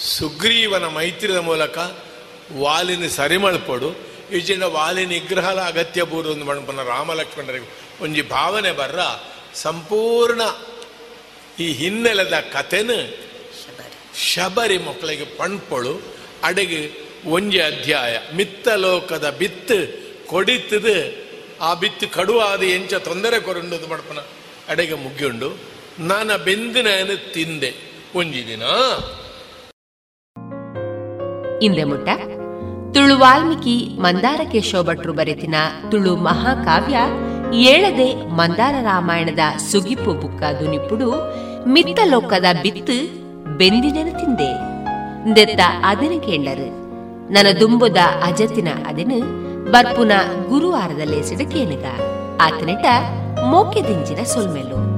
ಸುಗ್ರೀವನ ಮೈತ್ರಿದ ಮೂಲಕ ವಾಲಿನ ಸರಿಮಳ್ಪಡು ಇಜಿಂದ ವಾಲಿ ನಿಗ್ರಹದ ಅಗತ್ಯ ಬೂರು ಒಂದು ಮಣ್ಪನ ರಾಮ ಲಕ್ಷ್ಮಣರಿಗೆ ಒಂಜಿ ಭಾವನೆ ಬರ್ರ, ಸಂಪೂರ್ಣ ಈ ಹಿನ್ನೆಲೆದ ಕಥೆನ ಶಬರಿ ಮಕ್ಕಳಿಗೆ ಪಣ್ಪೊಳು, ಅಡೆಗೆ ಒಂಜಿ ಅಧ್ಯಾಯ, ಮಿತ್ತ ಲೋಕದ ಬಿತ್ತು ಕೊಡಿತದು ಆ ಬಿತ್ತು ಕಡುವಾದ ಎಂಚ ತೊಂದರೆ ಕೊರಂಡು ಮಡ್ಪನ ಅಡೆಗೆ ಮುಗಿಯುಂಡು. ನಾನು ಬೆಂದಿನ ತಿಂದೆ, ಒಂಜಿ ದಿನ. ಇಂದೆ ಮುಟ್ಟ ತುಳು ವಾಲ್ಮೀಕಿ ಮಂದಾರ ಕೇಶವ ಭಟ್ರು ಬರೆತಿನ ತುಳು ಮಹಾಕಾವ್ಯ ಏಳದೆ ಮಂದಾರ ರಾಮಾಯಣದ ಸುಗಿಪು ಬುಕ್ಕ ದುನಿಪುಡು ಮಿತ್ತಲೋಕದ ಬಿತ್ತು ಬೆಂದಿನ ತಿಂದೆ. ದೆತ್ತ ಅದನ ಕೇಂಡರು. ನನ್ನ ದುಂಬುದ ಅಜತಿನ ಅದನು ಬರ್ಪುನ ಗುರುವಾರದಲ್ಲೇ ಕೇಳಿದ ಆತನಿಟ ಮೋಕೆ ದಿಂಜಿನ ಸೊಲ್ಮೆಲು.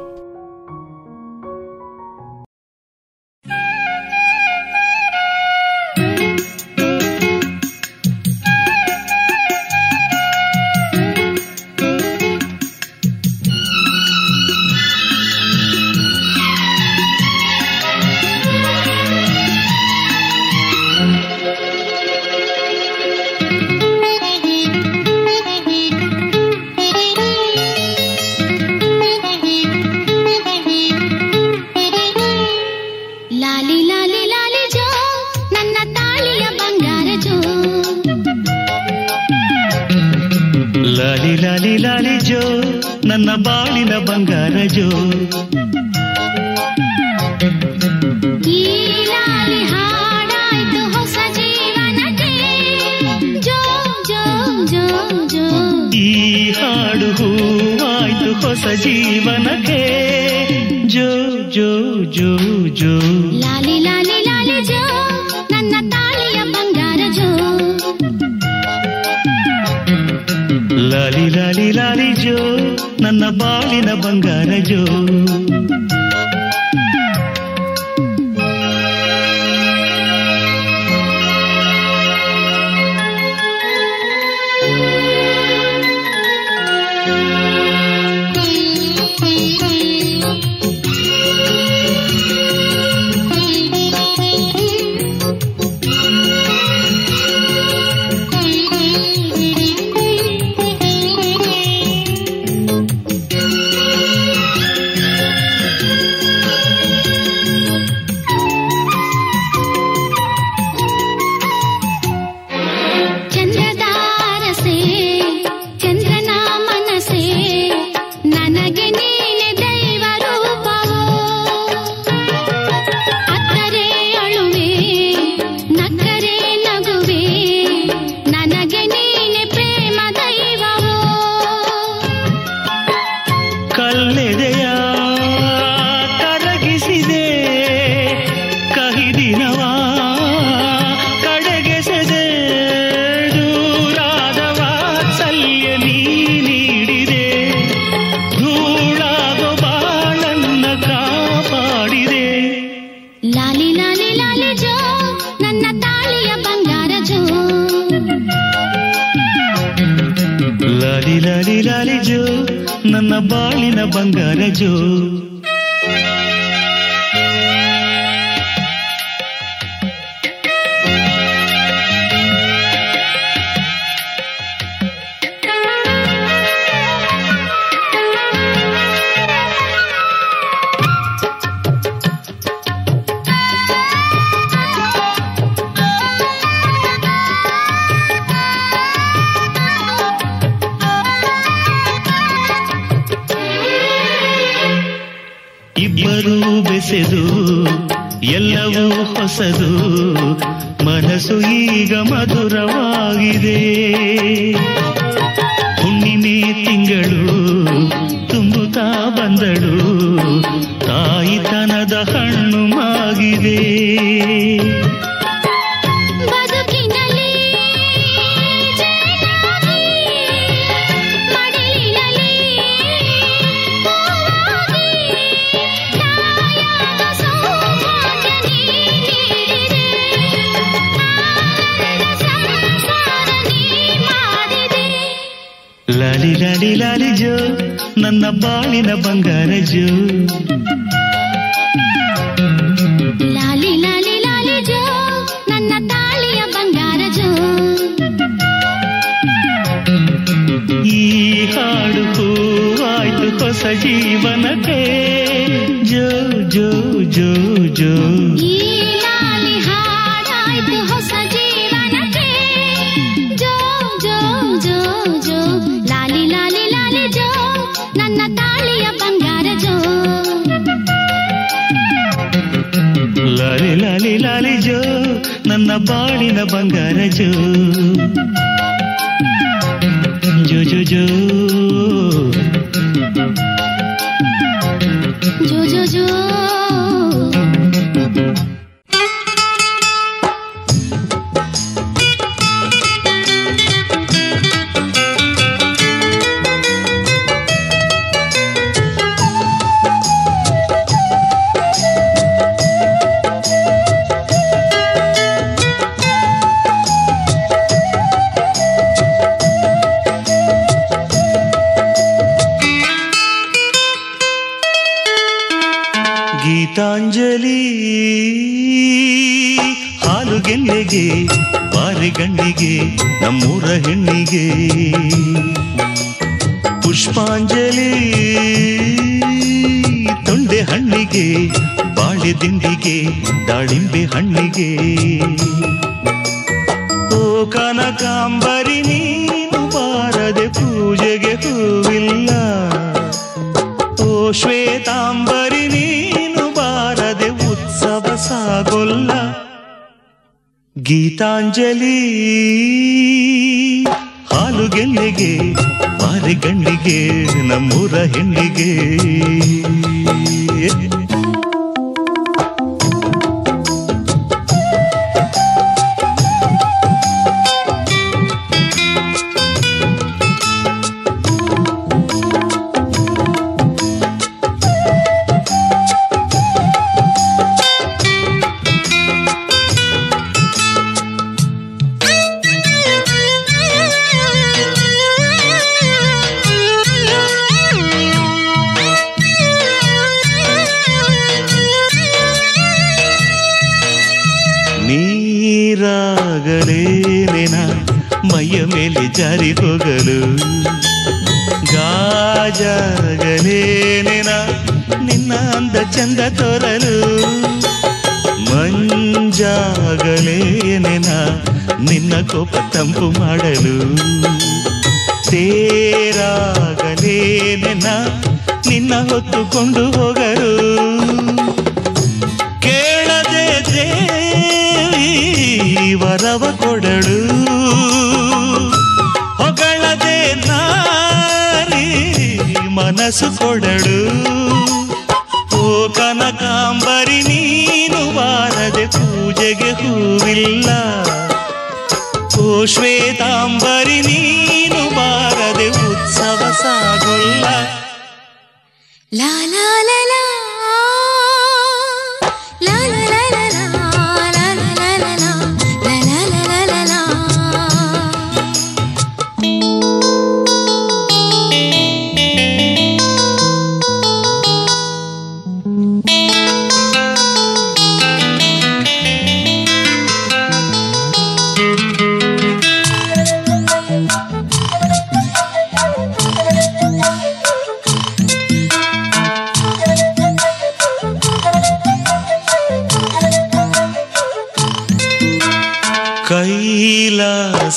ಗೀತಾಂಜಲಿ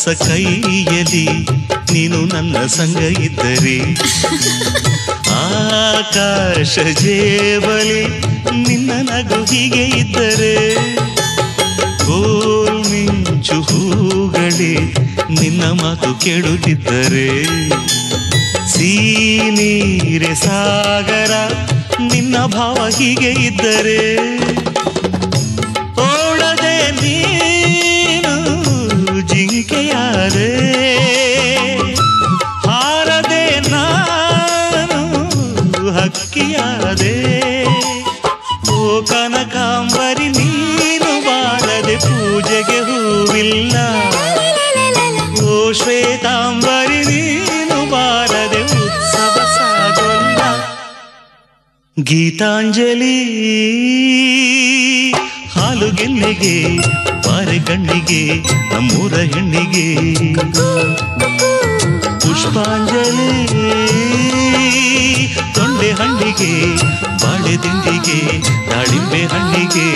ಕೈಲಾಸ ಕೈಯಲಿ ನೀನು ನನ್ನ ಸಂಗ ಇದ್ದರೆ. ಆಕಾಶ ಜೇಬಲಿ ನಿನ್ನ ನಗು ಹೀಗೆ ಇದ್ದರೆ. ಮಿಂಚು ಹೂಗಳೇ ನಿನ್ನ ಮಾತು ಕೇಳುತ್ತಿದ್ದರೆ. ಸೀನೀರೆ ಸಾಗರ ನಿನ್ನ ಭಾವ ಹೀಗೆ ಇದ್ದರೆ. ಜಿಂಕೆಯಾದೆ ಹಾರದೆ ನಾನು ಹಕ್ಕಿಯಾದೆ ಓ ಕನಕಾಂಬರಿ ನೀನು ಬಾರದೆ ಪೂಜೆಗೆ ಹೂವಿಲ್ಲ. ಓ ಶ್ವೇತಾಂಬರಿ ನೀನು ಬಾರದೆ ಉತ್ಸವ ಸಾಗೊಲ್ಲ. ಗೀತಾಂಜಲಿ ಹಾಲು ಗೆನ್ನೆಗೆ ಬಾರೆ ಕಣ್ಣಿಗೆ ನಮ್ಮೂರ ಹೆಣ್ಣಿಗೆ. ಪುಷ್ಪಾಂಜಲಿ ತೊಂಡೆ ಹಣ್ಣಿಗೆ ಬಾಳೆ ತಿಂಡಿಗೆ ದಾಳಿಂಬೆ ಹಣ್ಣಿಗೆ.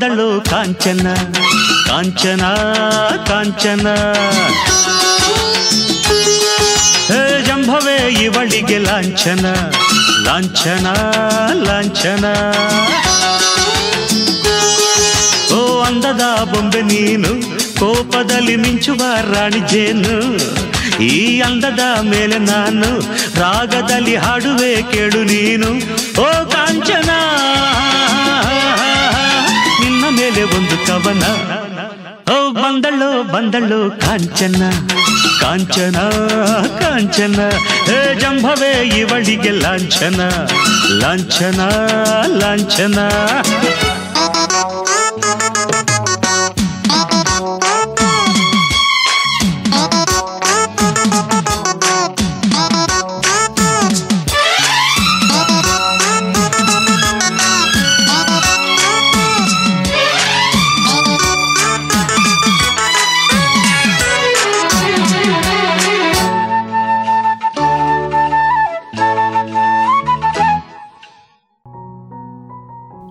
పగడలో కాంచన కాంచన ಕಾಂಚನ ಹೇ ಜಂಭವೇ ಇವಳಿಗೆ ಲಾಂಛನ ಲಾಂಛನ ಲಾಂಛನ ಓ ಅಂದದ ಬೊಂಬೆ ನೀನು ಕೋಪದಲ್ಲಿ ಮಿಂಚುವ ರಾಣಿ ಜೇನು ಈ ಅಂದದ ಮೇಲೆ ನಾನು ರಾಗದಲ್ಲಿ ಹಾಡುವೆ ಕೇಳು ನೀನು ಓ ಕಾಂಚನ ಒಂದು ಕವನ ಓ ಬಂದಳು ಬಂದಳು ಕಾಂಚನ ಕಾಂಚನ ಕಾಂಚನ ಹೇ ಜಂಭವೇ ಇವಳಿಗೆ ಲಾಂಛನ ಲಾಂಛನ ಲಾಂಛನ